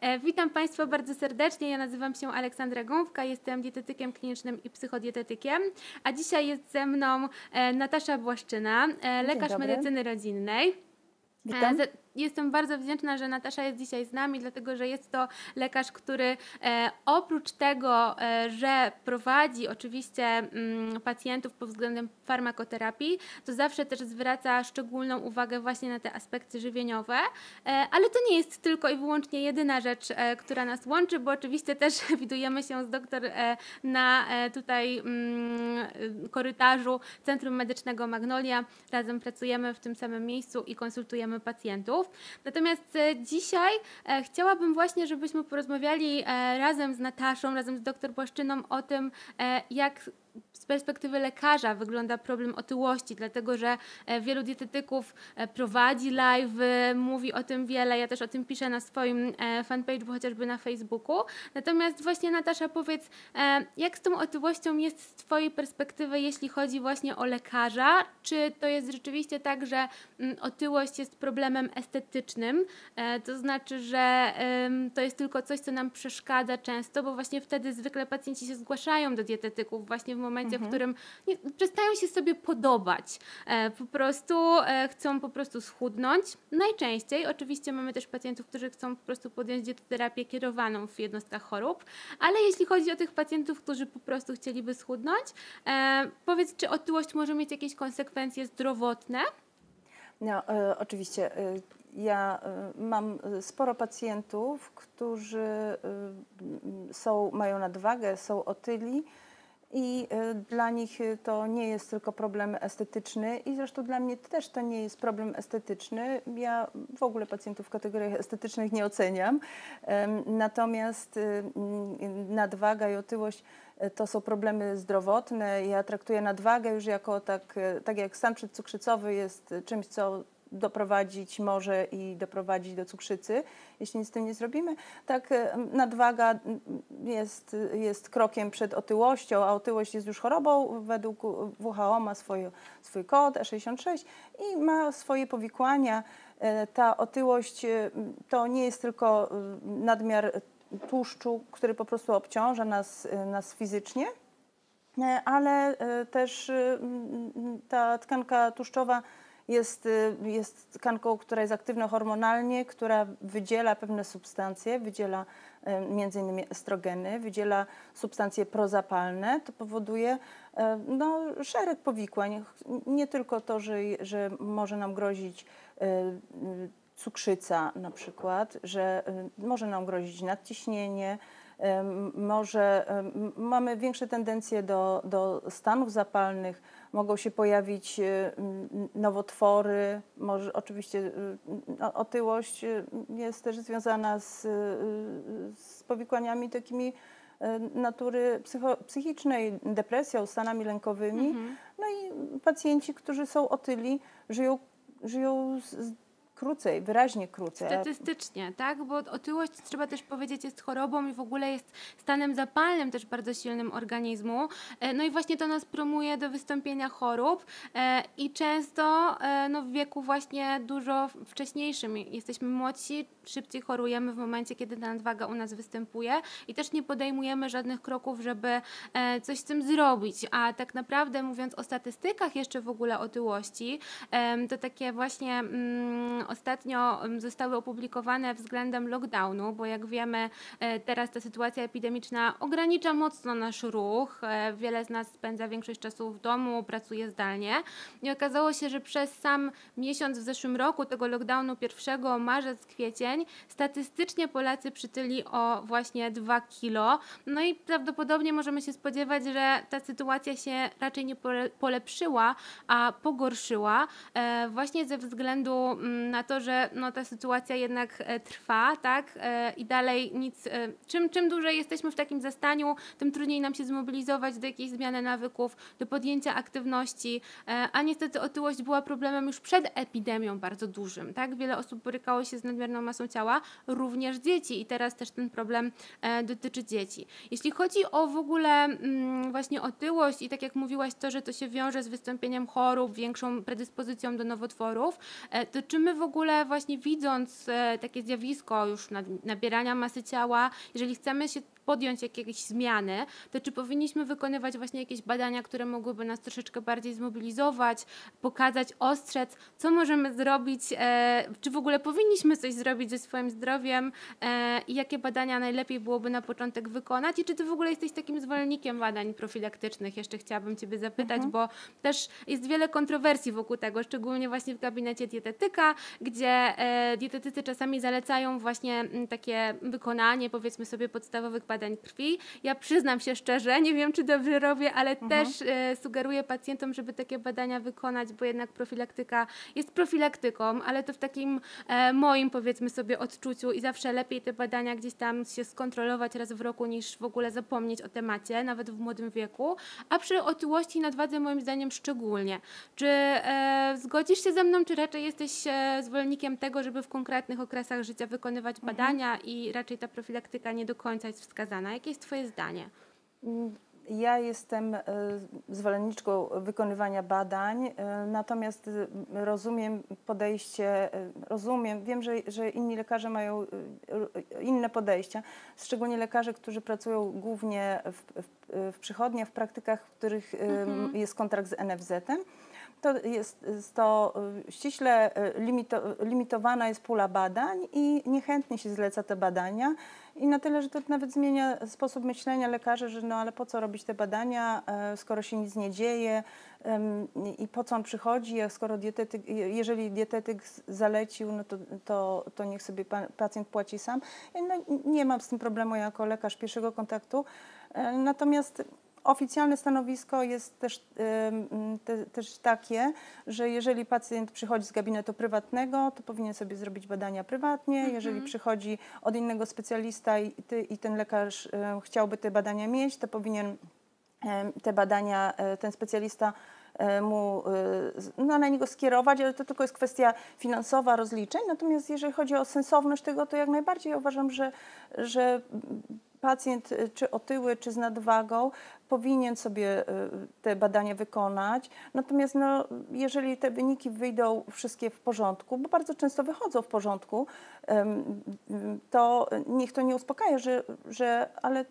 E, witam Państwa bardzo serdecznie. Ja nazywam się Aleksandra Gąbka, jestem dietetykiem klinicznym i psychodietetykiem, a dzisiaj jest ze mną e, Natasza Błaszczyna, e, lekarz medycyny rodzinnej. Witam. Jestem bardzo wdzięczna, że Natasza jest dzisiaj z nami, dlatego że jest to lekarz, który e, oprócz tego, e, że prowadzi oczywiście mm, pacjentów pod względem farmakoterapii, to zawsze też zwraca szczególną uwagę właśnie na te aspekty żywieniowe, e, ale to nie jest tylko i wyłącznie jedyna rzecz, która nas łączy, bo oczywiście też widujemy się z doktor na tutaj mm, korytarzu Centrum Medycznego Magnolia. Razem pracujemy w tym samym miejscu i konsultujemy pacjentów. Natomiast e, dzisiaj e, chciałabym właśnie, żebyśmy porozmawiali e, razem z Nataszą, razem z dr Błaszczyną o tym, jak z perspektywy lekarza wygląda problem otyłości, dlatego że wielu dietetyków prowadzi live, mówi o tym wiele. Ja też o tym piszę na swoim fanpage'u, chociażby na Facebooku. Natomiast właśnie Natasza, powiedz, jak z tą otyłością jest z Twojej perspektywy, jeśli chodzi właśnie o lekarza? Czy to jest rzeczywiście tak, że otyłość jest problemem estetycznym, to znaczy, że to jest tylko coś, co nam przeszkadza często, bo właśnie wtedy zwykle pacjenci się zgłaszają do dietetyków właśnie w momencie, mhm. w którym nie, przestają się sobie podobać. E, po prostu e, chcą po prostu schudnąć. Najczęściej oczywiście mamy też pacjentów, którzy chcą po prostu podjąć dietoterapię kierowaną w jednostkach chorób, ale jeśli chodzi o tych pacjentów, którzy po prostu chcieliby schudnąć, e, powiedz, czy otyłość może mieć jakieś konsekwencje zdrowotne? No, e, oczywiście. E, ja e, mam sporo pacjentów, którzy są, mają nadwagę, są otyli i y, dla nich y, to nie jest tylko problem estetyczny i zresztą dla mnie też to nie jest problem estetyczny. Ja w ogóle pacjentów w kategoriach estetycznych nie oceniam. Natomiast y, mm, nadwaga i otyłość to są problemy zdrowotne. Ja traktuję nadwagę już jako tak, tak jak stan przedcukrzycowy jest czymś, co doprowadzić może i doprowadzić do cukrzycy, jeśli nic z tym nie zrobimy. Tak, e, nadwaga jest, jest krokiem przed otyłością, a otyłość jest już chorobą. Według WHO ma swój kod E66 i ma swoje powikłania. E, ta otyłość e, to nie jest tylko nadmiar tłuszczu, który po prostu obciąża nas, nas fizycznie, ale też ta tkanka tłuszczowa jest, y, jest tkanką, która jest aktywna hormonalnie, która wydziela pewne substancje, wydziela y, między innymi estrogeny, wydziela substancje prozapalne. To powoduje y, no, szereg powikłań. Nie tylko to, że, że może nam grozić cukrzyca na przykład, że może nam grozić nadciśnienie, może mamy większe tendencje do, do stanów zapalnych, mogą się pojawić y, nowotwory, może oczywiście y, no, otyłość y, jest też związana z, z powikłaniami takimi natury psycho, psychicznej, depresją, stanami lękowymi. Mhm. No i pacjenci, którzy są otyli, żyją, żyją z, krócej, wyraźnie krócej. Statystycznie, tak? Bo otyłość, trzeba też powiedzieć, jest chorobą i w ogóle jest stanem zapalnym też bardzo silnym organizmu. E, no i właśnie to nas promuje do wystąpienia chorób e, i często e, no, w wieku właśnie dużo wcześniejszym. Jesteśmy młodsi, szybciej chorujemy w momencie, kiedy ta nadwaga u nas występuje i też nie podejmujemy żadnych kroków, żeby coś z tym zrobić. A tak naprawdę mówiąc o statystykach jeszcze w ogóle otyłości, to takie właśnie mm, ostatnio zostały opublikowane względem lockdownu, bo jak wiemy, e, teraz ta sytuacja epidemiczna ogranicza mocno nasz ruch. E, wiele z nas spędza większość czasu w domu, pracuje zdalnie. I okazało się, że przez sam miesiąc w zeszłym roku, tego lockdownu 1 marzec, kwiecień, statystycznie Polacy przytyli o właśnie 2 kilo. No i prawdopodobnie możemy się spodziewać, że ta sytuacja się raczej nie polepszyła, a pogorszyła, e, właśnie ze względu mm, na na to, że no, ta sytuacja jednak e, trwa, tak? E, I dalej nic. E, czym, czym dłużej jesteśmy w takim zastaniu, tym trudniej nam się zmobilizować do jakiejś zmiany nawyków, do podjęcia aktywności. A niestety otyłość była problemem już przed epidemią bardzo dużym, tak? Wiele osób borykało się z nadmierną masą ciała, również dzieci, i teraz też ten problem dotyczy dzieci. Jeśli chodzi o w ogóle mm, właśnie otyłość i tak jak mówiłaś, to, że to się wiąże z wystąpieniem chorób, większą predyspozycją do nowotworów, to czy my w ogóle właśnie widząc e, takie zjawisko już nabierania masy ciała, jeżeli chcemy się podjąć jakieś zmiany, to czy powinniśmy wykonywać właśnie jakieś badania, które mogłyby nas troszeczkę bardziej zmobilizować, pokazać, ostrzec, co możemy zrobić, e, czy w ogóle powinniśmy coś zrobić ze swoim zdrowiem e, i jakie badania najlepiej byłoby na początek wykonać? I czy ty w ogóle jesteś takim zwolennikiem badań profilaktycznych? Jeszcze chciałabym ciebie zapytać, bo też jest wiele kontrowersji wokół tego, szczególnie właśnie w gabinecie dietetyka, gdzie e, dietetycy czasami zalecają właśnie mm, takie wykonanie, powiedzmy sobie, podstawowych badań krwi. Ja przyznam się szczerze, nie wiem, czy dobrze robię, ale też e, sugeruję pacjentom, żeby takie badania wykonać, bo jednak profilaktyka jest profilaktyką, ale to w takim e, moim, powiedzmy sobie, odczuciu i zawsze lepiej te badania gdzieś tam się skontrolować raz w roku, niż w ogóle zapomnieć o temacie, nawet w młodym wieku. A przy otyłości i nadwadze moim zdaniem szczególnie. Czy e, zgodzisz się ze mną, czy raczej jesteś e, zwolennikiem tego, żeby w konkretnych okresach życia wykonywać badania i raczej ta profilaktyka nie do końca jest wskazana? Jakie jest Twoje zdanie? Ja jestem e, zwolenniczką wykonywania badań, e, natomiast e, rozumiem podejście, rozumiem, wiem, że, że inni lekarze mają inne podejścia, szczególnie lekarze, którzy pracują głównie w, w, w przychodniach, w praktykach, w których e, jest kontrakt z NFZ-em. To jest to y, ściśle y, limito, limitowana jest pula badań i niechętnie się zleca te badania. I na tyle, że to nawet zmienia sposób myślenia lekarzy, że no ale po co robić te badania, e, skoro się nic nie dzieje i po co on przychodzi, skoro dietetyk, je- jeżeli dietetyk zalecił, no to, to, to niech sobie pa- pacjent płaci sam. No, nie mam z tym problemu jako lekarz pierwszego kontaktu. E, Natomiast Oficjalne stanowisko jest też, te, też takie, że jeżeli pacjent przychodzi z gabinetu prywatnego, to powinien sobie zrobić badania prywatnie. Jeżeli przychodzi od innego specjalista i, ty, i ten lekarz chciałby te badania mieć, to powinien te badania e, ten specjalista e, mu e, no, na niego skierować, ale to tylko jest kwestia finansowa, rozliczeń. Natomiast jeżeli chodzi o sensowność tego, to jak najbardziej ja uważam, że, że pacjent e, czy otyły, czy z nadwagą powinien sobie e, te badania wykonać. Natomiast no, jeżeli te wyniki wyjdą wszystkie w porządku, bo bardzo często wychodzą w porządku, to niech to nie uspokaja, że, że ale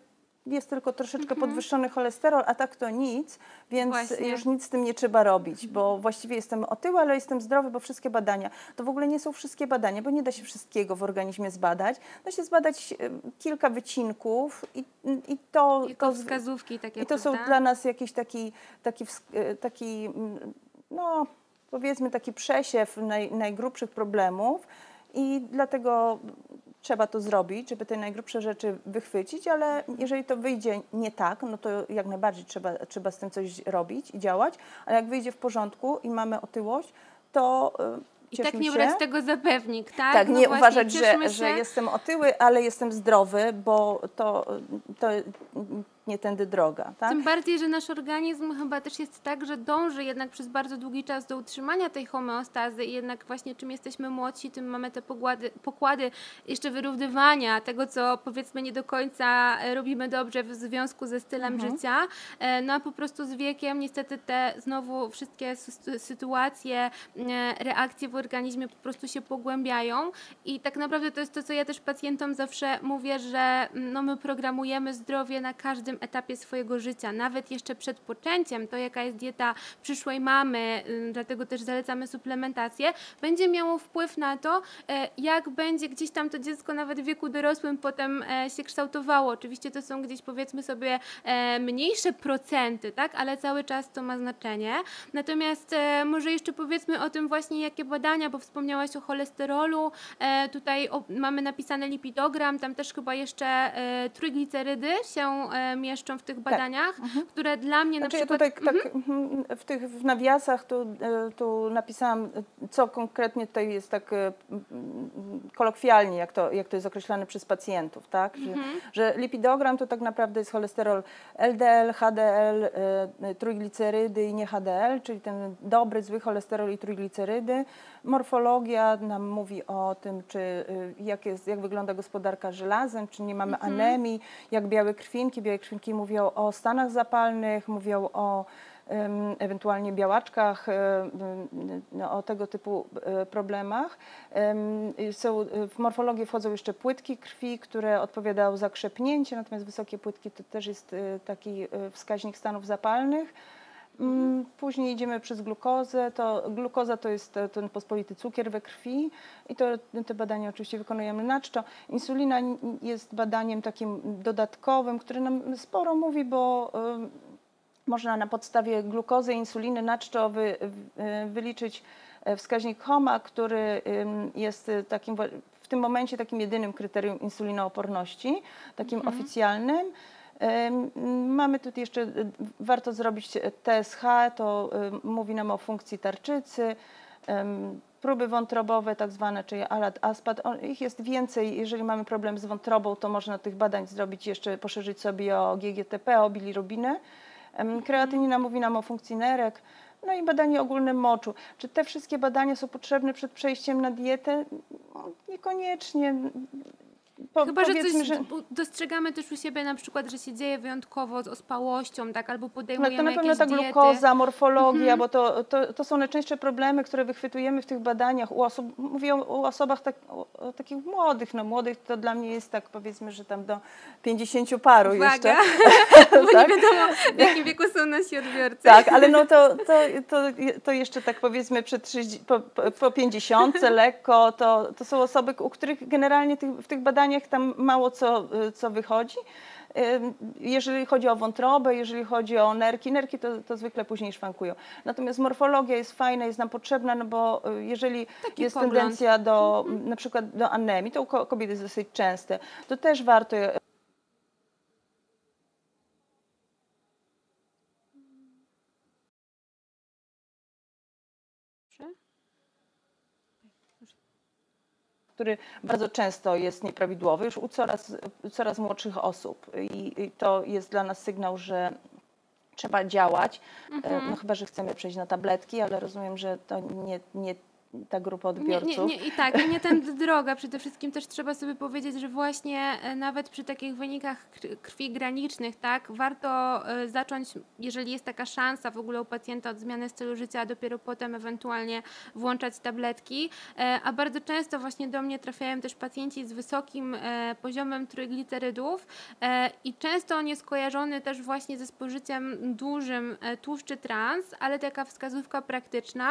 jest tylko troszeczkę podwyższony cholesterol, a tak to nic, więc Właśnie. już nic z tym nie trzeba robić, bo właściwie jestem otyły, ale jestem zdrowy, bo wszystkie badania. To w ogóle nie są wszystkie badania, bo nie da się wszystkiego w organizmie zbadać. Da się zbadać em, kilka wycinków i, i to... Tylko to wskazówki takie, i to są prawda? dla nas jakiś taki, taki, e, taki mm, no powiedzmy taki przesiew naj, najgrubszych problemów i dlatego trzeba to zrobić, żeby te najgrubsze rzeczy wychwycić, ale jeżeli to wyjdzie nie tak, no to jak najbardziej trzeba, trzeba z tym coś robić i działać, ale jak wyjdzie w porządku i mamy otyłość, to e, I tak nie się. brać tego za pewnik, tak? Tak, No nie właśnie, uważać, że, że jestem otyły, ale jestem zdrowy, bo to, to nie tędy droga. Tak? Tym bardziej, że nasz organizm chyba też jest tak, że dąży jednak przez bardzo długi czas do utrzymania tej homeostazy i jednak właśnie czym jesteśmy młodsi, tym mamy te pokłady, pokłady jeszcze wyrównywania tego, co powiedzmy nie do końca e, robimy dobrze w związku ze stylem Mhm. życia. E, No a po prostu z wiekiem niestety te znowu wszystkie sy- sytuacje, e, reakcje w organizmie po prostu się pogłębiają i tak naprawdę to jest to, co ja też pacjentom zawsze mówię, że mm, no, my programujemy zdrowie na każdym etapie swojego życia, nawet jeszcze przed poczęciem, to jaka jest dieta przyszłej mamy, ym, dlatego też zalecamy suplementację, będzie miało wpływ na to, e, jak będzie gdzieś tam to dziecko nawet w wieku dorosłym potem e, się kształtowało. Oczywiście to są gdzieś powiedzmy sobie e, mniejsze procenty, tak, ale cały czas to ma znaczenie. Natomiast może jeszcze powiedzmy o tym właśnie, jakie badania, bo wspomniałaś o cholesterolu, tutaj mamy napisany lipidogram, tam też chyba jeszcze trójglicerydy się e, mieszczą w tych badaniach, które dla mnie Znaczy na ja przykład... tutaj tak mhm, w tych w nawiasach tu, e, tu napisałam, e, co konkretnie tutaj jest tak e, kolokwialnie, jak to, jak to jest określane przez pacjentów, tak? Że, że lipidogram to tak naprawdę jest cholesterol LDL, HDL, trójglicerydy i nie HDL, czyli ten dobry, zły cholesterol i trójglicerydy. Morfologia nam mówi o tym, czy jak, jest, jak wygląda gospodarka żelazem, czy nie mamy anemii, jak białe krwinki. Białe krwinki mówią o stanach zapalnych, mówią o ewentualnie białaczkach, e, no, o tego typu e, problemach. Em, Są, w morfologię wchodzą jeszcze płytki krwi, które odpowiadają za krzepnięcie, natomiast wysokie płytki to też jest e, taki e, wskaźnik stanów zapalnych. Mm, Później idziemy przez glukozę. To, glukoza to jest e, ten pospolity cukier we krwi i to, te badania oczywiście wykonujemy na czczo. Insulina jest badaniem takim dodatkowym, które nam sporo mówi, bo można na podstawie glukozy i insuliny na czczo wy, e, wyliczyć e, wskaźnik HOMA, który jest takim w tym momencie takim jedynym kryterium insulinooporności, takim oficjalnym. Mamy tutaj jeszcze, y, warto zrobić TSH, to y, mówi nam o funkcji tarczycy, próby wątrobowe tak zwane, czyli ALAT, ASPAT, o- ich jest więcej. Jeżeli mamy problem z wątrobą, to można tych badań zrobić jeszcze, poszerzyć sobie o GGTP, o bilirubinę. Kreatynina mówi nam o funkcji nerek. No i badanie ogólne moczu. Czy te wszystkie badania są potrzebne przed przejściem na dietę? No, Niekoniecznie. Po, Chyba, że coś że... dostrzegamy też u siebie na przykład, że się dzieje wyjątkowo z ospałością, tak, albo podejmujemy to na pewno jakieś ta diety. glukoza, morfologia, bo to, to, to są najczęstsze problemy, które wychwytujemy w tych badaniach u osób, mówię o, osobach tak, o, takich młodych, no młodych to dla mnie jest tak powiedzmy, że tam do 50 paru jeszcze. Uwaga, bo Tak? nie wiadomo w jakim wieku są nasi odbiorcy. Tak, ale no to, to, to, to jeszcze tak powiedzmy przed 30, po, po- po 50 lekko, to, to są osoby, u których generalnie tych, w tych badaniach tam mało co, y, co wychodzi. Ym, Jeżeli chodzi o wątrobę, jeżeli chodzi o nerki, nerki to, to zwykle później szwankują. Natomiast morfologia jest fajna, jest nam potrzebna, no bo y, jeżeli Taki jest pogląd. tendencja do na przykład do anemii, to u ko- kobiet jest dosyć częste, to też warto je który bardzo często jest nieprawidłowy już u coraz, coraz młodszych osób. I, I to jest dla nas sygnał, że trzeba działać. E, No chyba, że chcemy przejść na tabletki, ale rozumiem, że to nie, nie ta grupa Nie, odbiorców. nie, nie, I tak, nie tędy droga. Przede wszystkim też trzeba sobie powiedzieć, że właśnie e, nawet przy takich wynikach kr- krwi granicznych, tak, warto e, zacząć, jeżeli jest taka szansa w ogóle u pacjenta od zmiany stylu życia, a dopiero potem ewentualnie włączać tabletki. E, A bardzo często właśnie do mnie trafiają też pacjenci z wysokim poziomem trójglicerydów i często on jest kojarzony też właśnie ze spożyciem dużym tłuszczy trans, ale taka wskazówka praktyczna.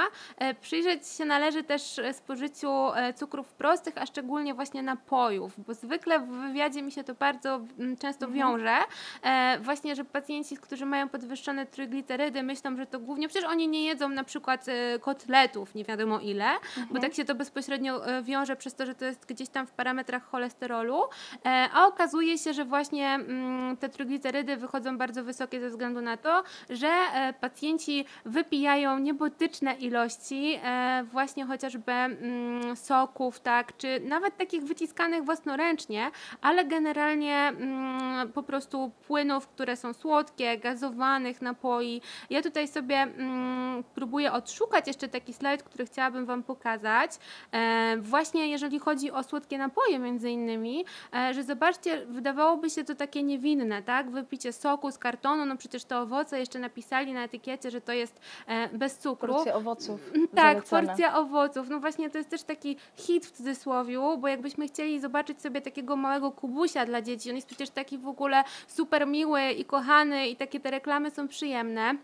Przyjrzeć się należy też e, spożyciu e, cukrów prostych, a szczególnie właśnie napojów, bo zwykle w wywiadzie mi się to bardzo mm, często wiąże. E, Właśnie, że pacjenci, którzy mają podwyższone trójglicerydy, myślą, że to głównie, przecież oni nie jedzą na przykład e, kotletów, nie wiadomo ile, bo tak się to bezpośrednio e, wiąże przez to, że to jest gdzieś tam w parametrach cholesterolu, e, a okazuje się, że właśnie mm, te trójglicerydy wychodzą bardzo wysokie ze względu na to, że e, pacjenci wypijają niebotyczne ilości e, właśnie chociażby mm, soków, tak, czy nawet takich wyciskanych własnoręcznie, ale generalnie mm, po prostu płynów, które są słodkie, gazowanych napoi. Ja tutaj sobie mm, próbuję odszukać jeszcze taki slajd, który chciałabym Wam pokazać. E, właśnie jeżeli chodzi o słodkie napoje między innymi, e, że zobaczcie, wydawałoby się to takie niewinne, tak? Wypicie soku z kartonu, no przecież te owoce jeszcze napisali na etykiecie, że to jest e, bez cukru. Porcja owoców. Tak, zalecana. porcja owoców. No właśnie to jest też taki hit w cudzysłowiu, bo jakbyśmy chcieli zobaczyć sobie takiego małego kubusia dla dzieci, on jest przecież taki w ogóle super miły i kochany i takie te reklamy są przyjemne.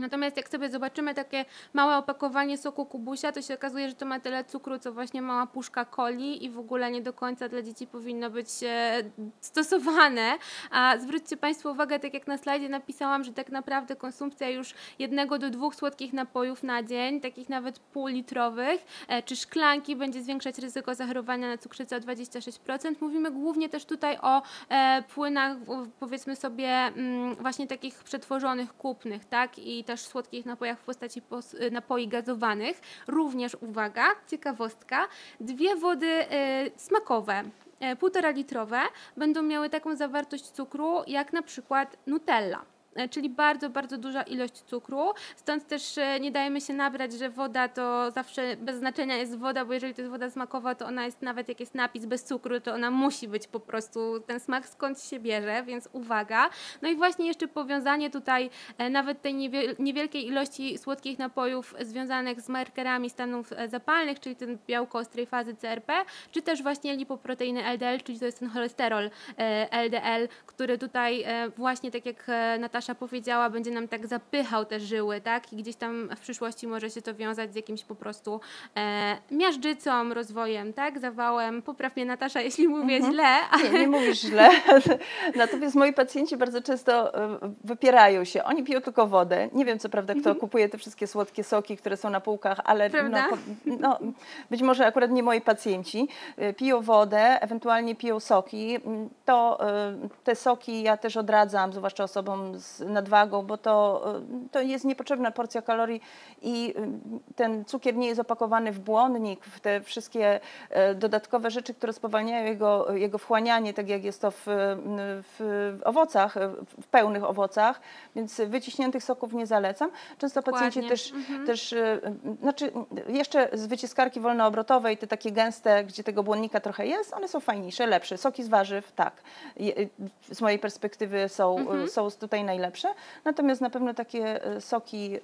Natomiast jak sobie zobaczymy takie małe opakowanie soku kubusia, to się okazuje, że to ma tyle cukru, co właśnie mała puszka coli i w ogóle nie do końca dla dzieci powinno być e, stosowane. A zwróćcie Państwo uwagę, tak jak na slajdzie napisałam, że tak naprawdę konsumpcja już jednego do dwóch słodkich napojów na dzień, takich nawet półlitrowych, e, czy szklanki będzie zwiększać ryzyko zachorowania na cukrzycę o 26%. Mówimy głównie też tutaj o e, płynach, powiedzmy sobie, mm, właśnie takich przetworzonych, kupnych, tak? I też słodkich napojach w postaci pos- y, napoi gazowanych. Również, uwaga, ciekawostka, dwie wody e, smakowe. e, Półtora litrowe będą miały taką zawartość cukru jak na przykład Nutella. E, czyli bardzo, bardzo duża ilość cukru. Stąd też e, nie dajemy się nabrać, że woda to zawsze bez znaczenia jest woda, bo jeżeli to jest woda smakowa, to ona jest nawet jak jest napis bez cukru, to ona musi być po prostu ten smak skąd się bierze, więc uwaga. No i właśnie jeszcze powiązanie tutaj e, nawet tej niewielkiej ilości słodkich napojów związanych z markerami stanów zapalnych, czyli ten białko ostrej fazy CRP, czy też właśnie lipoproteiny LDL, czyli to jest ten cholesterol LDL, który tutaj właśnie tak jak Natasza powiedziała, będzie nam tak zapychał te żyły, tak? I gdzieś tam w przyszłości może się to wiązać z jakimś po prostu e, miażdżycą, rozwojem, tak? Zawałem. Popraw mnie Natasza, jeśli mówię mhm. źle. Nie, nie mówisz źle. Natomiast moi pacjenci bardzo często e, wypierają się. Oni piją tylko wodę. Nie wiem co prawda, kto mhm. kupuje te wszystkie słodkie soki, które są na półkach, ale no, no, być może akurat nie moi pacjenci. E, piją wodę, ewentualnie piją soki. To e, te soki ja też odradzam, zwłaszcza osobom z nadwagą, bo to, to jest niepotrzebna porcja kalorii i y, ten cukier nie jest opakowany w błonnik, w te wszystkie e, dodatkowe rzeczy, które spowalniają jego, jego wchłanianie, tak jak jest to w, w owocach, w pełnych owocach, więc wyciśniętych soków nie zalecam. Często Dokładnie. pacjenci też, mhm. też, y, znaczy jeszcze z wyciskarki wolnoobrotowej, te takie gęste, gdzie tego błonnika trochę jest, one są fajniejsze, lepsze. Soki z warzyw, tak, z mojej perspektywy są, mhm. są tutaj najlepsze. Natomiast na pewno takie e, soki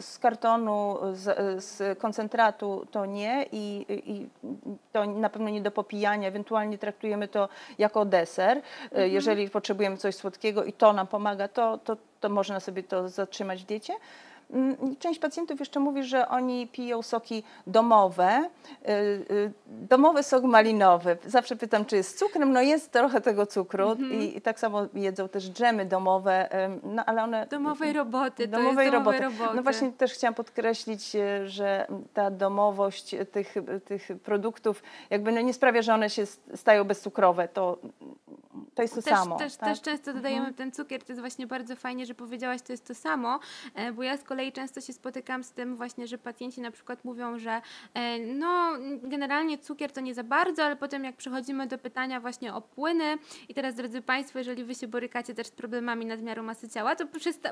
z kartonu, z, z koncentratu to nie i, i, to na pewno nie do popijania. Ewentualnie traktujemy to jako deser. E, mhm. Jeżeli potrzebujemy coś słodkiego i to nam pomaga, to, to, to można sobie to zatrzymać w diecie. Część pacjentów jeszcze mówi, że oni piją soki domowe, y, y, domowy sok malinowy. Zawsze pytam, czy jest cukrem. No jest trochę tego cukru mm -hmm. i, tak samo jedzą też dżemy domowe, no ale one... Domowej roboty, domowej roboty. roboty. No właśnie też chciałam podkreślić, że ta domowość tych, tych produktów jakby no nie sprawia, że one się stają bezcukrowe. To to jest to też, samo. Też, tak? też często dodajemy mhm. ten cukier, to jest właśnie bardzo fajnie, że powiedziałaś, to jest to samo, e, bo ja z kolei często się spotykam z tym właśnie, że pacjenci na przykład mówią, że e, no generalnie cukier to nie za bardzo, ale potem jak przechodzimy do pytania właśnie o płyny i teraz drodzy Państwo, jeżeli Wy się borykacie też z problemami nadmiaru masy ciała, to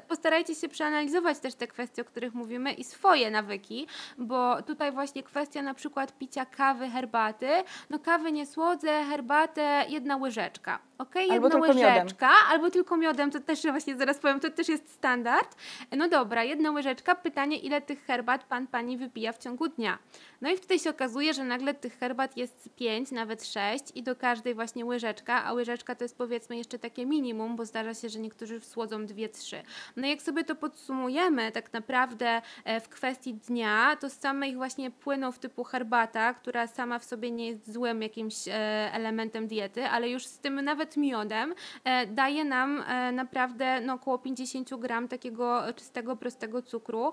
postarajcie się przeanalizować też te kwestie, o których mówimy i swoje nawyki, bo tutaj właśnie kwestia na przykład picia kawy, herbaty, no kawy nie słodzę, herbatę jedna łyżeczka ok, albo jedna łyżeczka, miodem. albo tylko miodem, to też właśnie zaraz powiem, to też jest standard. No dobra, jedna łyżeczka, pytanie, ile tych herbat pan, pani wypija w ciągu dnia. No i wtedy się okazuje, że nagle tych herbat jest 5, nawet 6 i do każdej właśnie łyżeczka, a łyżeczka to jest powiedzmy jeszcze takie minimum, bo zdarza się, że niektórzy słodzą 2-3. No i jak sobie to podsumujemy tak naprawdę e, w kwestii dnia, to z samych właśnie płynów typu herbata, która sama w sobie nie jest złym jakimś e, elementem diety, ale już z tym nawet miodem e, daje nam naprawdę no, około 50 gram takiego czystego, prostego cukru,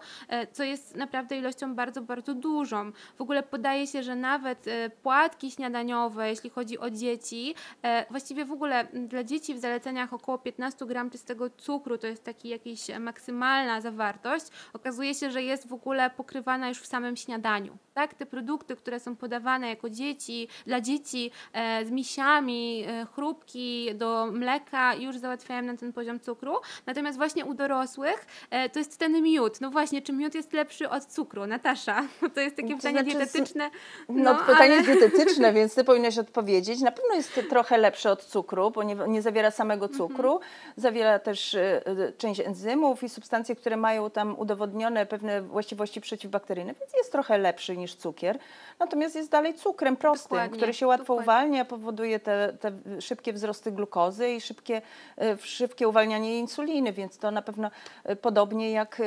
co jest naprawdę ilością bardzo, bardzo dużą. W ogóle podaje się, że nawet e, płatki śniadaniowe, jeśli chodzi o dzieci, e, właściwie w ogóle dla dzieci w zaleceniach około 15 gram czystego cukru, to jest taki jakiś maksymalna zawartość, okazuje się, że jest w ogóle pokrywana już w samym śniadaniu. Tak? Te produkty, które są podawane jako dzieci, dla dzieci e, z misiami, chrupki do mleka już załatwiają na ten poziom cukru. Natomiast właśnie u dorosłych to jest ten miód. No właśnie, czy miód jest lepszy od cukru? Natasza, to jest takie pytanie znaczy, dietetyczne. No, no pytanie ale... dietetyczne, więc ty powinnaś odpowiedzieć. Na pewno jest trochę lepsze od cukru, bo nie, nie zawiera samego mhm. cukru. -hmm. Zawiera też y, część enzymów i substancje, które mają tam udowodnione pewne właściwości przeciwbakteryjne, więc jest trochę lepszy niż cukier. Natomiast jest dalej cukrem prostym, dokładnie, który się łatwo dokładnie. uwalnia, powoduje te, te szybkie wzrosty glukozy i szybkie, y, szybkie uwalnianie insuliny, więc to na pewno y, podobnie jak,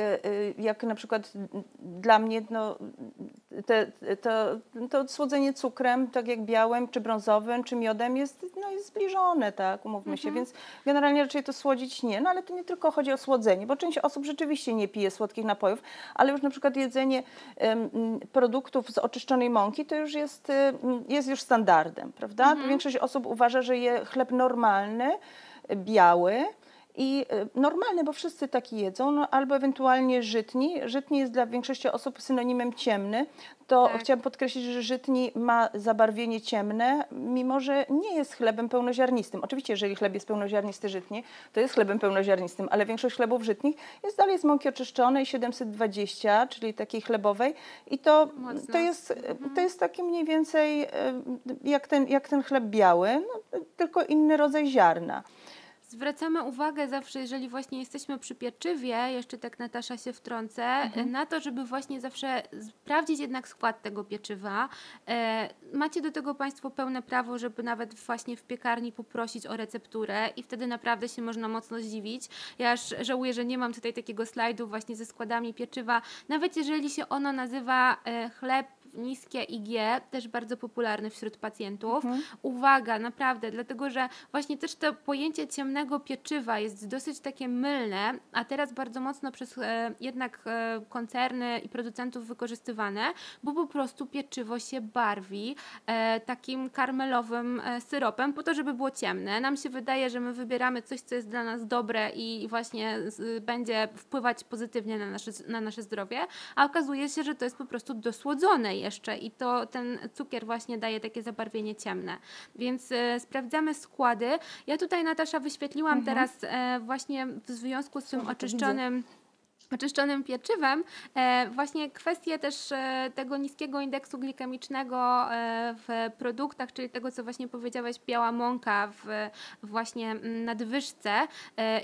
jak na przykład dla mnie no, te, to, to słodzenie cukrem, tak jak białym, czy brązowym, czy miodem jest, no, jest zbliżone, tak, umówmy się, mhm. więc generalnie raczej to słodzić nie, no ale to nie tylko chodzi o słodzenie, bo część osób rzeczywiście nie pije słodkich napojów, ale już na przykład jedzenie produktów z oczyszczonej mąki to już jest, um, jest już standardem, prawda? Mhm. Większość osób uważa, że je chleb normalny, biały, I y, normalny, bo wszyscy taki jedzą, no, albo ewentualnie żytni. Żytni jest dla większości osób synonimem ciemny. To Tak. chciałam podkreślić, że żytni ma zabarwienie ciemne, mimo że nie jest chlebem pełnoziarnistym. Oczywiście, jeżeli chleb jest pełnoziarnisty żytni, to jest chlebem pełnoziarnistym, ale większość chlebów żytnich jest dalej z mąki oczyszczonej 720, czyli takiej chlebowej. I to, Mocno. to, jest, to jest taki mniej więcej y, jak ten, jak ten chleb biały, no, tylko inny rodzaj ziarna. Zwracamy uwagę zawsze, jeżeli właśnie jesteśmy przy pieczywie, jeszcze tak Natasza się wtrącę, Mhm. na to, żeby właśnie zawsze sprawdzić jednak skład tego pieczywa. E, macie do tego Państwo pełne prawo, żeby nawet właśnie w piekarni poprosić o recepturę i wtedy naprawdę się można mocno zdziwić. Ja aż żałuję, że nie mam tutaj takiego slajdu właśnie ze składami pieczywa. Nawet jeżeli się ono nazywa e, chleb niskie IG, też bardzo popularny wśród pacjentów. Uwaga, naprawdę, dlatego że właśnie też to pojęcie ciemnego pieczywa jest dosyć takie mylne, a teraz bardzo mocno przez e, jednak e, koncerny i producentów wykorzystywane, bo po prostu pieczywo się barwi e, takim karmelowym e, syropem po to, żeby było ciemne. Nam się wydaje, że my wybieramy coś, co jest dla nas dobre i właśnie z, będzie wpływać pozytywnie na nasze, na nasze zdrowie, a okazuje się, że to jest po prostu dosłodzone jeszcze i to ten cukier właśnie daje takie zabarwienie ciemne. Więc e, sprawdzamy składy. Ja tutaj Natasza wyświetliłam teraz e, właśnie w związku z tym widzę. oczyszczonym oczyszczonym pieczywem, e, właśnie kwestie też e, tego niskiego indeksu glikemicznego e, w produktach, czyli tego, co właśnie powiedziałeś, biała mąka w właśnie nadwyżce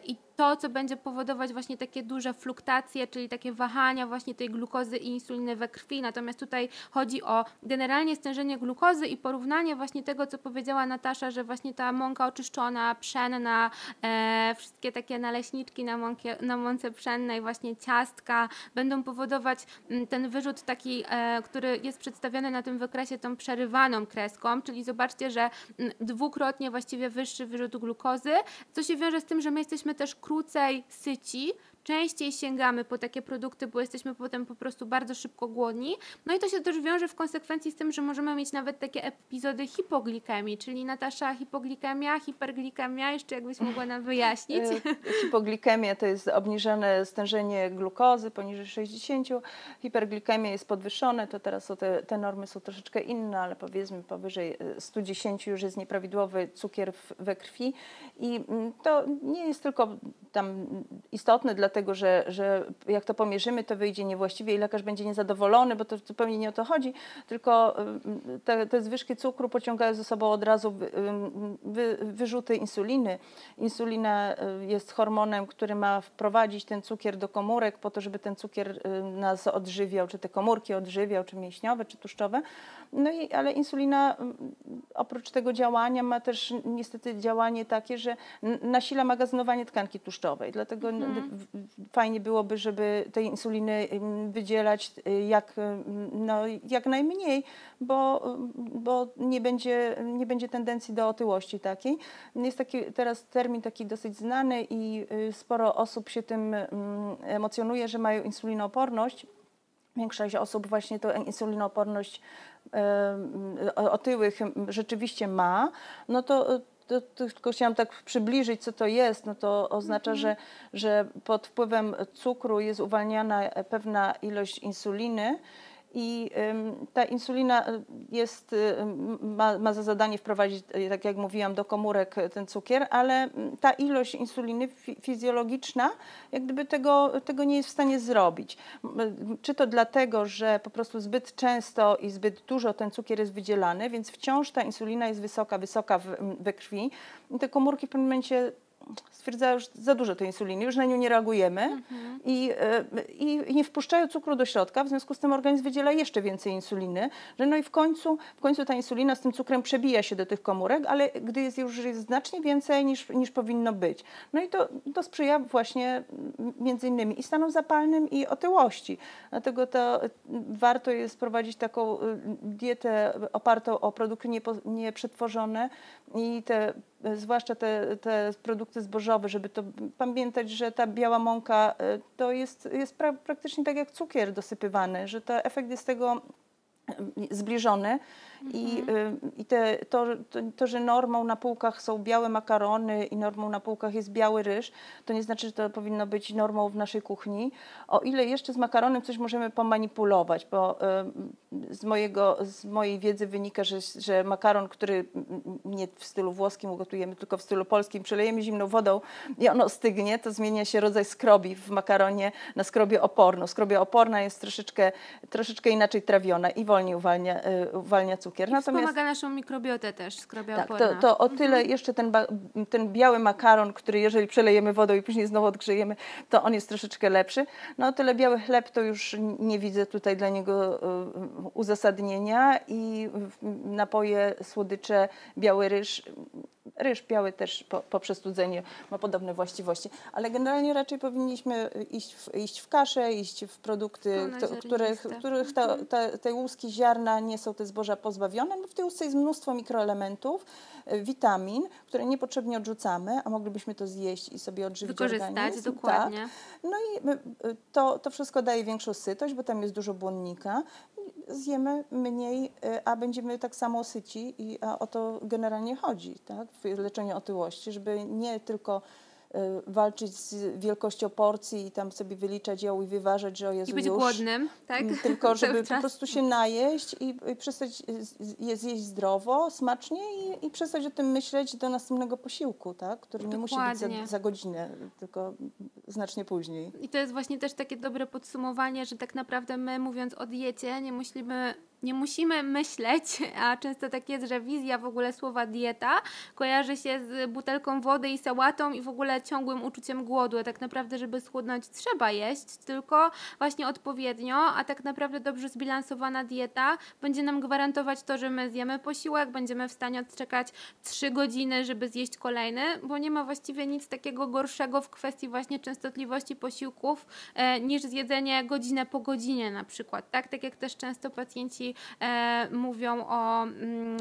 i to, co będzie powodować właśnie takie duże fluktacje, czyli takie wahania właśnie tej glukozy i insuliny we krwi. Natomiast tutaj chodzi o generalnie stężenie glukozy i porównanie właśnie tego, co powiedziała Natasza, że właśnie ta mąka oczyszczona, pszenna, e, wszystkie takie naleśniczki na, mąkie, na mące pszennej, właśnie ciastka, będą powodować mm, ten wyrzut taki, e, który jest przedstawiony na tym wykresie tą przerywaną kreską, czyli zobaczcie, że mm, dwukrotnie właściwie wyższy wyrzut glukozy, co się wiąże z tym, że my jesteśmy też krócej syci, częściej sięgamy po takie produkty, bo jesteśmy potem po prostu bardzo szybko głodni. No i to się też wiąże w konsekwencji z tym, że możemy mieć nawet takie epizody hipoglikemii, czyli Natasza hipoglikemia, hiperglikemia, jeszcze jakbyś mogła nam wyjaśnić. E, Hipoglikemia to jest obniżone stężenie glukozy poniżej 60, hiperglikemia jest podwyższone, to teraz te, te normy są troszeczkę inne, ale powiedzmy powyżej e, 110 już jest nieprawidłowy cukier w, we krwi i mm, to nie jest tylko tam istotne, dlatego że, że jak to pomierzymy, to wyjdzie niewłaściwie i lekarz będzie niezadowolony, bo to zupełnie nie o to chodzi, tylko mm, te, te zwyżki cukru pociągają ze sobą od razu wy, wy, wyrzuty insuliny. Insulina y, jest hormonem, który ma wprowadzić ten cukier do komórek po to, żeby ten cukier y, nas odżywiał, czy te komórki odżywiał, czy mięśniowe, czy tłuszczowe. No i, ale insulina oprócz tego działania ma też niestety działanie takie, że nasila magazynowanie tkanki tłuszczowej. Dlatego w- fajnie byłoby, żeby tej insuliny wydzielać y, jak, ym, no, jak najmniej, bo, bo nie, będzie, nie będzie tendencji do otyłości takiej. Jest taki teraz termin taki dosyć znany i y, sporo osób się tym ym, emocjonuje, że mają insulinooporność. Większość osób właśnie tą insulinooporność otyłych rzeczywiście ma, no to, to, to tylko chciałam tak przybliżyć, co to jest. No to oznacza, że, że pod wpływem cukru jest uwalniana pewna ilość insuliny. I ta insulina y, jest, y, ma, ma za zadanie wprowadzić, y, tak jak mówiłam, do komórek ten cukier, ale mm, ta ilość insuliny fi- fizjologiczna jak gdyby tego, tego nie jest w stanie zrobić. Czy to dlatego, że po prostu zbyt często i zbyt dużo ten cukier jest wydzielany, więc wciąż ta insulina jest wysoka, wysoka w, we krwi. I te komórki w pewnym momencie stwierdzają, że za dużo tej insuliny, już na nią nie reagujemy i, e, i, i nie wpuszczają cukru do środka, w związku z tym organizm wydziela jeszcze więcej insuliny, że no i w końcu, w końcu ta insulina z tym cukrem przebija się do tych komórek, ale gdy jest już jest znacznie więcej niż, niż powinno być. No i to, to sprzyja właśnie między innymi i stanom zapalnym i otyłości. Dlatego to y, warto jest prowadzić taką y, dietę opartą o produkty niepo- nieprzetworzone i te zwłaszcza te, te produkty zbożowe, żeby to pamiętać, że ta biała mąka y, to jest, jest pra, praktycznie tak jak cukier dosypywany, że to efekt jest tego y, zbliżony I, y, i te, to, to, to, że normą na półkach są białe makarony i normą na półkach jest biały ryż, to nie znaczy, że to powinno być normą w naszej kuchni. O ile jeszcze z makaronem coś możemy pomanipulować, bo y, z, mojego, z mojej wiedzy wynika, że, że makaron, który nie w stylu włoskim ugotujemy, tylko w stylu polskim, przelejemy zimną wodą i ono stygnie, to zmienia się rodzaj skrobi w makaronie na skrobię oporną. Skrobia oporna jest troszeczkę, troszeczkę inaczej trawiona i wolniej uwalnia, y, uwalnia cukier. I Natomiast wspomaga naszą mikrobiotę też, skrobia tak. To, to o tyle mhm. jeszcze ten, ten biały makaron, który jeżeli przelejemy wodą i później znowu odgrzejemy, to on jest troszeczkę lepszy. No o tyle biały chleb to już nie widzę tutaj dla niego y, uzasadnienia i napoje, słodycze, biały ryż ryż biały też po, po przestudzeniu ma podobne właściwości, ale generalnie raczej powinniśmy iść w, iść w kaszę, iść w produkty, kto, których, których ta, mhm. ta, te łuski ziarna nie są te zboża pozbawione, bo w tej łusce jest mnóstwo mikroelementów, e, witamin, które niepotrzebnie odrzucamy, a moglibyśmy to zjeść i sobie odżywić Wykorzystać, organizm. dokładnie. Tak. No i e, to, to wszystko daje większą sytość, bo tam jest dużo błonnika zjemy mniej, a będziemy tak samo syci i a o to generalnie chodzi tak? w leczeniu otyłości, żeby nie tylko walczyć z wielkością porcji i tam sobie wyliczać ją i wyważać, że o Jezu I być już, głodnym, tak? Tylko żeby po prostu się najeść i, i przestać je zjeść zdrowo, smacznie i, i, przestać o tym myśleć do następnego posiłku, tak? który nie musi być za, za godzinę, tylko znacznie później. I to jest właśnie też takie dobre podsumowanie, że tak naprawdę my mówiąc o diecie nie musimy nie musimy myśleć, a często tak jest, że wizja w ogóle słowa dieta kojarzy się z butelką wody i sałatą i w ogóle ciągłym uczuciem głodu. A tak naprawdę, żeby schudnąć, trzeba jeść, tylko właśnie odpowiednio, a tak naprawdę dobrze zbilansowana dieta będzie nam gwarantować to, że my zjemy posiłek, będziemy w stanie odczekać 3 godziny, żeby zjeść kolejny, bo nie ma właściwie nic takiego gorszego w kwestii właśnie częstotliwości posiłków e, niż zjedzenie godzinę po godzinie na przykład. Tak, tak jak też często pacjenci e, mówią o mm,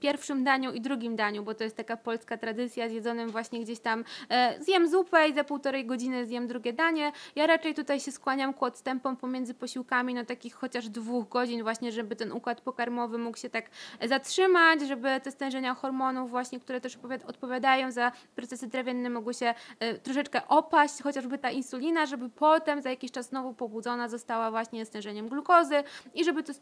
pierwszym daniu i drugim daniu, bo to jest taka polska tradycja z jedzonym właśnie gdzieś tam e, zjem zupę i za półtorej godziny zjem drugie danie. Ja raczej tutaj się skłaniam ku odstępom pomiędzy posiłkami, no takich chociaż dwóch godzin właśnie, żeby ten układ pokarmowy mógł się tak zatrzymać, żeby te stężenia hormonów właśnie, które też odpowiadają za procesy trawienne mogły się e, troszeczkę opaść, chociażby ta insulina, żeby potem za jakiś czas znowu pobudzona została właśnie stężeniem glukozy i żeby to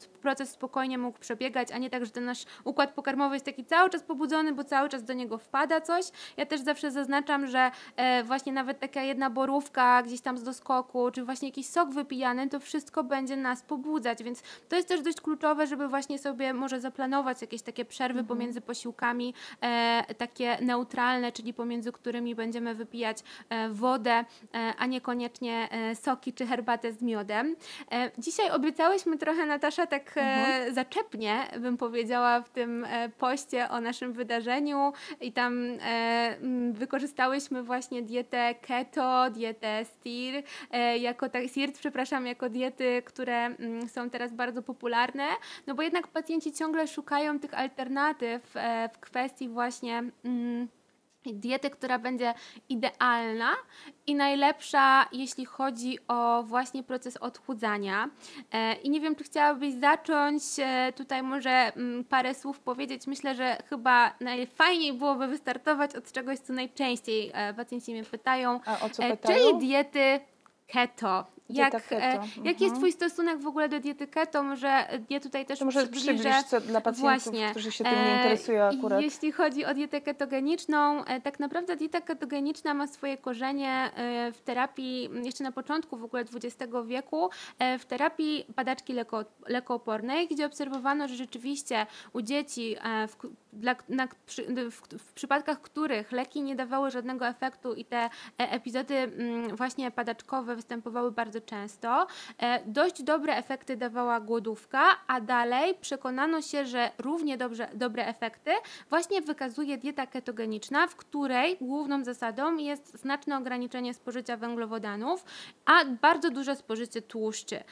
proces spokojnie mógł przebiegać, a nie tak, że ten nasz układ pokarmowy jest taki cały czas pobudzony, bo cały czas do niego wpada coś. Ja też zawsze zaznaczam, że e, właśnie nawet taka jedna borówka gdzieś tam z doskoku, czy właśnie jakiś sok wypijany, to wszystko będzie nas pobudzać, więc to jest też dość kluczowe, żeby właśnie sobie może zaplanować jakieś takie przerwy mhm. pomiędzy posiłkami, e, takie neutralne, czyli pomiędzy którymi będziemy wypijać e, wodę, a niekoniecznie soki czy herbatę z miodem. Dzisiaj obiecałyśmy trochę, Natasza, tak mhm mhm. zaczepnie, bym powiedziała, w tym e, poście o naszym wydarzeniu i tam e, wykorzystałyśmy właśnie dietę keto, dietę STIR, e, jako tak, SIRT, przepraszam, jako diety, które są teraz bardzo popularne, no bo jednak pacjenci ciągle szukają tych alternatyw w kwestii właśnie diety, która będzie idealna i najlepsza, jeśli chodzi o właśnie proces odchudzania. E, I nie wiem, czy chciałabyś zacząć e, tutaj może mm, parę słów powiedzieć. Myślę, że chyba najfajniej byłoby wystartować od czegoś, co najczęściej e, pacjenci mnie pytają. A o co pytają? Czyli diety keto. Jak, e, mhm. Jaki jest Twój stosunek w ogóle do diety keto? Może ja tutaj też to może przybliż co dla pacjentów, Właśnie, którzy się tym nie interesują akurat. Jeśli chodzi o dietę ketogeniczną, e, tak naprawdę dieta ketogeniczna ma swoje korzenie e, w terapii, jeszcze na początku w ogóle XX wieku, w terapii badaczki leko, lekoopornej, gdzie obserwowano, że rzeczywiście u dzieci, w, dla, na, w, w przypadkach których leki nie dawały żadnego efektu i te epizody mm, właśnie padaczkowe występowały bardzo często. E, dość dobre efekty dawała głodówka, a dalej przekonano się, że równie dobrze, dobre efekty właśnie wykazuje dieta ketogeniczna, w której główną zasadą jest znaczne ograniczenie spożycia węglowodanów, a bardzo duże spożycie tłuszczy.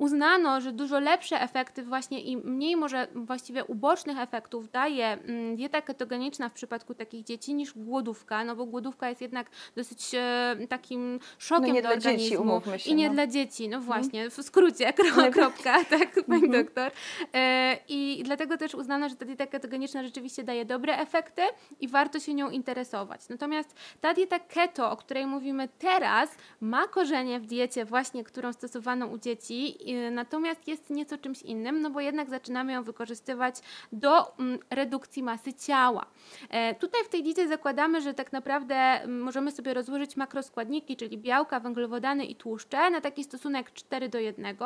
Uznano, że dużo lepsze efekty właśnie i mniej może właściwie ubocznych efektów daje mm, dieta ketogeniczna w przypadku takich dzieci niż głodówka, no bo głodówka jest jednak dosyć e, takim szokiem No nie dla dla dzieci, organizmu. umówmy się, I nie no. dla dzieci, no właśnie, w skrócie, kro, kropka, tak, pani doktor. E, I dlatego też uznano, że ta dieta ketogeniczna rzeczywiście daje dobre efekty i warto się nią interesować. Natomiast ta dieta keto, o której mówimy teraz, ma korzenie w diecie właśnie, którą stosowano u dzieci, natomiast jest nieco czymś innym, no bo jednak zaczynamy ją wykorzystywać do mm, redukcji masy ciała. E, tutaj w tej diecie zakładamy, że tak naprawdę mm, możemy sobie rozłożyć makroskładniki, czyli białka, węglowodany i tłuszcze na taki stosunek 4 do 1,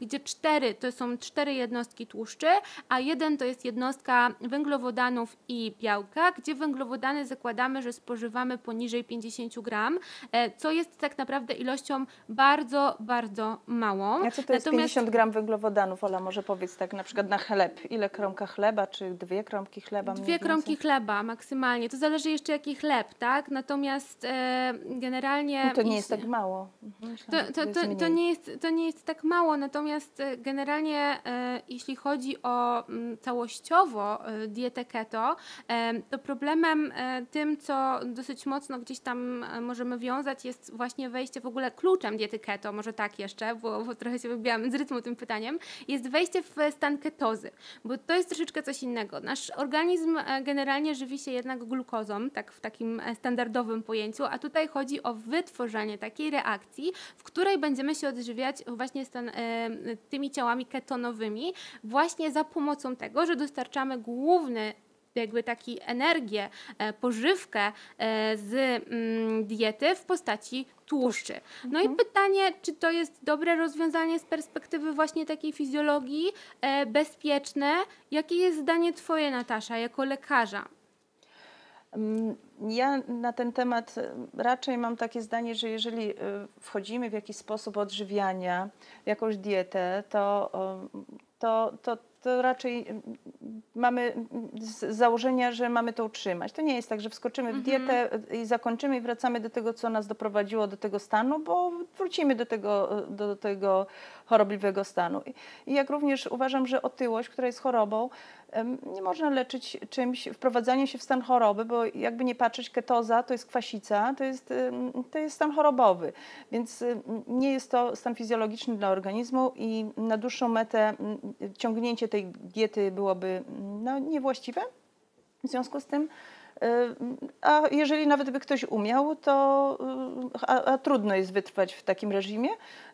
gdzie 4 to są 4 jednostki tłuszczy, a 1 to jest jednostka węglowodanów i białka, gdzie węglowodany zakładamy, że spożywamy poniżej 50 gram, e, co jest tak naprawdę ilością bardzo, bardzo małą. A co to jest 50 gram węglowodanów? Ola, może powiedz tak na przykład na chleb. Ile kromka chleba, czy dwie kromki chleba? Dwie kromki chleba maksymalnie. To zależy jeszcze jaki chleb, tak? Natomiast e, generalnie. No to nie jest tak mało. Mhm, myślałam, To, to, to, to, nie jest, to nie jest tak mało, natomiast e, generalnie e, jeśli chodzi o mm, całościowo e, dietę keto, e, to problemem e, tym, co dosyć mocno gdzieś tam możemy wiązać, jest właśnie wejście w ogóle kluczem diety keto, może tak jeszcze, bo, bo trochę się wybiłam z rytmu tym pytaniem, jest wejście w stan ketozy, bo to jest troszeczkę coś innego. Nasz organizm e, generalnie żywi się jednak glukozą, tak w takim e, standardowym pojęciu, a tutaj chodzi o wytworzenie takiej reakcji, w której będziemy się odżywiać właśnie stan, e, tymi ciałami ketonowymi, właśnie za pomocą tego, że dostarczamy główny jakby taki energię, e, pożywkę e, z mm, diety w postaci tłuszczy. No i pytanie, czy to jest dobre rozwiązanie z perspektywy właśnie takiej fizjologii, e, bezpieczne? Jakie jest zdanie Twoje, Natasza, jako lekarza? Mm, Ja na ten temat raczej mam takie zdanie, że jeżeli wchodzimy w jakiś sposób odżywiania, jakąś dietę, to, to, to, to raczej mm, mamy z założenia, że mamy to utrzymać. To nie jest tak, że wskoczymy w dietę e, i zakończymy i wracamy do tego, co nas doprowadziło do tego stanu, bo wrócimy do tego, e, do tego chorobliwego stanu. I- jak również uważam, że otyłość, która jest chorobą, nie można leczyć czymś, wprowadzaniem się w stan choroby, bo jakby nie patrzeć, ketoza to jest kwasica, to jest, to jest stan chorobowy, więc nie jest to stan fizjologiczny dla organizmu i na dłuższą metę ciągnięcie tej diety byłoby no, niewłaściwe. W związku z tym, a jeżeli nawet by ktoś umiał, to y, a, a trudno jest wytrwać w takim reżimie,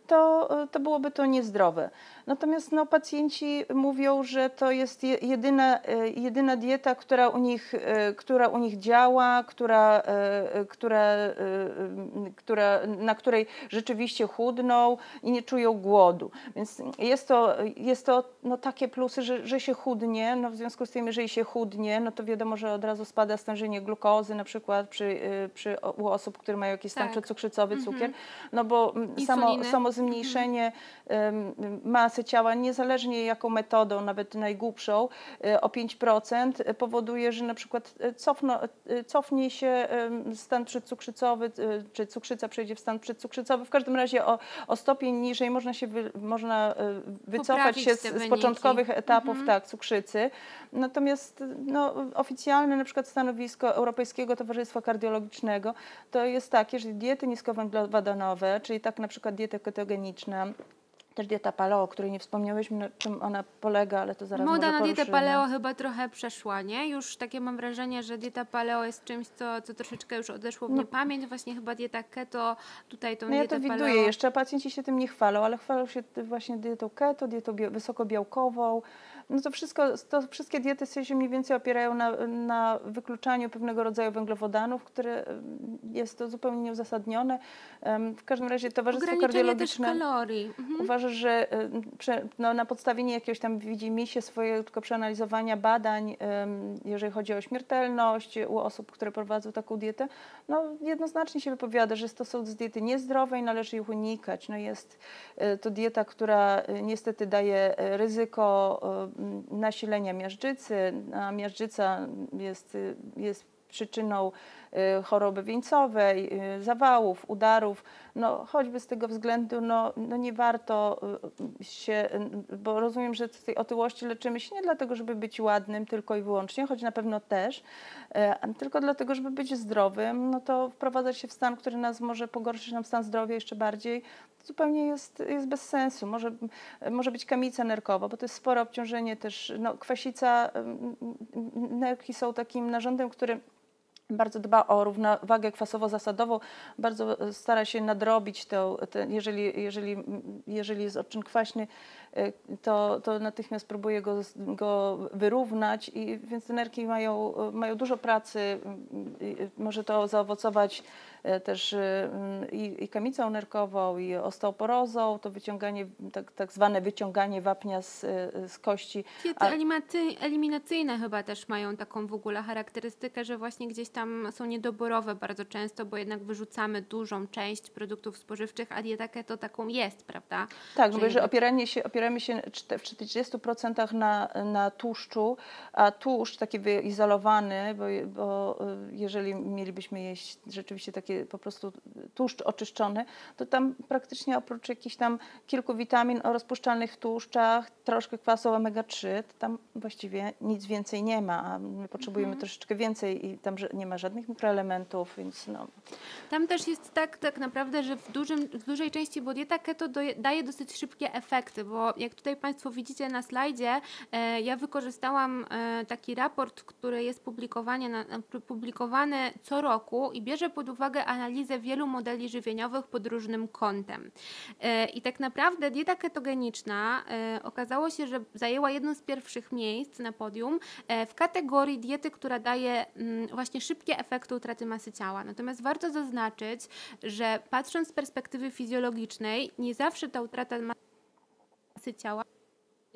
to, y, to byłoby to niezdrowe. Natomiast no, pacjenci mówią, że to jest je- jedyna, y, jedyna dieta, która u nich, y, która u nich działa, która, która, która, na której rzeczywiście chudną i nie czują głodu. Więc jest to, jest to no, takie plusy, że, że się chudnie. No, w związku z tym, jeżeli się chudnie, no to wiadomo, że od razu spada stężenie glukozy, na przykład przy, przy, u osób, które mają jakiś stan Tak. przedcukrzycowy, cukier, no bo mm, samo, samo zmniejszenie masy ciała, niezależnie jaką metodą, nawet najgłupszą, e, o 5% e, powoduje, że na przykład e, cofno, cofnie się stan przedcukrzycowy, czy cukrzyca przejdzie w stan przedcukrzycowy. W każdym razie o, o stopień niżej można się wy, można wycofać Poprawić się z, z początkowych etapów Mhm. tak, cukrzycy. Natomiast no, oficjalne na przykład stanowisko Europejskiego Towarzystwa Kardiologicznego to jest takie, że diety niskowęglowodanowe, czyli tak na przykład dieta ketogeniczna, też dieta paleo, o której nie wspomniałyśmy, na czym ona polega, ale to zaraz Moda na dietę paleo chyba trochę przeszła, nie? Już takie mam wrażenie, że dieta paleo jest czymś, co, co troszeczkę już odeszło w No. niepamięć. Właśnie chyba dieta keto, tutaj tą No ja dietę to widuję paleo. jeszcze, pacjenci się tym nie chwalą, ale chwalą się właśnie dietą keto, dietą wysokobiałkową. No to wszystko, to wszystkie diety się mniej więcej opierają na, na wykluczaniu pewnego rodzaju węglowodanów, które em, jest to zupełnie nieuzasadnione. W każdym razie Towarzystwo Kardiologiczne kalorii. Mhm. uważa, że no, na podstawie nie jakiegoś tam widzi mi się swojego tylko przeanalizowania badań, jeżeli chodzi o śmiertelność u osób, które prowadzą taką dietę, no jednoznacznie się wypowiada, że to są diety niezdrowe i należy ich unikać. No jest e, to dieta, która e, niestety daje e, ryzyko nasilenia miażdżycy, a miażdżyca jest, jest przyczyną choroby wieńcowej, y, zawałów, udarów. No, choćby z tego względu no, no nie warto y, się, y, bo rozumiem, że z tej otyłości leczymy się nie dlatego, żeby być ładnym tylko i wyłącznie, choć na pewno też, y, tylko dlatego, żeby być zdrowym, no to wprowadzać się w stan, który nas może pogorszyć nam stan zdrowia jeszcze bardziej, zupełnie jest, jest bez sensu. Może, może być kamica nerkowa, bo to jest spore obciążenie też. No, kwasica, nerki są takim narządem, który bardzo dba o równowagę kwasowo-zasadową, bardzo stara się nadrobić to, jeżeli, jeżeli, jeżeli jest odczyn kwaśny, to, to natychmiast próbuje go, go wyrównać i więc te nerki mają, mają dużo pracy. Y, y, może to zaowocować też i, i kamicą nerkową, i osteoporozą, to wyciąganie, tak, tak zwane wyciąganie wapnia z, z kości. Diety eliminacyjne chyba też mają taką w ogóle charakterystykę, że właśnie gdzieś tam są niedoborowe bardzo często, bo jednak wyrzucamy dużą część produktów spożywczych, a dieta keto taką jest, prawda? Tak, bo że opieranie się, opieranie opieramy się w 40% na, na tłuszczu, a tłuszcz taki wyizolowany, bo, bo y, jeżeli mielibyśmy jeść rzeczywiście takie po prostu tłuszcz oczyszczony, to tam praktycznie oprócz jakichś tam kilku witamin rozpuszczalnych w tłuszczach, troszkę kwasu omega-3, to tam właściwie nic więcej nie ma, a my potrzebujemy mhm. troszeczkę więcej i tam nie ma żadnych mikroelementów, więc no. Tam też jest tak, tak naprawdę, że w, dużym, w dużej części, bo dieta keto daje dosyć szybkie efekty, bo jak tutaj Państwo widzicie na slajdzie, e, ja wykorzystałam e, taki raport, który jest publikowany, co roku i bierze pod uwagę analizę wielu modeli żywieniowych pod różnym kątem. E, I tak naprawdę dieta ketogeniczna okazało się, że zajęła jedno z pierwszych miejsc na podium w kategorii diety, która daje mm, właśnie szybkie efekty utraty masy ciała. Natomiast warto zaznaczyć, że patrząc z perspektywy fizjologicznej, nie zawsze ta utrata masy masy ciała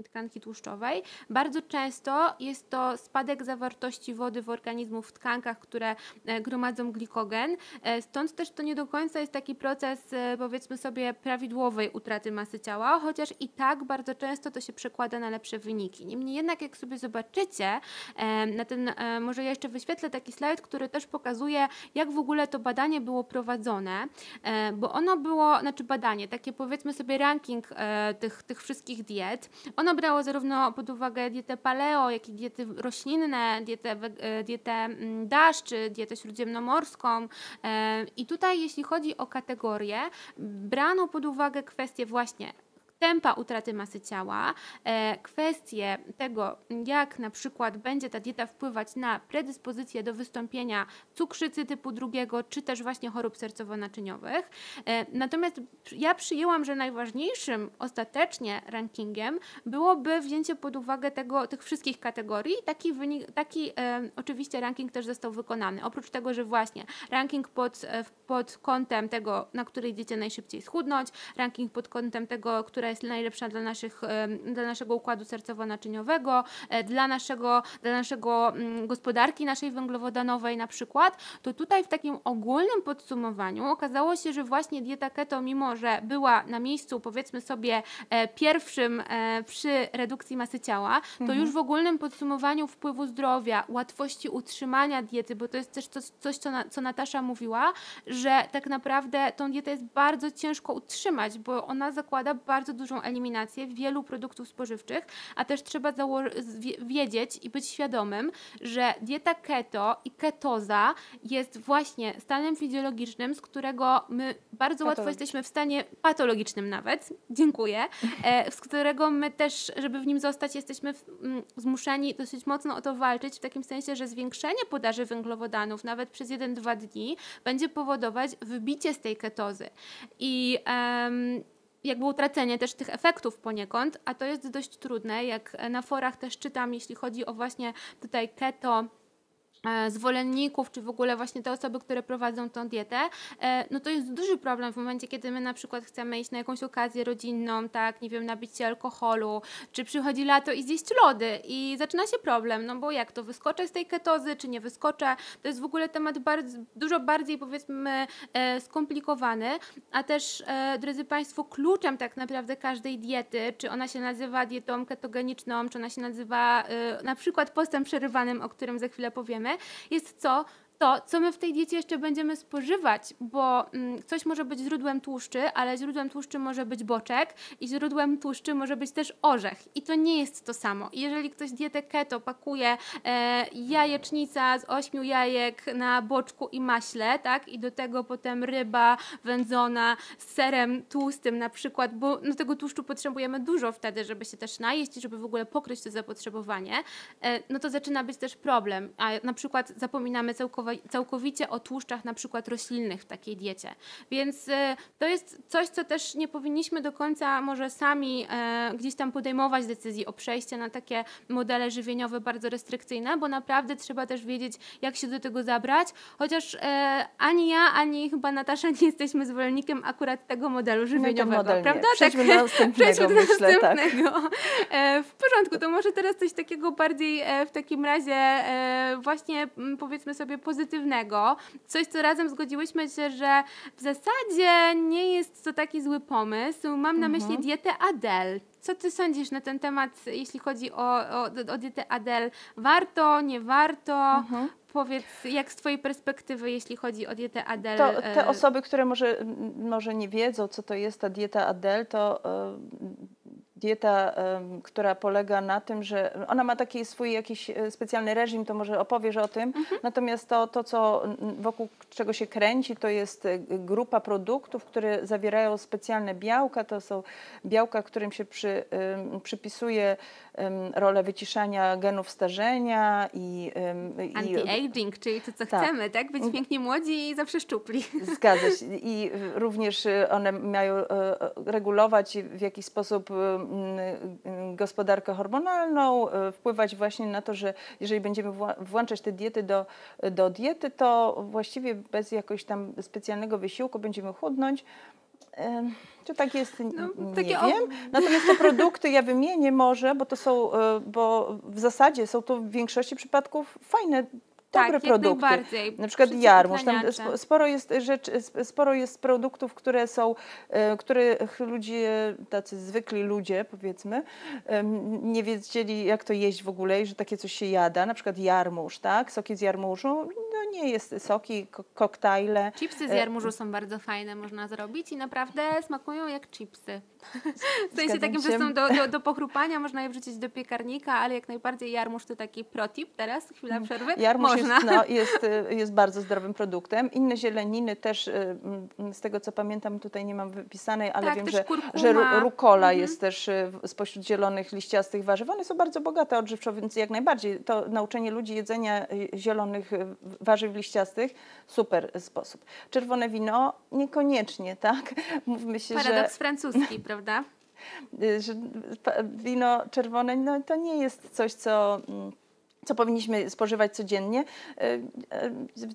tkanki tłuszczowej. Bardzo często jest to spadek zawartości wody w organizmu w tkankach, które e, gromadzą glikogen. E, stąd też to nie do końca jest taki proces, e, powiedzmy sobie, prawidłowej utraty masy ciała, chociaż i tak bardzo często to się przekłada na lepsze wyniki. Niemniej jednak, jak sobie zobaczycie, na ten, może ja jeszcze wyświetlę taki slajd, który też pokazuje, jak w ogóle to badanie było prowadzone, bo ono było, znaczy badanie, takie powiedzmy sobie ranking tych, tych wszystkich diet. Ono ono brało zarówno pod uwagę dietę paleo, jak i diety roślinne, dietę, e, dietę mm, DASH czy dietę śródziemnomorską. E, I tutaj, jeśli chodzi o kategorie, brano pod uwagę kwestie właśnie tempa utraty masy ciała, e, kwestie tego, jak na przykład będzie ta dieta wpływać na predyspozycję do wystąpienia cukrzycy typu drugiego, czy też właśnie chorób sercowo-naczyniowych. E, natomiast ja przyjęłam, że najważniejszym ostatecznie rankingiem byłoby wzięcie pod uwagę tego, tych wszystkich kategorii. Taki, wynik, taki e, oczywiście ranking też został wykonany. Oprócz tego, że właśnie ranking pod, pod kątem tego, na której diecie najszybciej schudnąć, ranking pod kątem tego, która jest najlepsza dla, naszych, dla naszego układu sercowo-naczyniowego, e, dla naszego, dla naszego mm, gospodarki naszej węglowodanowej na przykład, to tutaj w takim ogólnym podsumowaniu okazało się, że właśnie dieta keto, mimo że była na miejscu powiedzmy sobie e, pierwszym e, przy redukcji masy ciała, to mhm. już w ogólnym podsumowaniu wpływu zdrowia, łatwości utrzymania diety, bo to jest też coś, coś co, na, co Natasza mówiła, że tak naprawdę tą dietę jest bardzo ciężko utrzymać, bo ona zakłada bardzo dużą eliminację wielu produktów spożywczych, a też trzeba wiedzieć i być świadomym, że dieta keto i ketoza jest właśnie stanem fizjologicznym, z którego my bardzo łatwo jesteśmy w stanie patologicznym nawet, dziękuję, e, z którego my też, żeby w nim zostać, jesteśmy mm, zmuszeni dosyć mocno o to walczyć, w takim sensie, że zwiększenie podaży węglowodanów nawet przez 1-2 dni będzie powodować wybicie z tej ketozy. I um, jakby utracenie też tych efektów poniekąd, a to jest dość trudne, jak na forach też czytam, jeśli chodzi o właśnie tutaj keto, zwolenników, czy w ogóle właśnie te osoby, które prowadzą tą dietę, e, no to jest duży problem w momencie, kiedy my na przykład chcemy iść na jakąś okazję rodzinną, tak, nie wiem, nabić się alkoholu, czy przychodzi lato i zjeść lody i zaczyna się problem, no bo jak to, wyskoczę z tej ketozy, czy nie wyskoczę, to jest w ogóle temat bardzo, dużo bardziej powiedzmy e, skomplikowany, a też, drodzy Państwo, kluczem tak naprawdę każdej diety, czy ona się nazywa dietą ketogeniczną, czy ona się nazywa na przykład postem przerywanym, o którym za chwilę powiemy, jest co? To, co my w tej diecie jeszcze będziemy spożywać, bo mm, coś może być źródłem tłuszczy, ale źródłem tłuszczy może być boczek i źródłem tłuszczy może być też orzech. I to nie jest to samo. Jeżeli ktoś dietę keto pakuje e, jajecznica z ośmiu jajek na boczku i maśle, tak, i do tego potem ryba wędzona z serem tłustym na przykład, bo no, tego tłuszczu potrzebujemy dużo wtedy, żeby się też najeść żeby w ogóle pokryć to zapotrzebowanie, e, no to zaczyna być też problem. A na przykład zapominamy całkowicie o tłuszczach na przykład roślinnych w takiej diecie. Więc e, to jest coś, co też nie powinniśmy do końca może sami e, gdzieś tam podejmować decyzji o przejście na takie modele żywieniowe bardzo restrykcyjne, bo naprawdę trzeba też wiedzieć, jak się do tego zabrać, chociaż ani ja, ani chyba Natasza nie jesteśmy zwolennikiem akurat tego modelu żywieniowego, no prawda? Nie. Przejdźmy tak, do następnego, przejdźmy do myślę, tak. następnego. Tak. W porządku, to może teraz coś takiego bardziej w takim razie właśnie powiedzmy sobie pozytywnego, coś co razem zgodziłyśmy się, że w zasadzie nie jest to taki zły pomysł. Mam na myśli mhm. dietę Adel. Co ty sądzisz na ten temat, jeśli chodzi o, o, o dietę Adel? Warto, nie warto? Mhm. Powiedz, jak z Twojej perspektywy, jeśli chodzi o dietę Adel? To te osoby, które może, może nie wiedzą, co to jest ta dieta Adel, to dieta, która polega na tym, że ona ma taki swój jakiś e, specjalny reżim, to może opowiesz o tym. Mhm. Natomiast to, to, co wokół czego się kręci, to jest e, grupa produktów, które zawierają specjalne białka. To są białka, którym się przy, przypisuje rolę wyciszania genów starzenia i... Anti-aging, czyli to, co tak. chcemy, tak? Być pięknie młodzi i zawsze szczupli. Zgadza się. I również e, one mają regulować w jakiś sposób Mm, gospodarkę hormonalną, e, wpływać właśnie na to, że jeżeli będziemy włączać te diety do, do diety, to właściwie bez jakoś tam specjalnego wysiłku będziemy chudnąć. Czy tak jest? No, nie wiem. Natomiast te produkty ja wymienię może, bo to są, e, bo w zasadzie są to w większości przypadków fajne dobre tak, produkty. Na przykład jarmuż. Tam sporo jest, rzecz, sporo jest produktów, które są, e, których ludzie, tacy zwykli ludzie powiedzmy, nie wiedzieli jak to jeść w ogóle i że takie coś się jada. Na przykład jarmuż, tak? Soki z jarmużu. No nie jest soki, koktajle. Chipsy z e, jarmużu są bardzo fajne, można zrobić i naprawdę smakują jak chipsy. W sensie takim, że są do, do, do pochrupania, można je wrzucić do piekarnika, ale jak najbardziej jarmuż to taki protip teraz, chwila mm. przerwy. Jarmuż można. Jest, no, jest, y, jest bardzo zdrowym produktem. Inne zieleniny też, y, z tego co pamiętam, tutaj nie mam wypisanej, ale tak, wiem, że, że rukola mhm. jest też y, spośród zielonych, liściastych warzyw. One są bardzo bogate odżywczo, więc jak najbardziej to nauczenie ludzi jedzenia zielonych warzyw liściastych, super sposób. Czerwone wino niekoniecznie, tak? Mówmy się, Paradoks że... francuski, prawda? że wino czerwone no, to nie jest coś, co mm, co powinniśmy spożywać codziennie. E,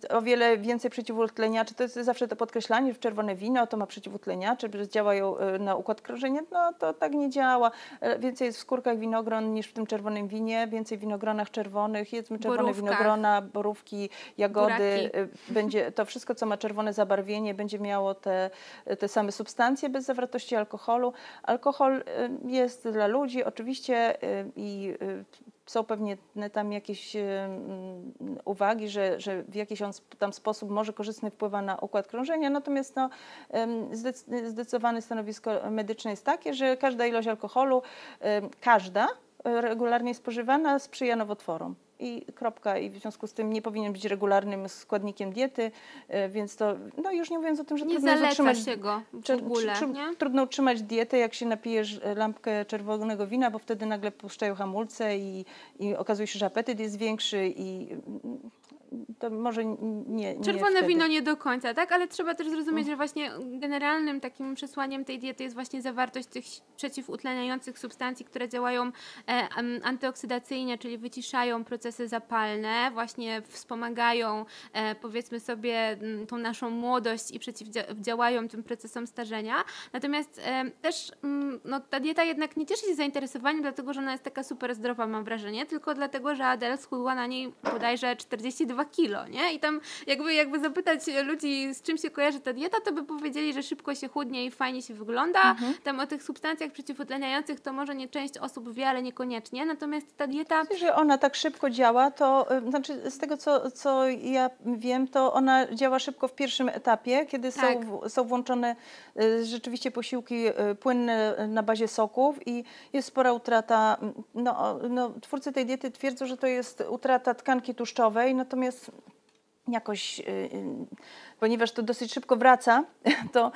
e, o wiele więcej przeciwutleniaczy, to jest zawsze to podkreślanie, że czerwone wino to ma przeciwutleniacze, że działają e, na układ krążenia, no to tak nie działa. Więcej jest w skórkach winogron niż w tym czerwonym winie, więcej w winogronach czerwonych, jedzmy czerwone Borówkach. winogrona, borówki, jagody. Będzie, to wszystko, co ma czerwone zabarwienie, będzie miało te, te same substancje bez zawartości alkoholu. Alkohol jest dla ludzi oczywiście i są pewnie tam jakieś uwagi, że, że w jakiś on tam sposób może korzystny wpływa na układ krążenia, natomiast no, zdecydowane stanowisko medyczne jest takie, że każda ilość alkoholu, każda regularnie spożywana sprzyja nowotworom i kropka. I w związku z tym nie powinien być regularnym składnikiem diety, e, więc to, no już nie mówiąc o tym, że nie trudno utrzymać, się go w ogóle, czy, czy, trudno utrzymać dietę, jak się napijesz e, lampkę czerwonego wina, bo wtedy nagle puszczają hamulce i, i okazuje się, że apetyt jest większy i to może nie. nie Czerwone wtedy. wino nie do końca, tak? Ale trzeba też zrozumieć, mm. że właśnie generalnym takim przesłaniem tej diety jest właśnie zawartość tych przeciwutleniających substancji, które działają e, antyoksydacyjnie, czyli wyciszają procesy zapalne, właśnie wspomagają, e, powiedzmy sobie, tą naszą młodość i przeciwdziałają tym procesom starzenia. Natomiast e, też m, no, ta dieta jednak nie cieszy się zainteresowaniem, dlatego że ona jest taka super zdrowa, mam wrażenie, tylko dlatego, że Adele schudła na niej bodajże 42 kg kilo, nie? I tam jakby, jakby zapytać ludzi, z czym się kojarzy ta dieta, to by powiedzieli, że szybko się chudnie i fajnie się wygląda. Mhm. Tam o tych substancjach przeciwutleniających to może nie część osób wie, ale niekoniecznie. Natomiast ta dieta... Że ona tak szybko działa, to znaczy z tego, co, co ja wiem, to ona działa szybko w pierwszym etapie, kiedy tak. są, są włączone y, rzeczywiście posiłki y, płynne na bazie soków i jest spora utrata. No, no, twórcy tej diety twierdzą, że to jest utrata tkanki tłuszczowej, natomiast jakoś, y, ponieważ to dosyć szybko wraca, to,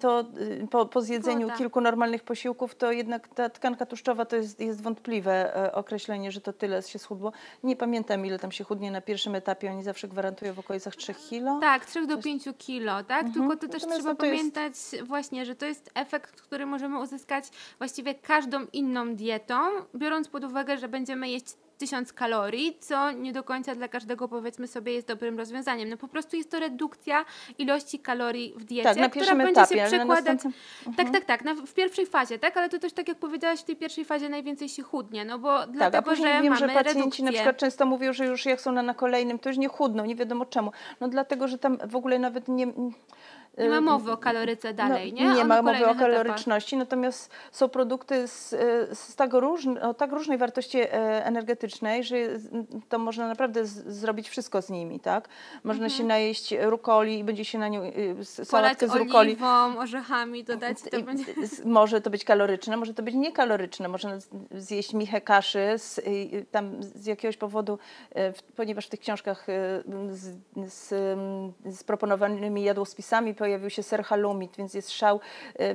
to po, po zjedzeniu kilku normalnych posiłków, to jednak ta tkanka tłuszczowa to jest, jest wątpliwe e, określenie, że to tyle się schudło. Nie pamiętam, ile tam się chudnie na pierwszym etapie, oni zawsze gwarantują w okolicach 3 kilo. Tak, 3 do 5 kilo, tak? Mhm. Tylko to też Natomiast trzeba no pamiętać jest... właśnie, że to jest efekt, który możemy uzyskać właściwie każdą inną dietą, biorąc pod uwagę, że będziemy jeść 1000 kalorii, co nie do końca dla każdego powiedzmy sobie jest dobrym rozwiązaniem. No po prostu jest to redukcja ilości kalorii w diecie, tak, która będzie etapie, się przekładać. Na tak, tak, mhm. tak, na, w pierwszej fazie, tak, ale to też tak jak powiedziałaś, w tej pierwszej fazie najwięcej się chudnie, no bo tak, dlatego, że wiem, mamy że pacjenci redukcję. na przykład często mówią, że już jak są na, na kolejnym, to już nie chudną, nie wiadomo czemu. No dlatego, że tam w ogóle nawet nie nie ma mowy o kaloryce no, dalej, nie? No, nie ma mowy o kaloryczności, etapach. natomiast są produkty z, z tak różn, o tak różnej wartości e, energetycznej, że to można naprawdę z, zrobić wszystko z nimi, tak? Można mhm. się najeść rukoli i będzie się na nią y, sałatkę z rukoli. oliwą, orzechami dodać. To I, będzie... Może to być kaloryczne, może to być niekaloryczne. Można zjeść michę kaszy z, tam z jakiegoś powodu, e, ponieważ w tych książkach z, z, z proponowanymi jadłospisami pojawił się ser halumit, więc jest szał.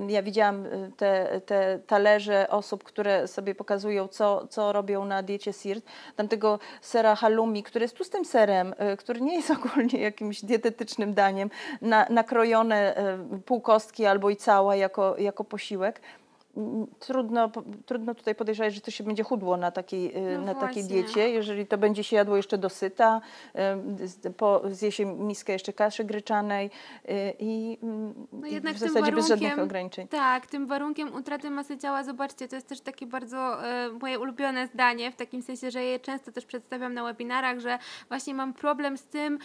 Ja widziałam y, te, te talerze osób, które sobie pokazują, co, co robią na diecie SIRT. Tam tego sera halumi, który jest tłustym serem, y, który nie jest ogólnie jakimś dietetycznym daniem, na, nakrojone y, pół kostki albo i cała jako, jako posiłek trudno, trudno tutaj podejrzewać, że to się będzie chudło na takiej, y, no na takiej diecie. Jeżeli to będzie się jadło jeszcze dosyta, po, zje się miskę jeszcze kaszy gryczanej y, i, mm, no i w zasadzie bez żadnych ograniczeń. Tak, tym warunkiem utraty masy ciała, zobaczcie, to jest też takie bardzo moje ulubione zdanie, w takim sensie, że je często też przedstawiam na webinarach, że właśnie mam problem z tym,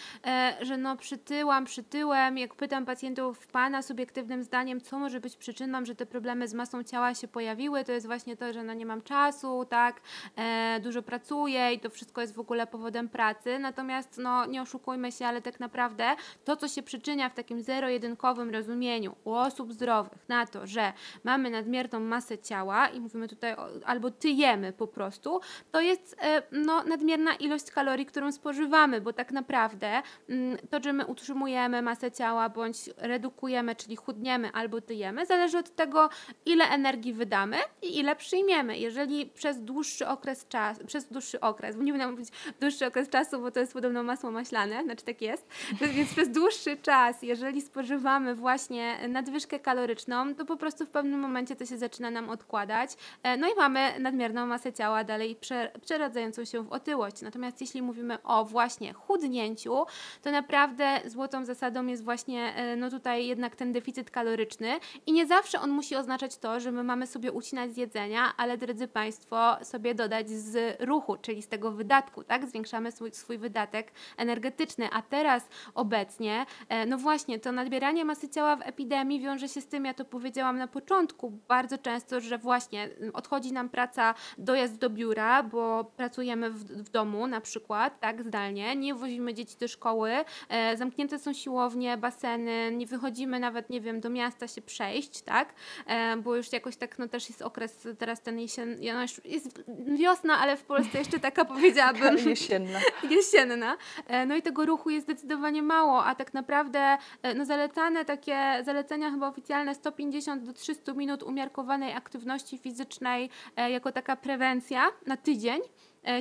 że no przytyłam, przytyłem, jak pytam pacjentów Pana subiektywnym zdaniem, co może być przyczyną, że te problemy z masą ciała się pojawiły, to jest właśnie to, że no nie mam czasu, tak, e, dużo pracuję i to wszystko jest w ogóle powodem pracy. Natomiast no nie oszukujmy się, ale tak naprawdę to, co się przyczynia w takim zero-jedynkowym rozumieniu u osób zdrowych na to, że mamy nadmierną masę ciała i mówimy tutaj o, albo tyjemy po prostu, to jest e, no, nadmierna ilość kalorii, którą spożywamy, bo tak naprawdę m, mm, to, że my utrzymujemy masę ciała bądź redukujemy, czyli chudniemy albo tyjemy, zależy od tego, ile energii energii wydamy i ile przyjmiemy. Jeżeli przez dłuższy okres czasu, przez dłuższy okres, nie będę mówić dłuższy okres czasu, bo to jest podobno masło maślane, znaczy tak jest, więc przez dłuższy czas, jeżeli spożywamy właśnie nadwyżkę kaloryczną, to po prostu w pewnym momencie to się zaczyna nam odkładać, e, no i mamy nadmierną masę ciała dalej przeradzającą się w otyłość. Natomiast jeśli mówimy o właśnie chudnięciu, to naprawdę złotą zasadą jest właśnie e, no tutaj jednak ten deficyt kaloryczny i nie zawsze on musi oznaczać to, że my my mamy sobie ucinać z jedzenia, ale drodzy Państwo, sobie dodać z ruchu, czyli z tego wydatku, tak? Zwiększamy swój, swój wydatek energetyczny, a teraz obecnie, e, no właśnie, to nadbieranie masy ciała w epidemii wiąże się z tym, ja to powiedziałam na początku, bardzo często, że właśnie odchodzi nam praca, dojazd do biura, bo pracujemy w, w domu na przykład, tak, zdalnie, nie wozimy dzieci do szkoły, e, zamknięte są siłownie, baseny, nie wychodzimy nawet, nie wiem, do miasta się przejść, tak, e, bo już jakoś jakoś tak, no też jest okres teraz ten jesienny, no jest wiosna, ale w Polsce jeszcze taka powiedziałabym. jesienna. jesienna. E, no i tego ruchu jest zdecydowanie mało, a tak naprawdę e, no zalecane takie zalecenia chyba oficjalne 150 do 300 minut umiarkowanej aktywności fizycznej e, jako taka prewencja na tydzień.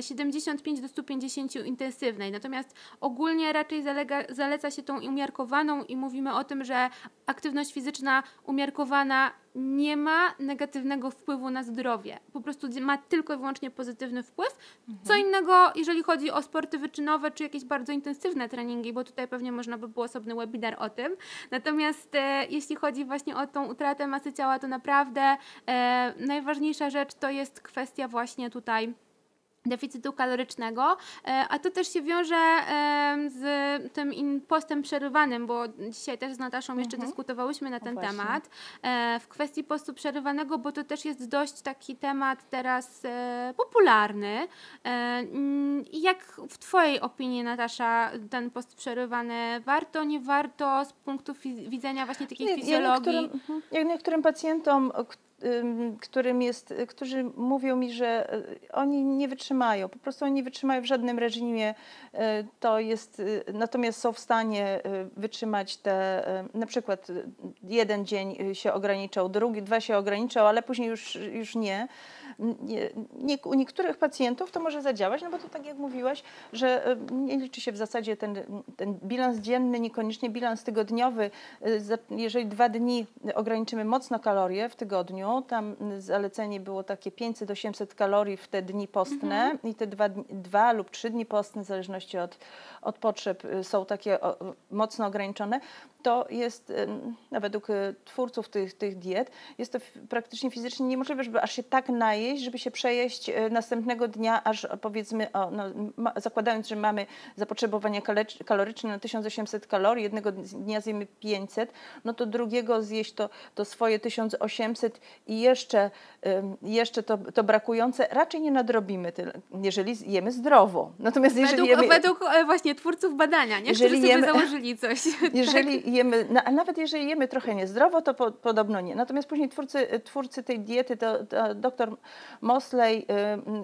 75 do 150 intensywnej. Natomiast ogólnie raczej zalega, zaleca się tą umiarkowaną i mówimy o tym, że aktywność fizyczna umiarkowana nie ma negatywnego wpływu na zdrowie. Po prostu ma tylko i wyłącznie pozytywny wpływ. Mhm. Co innego, jeżeli chodzi o sporty wyczynowe czy jakieś bardzo intensywne treningi, bo tutaj pewnie można by było osobny webinar o tym. Natomiast e, jeśli chodzi właśnie o tą utratę masy ciała, to naprawdę e, najważniejsza rzecz to jest kwestia właśnie tutaj deficytu kalorycznego, e, a to też się wiąże e, z tym postem przerywanym, bo dzisiaj też z Nataszą jeszcze mhm. dyskutowałyśmy na ten temat e, w kwestii postu przerywanego, bo to też jest dość taki temat teraz popularny. Mm, I jak w Twojej opinii, Natasza, ten post przerywany warto, nie warto z punktu widzenia właśnie takiej fizjologii? Jak niektórym, jak niektórym pacjentom, którym jest, którzy mówią mi, że e, oni nie wytrzymają, po prostu oni nie wytrzymają w żadnym reżimie, e, to jest, natomiast są w stanie wytrzymać te, na przykład jeden dzień się ograniczał, drugi, dwa się ograniczał, ale później już, już nie nie, u niektórych pacjentów to może zadziałać, no bo to tak jak mówiłaś, że e, nie liczy się w zasadzie ten, ten bilans dzienny, niekoniecznie bilans tygodniowy. E, jeżeli dwa dni ograniczymy mocno kalorie w tygodniu, tam zalecenie było takie 500-800 kalorii w te dni postne mhm. i te dwa, dwa lub trzy dni postne, w zależności od, od potrzeb, e, są takie mocno ograniczone, to jest według twórców tych, tych diet, jest to praktycznie fizycznie niemożliwe, żeby aż się tak najeść, żeby się przejeść e, następnego dnia, aż powiedzmy, o, no, zakładając, że mamy zapotrzebowanie kaloryczne na 1800 kalorii, jednego dnia zjemy 500, no to drugiego zjeść to, to swoje 1800 i jeszcze, jeszcze to, to brakujące raczej nie nadrobimy, tyle, jeżeli jemy zdrowo. Natomiast jeżeli według, jemy, według e, właśnie twórców badania, nie? Jeżeli Którzy jemy, założyli coś. Jeżeli jemy, a nawet jeżeli jemy trochę niezdrowo, to po, podobno nie. Natomiast później twórcy, twórcy tej diety, to, to doktor Mosley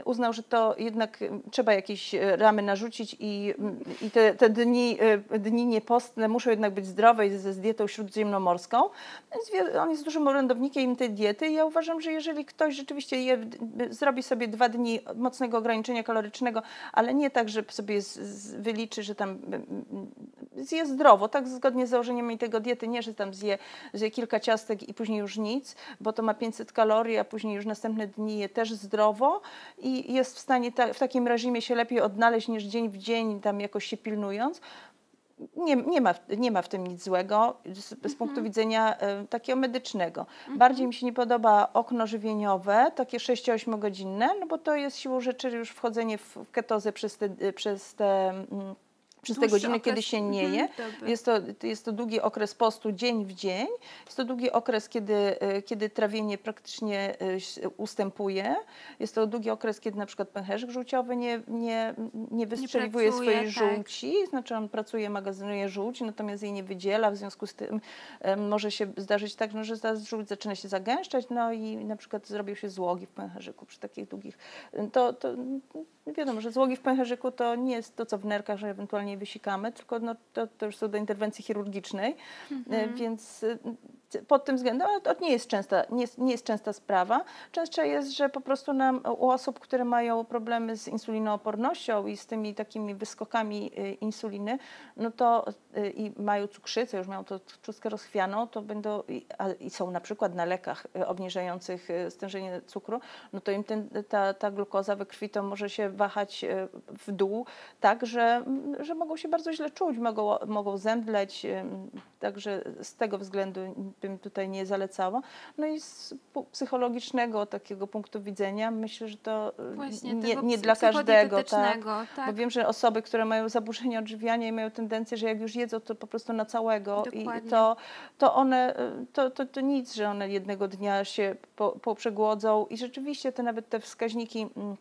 y, uznał, że to jednak trzeba jakieś ramy narzucić i, i te, te dni, y, dni niepostne muszą jednak być zdrowe i ze z dietą śródziemnomorską. Więc on jest dużym orędownikiem tej diety i ja uważam, że jeżeli ktoś rzeczywiście je, zrobi sobie dwa dni mocnego ograniczenia kalorycznego, ale nie tak, że sobie z, z, wyliczy, że tam zje zdrowo, tak zgodnie z założeniami tego diety, nie, że tam zje, zje kilka ciastek i później już nic, bo to ma 500 kalorii, a później już następne dni je też zdrowo i jest w stanie ta, w takim reżimie się lepiej odnaleźć niż dzień w dzień, tam jakoś się pilnując. Nie, nie, ma, nie ma w tym nic złego z, z mhm. punktu widzenia e, takiego medycznego. Mhm. Bardziej mi się nie podoba okno żywieniowe, takie 6-8 godzinne, no bo to jest siłą rzeczy już wchodzenie w ketozę przez te, przez te mm, przez te godziny, okres. kiedy się nie je. Mhm, jest, to, jest to długi okres postu dzień w dzień. Jest to długi okres, kiedy, e, kiedy trawienie praktycznie e, ustępuje. Jest to długi okres, kiedy na przykład pęcherzyk żółciowy nie, nie, nie wystrzeliwuje nie pracuje, swojej tak. żółci. Znaczy on pracuje, magazynuje żółć, natomiast jej nie wydziela. W związku z tym może się zdarzyć tak, no, że żółć zaczyna się zagęszczać, no i na przykład zrobił się złogi w pęcherzyku przy takich długich. To, to wiadomo, że złogi w pęcherzyku to nie jest to, co w nerkach, że ewentualnie wysikamy, tylko no, to, to już są do interwencji chirurgicznej, mhm. więc pod tym względem to nie jest, częsta, nie, jest, nie jest częsta sprawa. Często jest, że po prostu nam, u osób, które mają problemy z insulinoopornością i z tymi takimi wyskokami y, insuliny, no to y, i mają cukrzycę, już mają to trzustkę rozchwianą, to będą i, i są na przykład na lekach y, obniżających stężenie cukru, no to im ten, ta, ta glukoza we krwi to może się wahać w dół, tak, że, że mogą się bardzo źle czuć, mogą, mogą zemdleć, także z tego względu bym tutaj nie zalecała. No i z psychologicznego takiego punktu widzenia myślę, że to y, Właśnie, nie, nie dla każdego. Tak? tak? Bo wiem, że osoby, które mają zaburzenia odżywiania i mają tendencję, że jak już jedzą, to po prostu na całego Dokładnie. i to, to one, y, to, to, to nic, że one jednego dnia się po, poprzegłodzą i rzeczywiście te nawet te wskaźniki mm,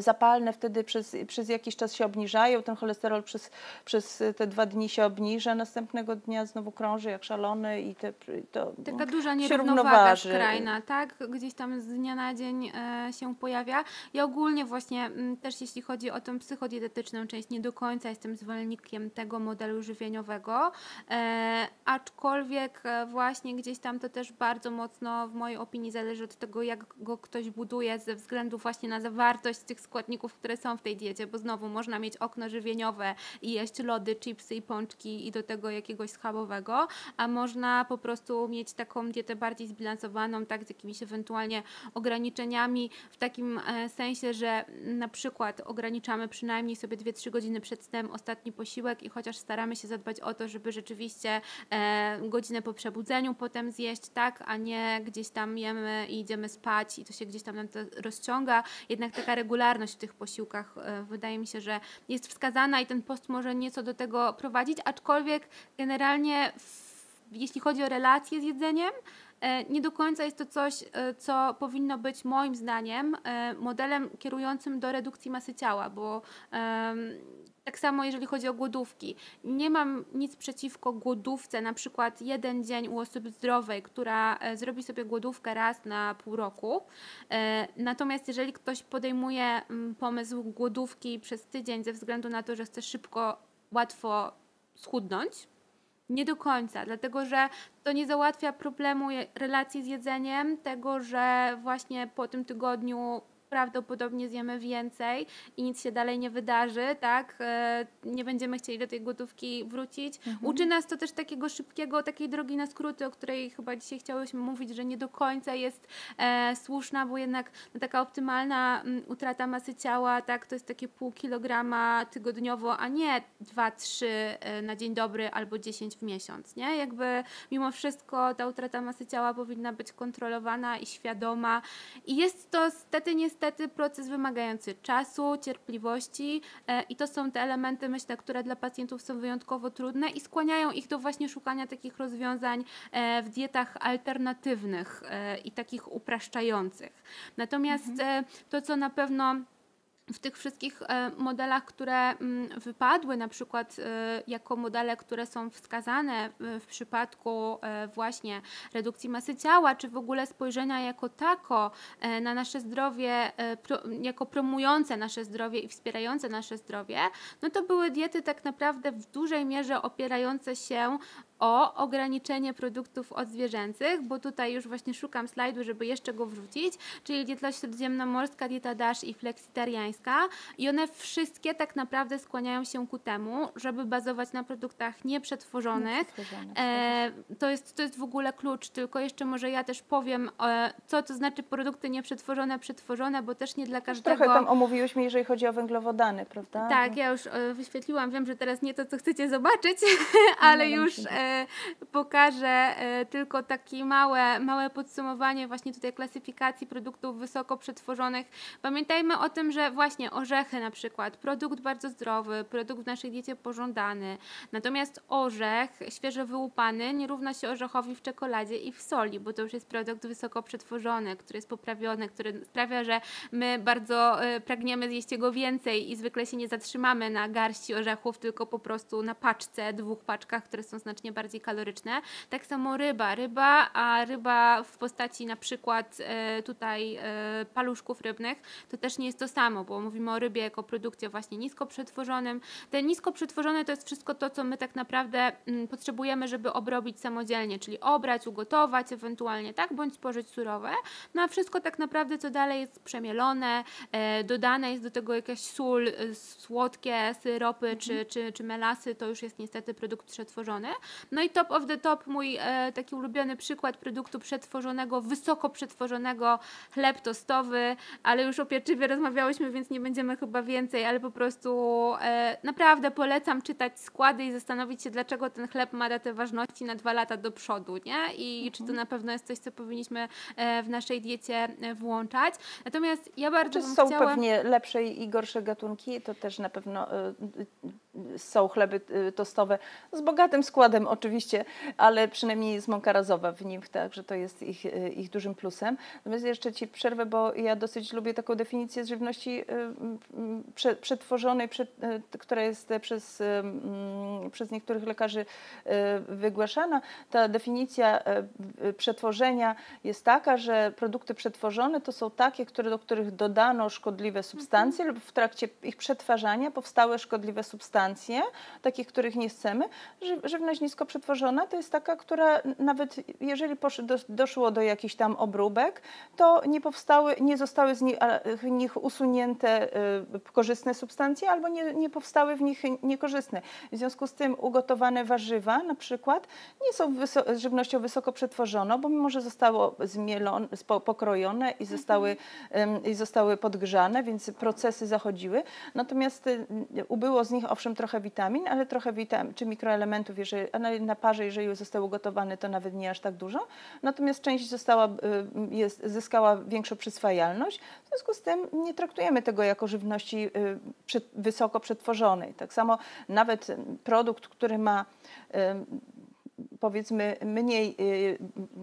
zapalne wtedy przez, przez jakiś czas się obniżają, ten cholesterol przez, przez te dwa dni się obniża, następnego dnia znowu krąży jak szalony i te, to Taka duża nierównowaga skrajna, tak? Gdzieś tam z dnia na dzień e, się pojawia. Ja ogólnie właśnie m, mm, też jeśli chodzi o tą psychodietetyczną część, nie do końca jestem zwolennikiem tego modelu żywieniowego, e, aczkolwiek e, właśnie gdzieś tam to też bardzo mocno w mojej opinii zależy od tego, jak go ktoś buduje ze względu właśnie na zawartość tych składników, które są w tej diecie, bo znowu można mieć okno żywieniowe i jeść lody, chipsy i pączki i do tego jakiegoś schabowego, a można po prostu mieć taką dietę bardziej zbilansowaną, tak, z jakimiś ewentualnie ograniczeniami, w takim e, sensie, że na przykład ograniczamy przynajmniej sobie 2-3 godziny przed snem ostatni posiłek i chociaż staramy się zadbać o to, żeby rzeczywiście e, godzinę po przebudzeniu potem zjeść, tak, a nie gdzieś tam jemy i idziemy spać i to się gdzieś tam nam to rozciąga. Jednak taka regularna regularność w tych posiłkach e, wydaje mi się, że jest wskazana i ten post może nieco do tego prowadzić, aczkolwiek generalnie jeśli chodzi o relacje z jedzeniem, E, nie do końca jest to coś, e, co powinno być moim zdaniem modelem kierującym do redukcji masy ciała, bo tak samo jeżeli chodzi o głodówki. Nie mam nic przeciwko głodówce, na przykład jeden dzień u osoby zdrowej, która zrobi sobie głodówkę raz na pół roku. Natomiast jeżeli ktoś podejmuje mm, pomysł głodówki przez tydzień ze względu na to, że chce szybko, łatwo schudnąć, nie do końca, dlatego że to nie załatwia problemu relacji z jedzeniem, tego, że właśnie po tym tygodniu prawdopodobnie zjemy więcej i nic się dalej nie wydarzy, tak? E, nie będziemy chcieli do tej gotówki wrócić. Mhm. Uczy nas to też takiego szybkiego, takiej drogi na skróty, o której chyba dzisiaj chciałyśmy mówić, że nie do końca jest e, słuszna, bo jednak no, taka optymalna m, mm, utrata masy ciała, tak, to jest takie pół kilograma tygodniowo, a nie dwa, trzy e, na dzień dobry albo 10 w miesiąc, nie? Jakby mimo wszystko ta utrata masy ciała powinna być kontrolowana i świadoma i jest to stety niestety niestety proces wymagający czasu, cierpliwości e, i to są te elementy, myślę, które dla pacjentów są wyjątkowo trudne i skłaniają ich do właśnie szukania takich rozwiązań e, w dietach alternatywnych e, i takich upraszczających. Natomiast mhm. to, co na pewno w tych wszystkich e, modelach, które mm, wypadły, na przykład e, jako modele, które są wskazane w przypadku e, właśnie redukcji masy ciała, czy w ogóle spojrzenia jako tako na nasze zdrowie, jako promujące nasze zdrowie i wspierające nasze zdrowie, no to były diety tak naprawdę w dużej mierze opierające się o ograniczenie produktów odzwierzęcych, bo tutaj już właśnie szukam slajdu, żeby jeszcze go wrzucić, czyli dieta śródziemnomorska, dieta DASH i fleksitariańska i one wszystkie tak naprawdę skłaniają się ku temu, żeby bazować na produktach nieprzetworzonych. E, to, jest, to jest w ogóle klucz, tylko jeszcze może ja też powiem, e, co to znaczy produkty nieprzetworzone, przetworzone, bo też nie dla każdego... Trochę tam omówiłyśmy, jeżeli chodzi o węglowodany, prawda? Tak, ja już e, wyświetliłam, wiem, że teraz nie to, co chcecie zobaczyć, ale już pokażę e, tylko takie małe, małe podsumowanie właśnie tutaj klasyfikacji produktów wysoko przetworzonych. Pamiętajmy o tym, że właśnie orzechy na przykład, produkt bardzo zdrowy, produkt w naszej diecie pożądany. Natomiast orzech świeżo wyłupany nie równa się orzechowi w czekoladzie i w soli, bo to już jest produkt wysoko przetworzony, który jest poprawiony, który sprawia, że my bardzo e, pragniemy zjeść jego więcej i zwykle się nie zatrzymamy na garści orzechów, tylko po prostu na paczce, dwóch paczkach, które są znacznie bardziej bardziej kaloryczne. Tak samo ryba. Ryba, a ryba w postaci na przykład e, tutaj e, paluszków rybnych, to też nie jest to samo, bo mówimy o rybie jako produkcie właśnie nisko przetworzonym. Te nisko przetworzone to jest wszystko to, co my tak naprawdę mm, potrzebujemy, żeby obrobić samodzielnie, czyli obrać, ugotować ewentualnie, tak, bądź spożyć surowe. No a wszystko tak naprawdę, co dalej jest przemielone, e, dodane jest do tego jakaś sól, słodkie syropy mhm. czy, czy, czy melasy, to już jest niestety produkt przetworzony. No i top of the top, mój e, taki ulubiony przykład produktu przetworzonego, wysoko przetworzonego, chleb tostowy, ale już o pieczywie rozmawiałyśmy, więc nie będziemy chyba więcej, ale po prostu e, naprawdę polecam czytać składy i zastanowić się, dlaczego ten chleb ma datę ważności na dwa lata do przodu, nie? I mhm. czy to mhm. na pewno jest coś, co powinniśmy e, w naszej diecie e, włączać. Natomiast ja bardzo czy bym są chciała... pewnie lepsze i gorsze gatunki, to też na pewno e, są chleby tostowe z bogatym składem oczywiście, ale przynajmniej jest mąka razowa w nim, także to jest ich, ich dużym plusem. Natomiast jeszcze Ci przerwę, bo ja dosyć lubię taką definicję żywności y, przetworzonej, y, która jest przez, y, przez niektórych lekarzy wygłaszana. Ta definicja przetworzenia jest taka, że produkty przetworzone to są takie, które, do których dodano szkodliwe substancje mhm. lub w trakcie ich przetwarzania powstały szkodliwe substancje, takich, których nie chcemy. Żywność nisko przetworzona to jest taka, która nawet jeżeli doszło do jakichś tam obróbek, to nie powstały, nie zostały z nich usunięte y, korzystne substancje albo nie, nie powstały w nich niekorzystne. W związku z tym ugotowane warzywa na przykład nie są wyso żywnością wysoko przetworzoną, bo mimo, że zostało zmielone, pokrojone i zostały, i zostały podgrzane, więc procesy zachodziły. Natomiast y, ubyło z nich owszem trochę witamin, ale trochę witamin, czy mikroelementów, jeżeli, na parze, jeżeli zostały ugotowane, to nawet nie aż tak dużo. Natomiast część została, jest, zyskała większą przyswajalność. W związku z tym nie traktujemy tego jako żywności wysoko przetworzonej. Tak samo nawet produkt, który ma powiedzmy mniej, y,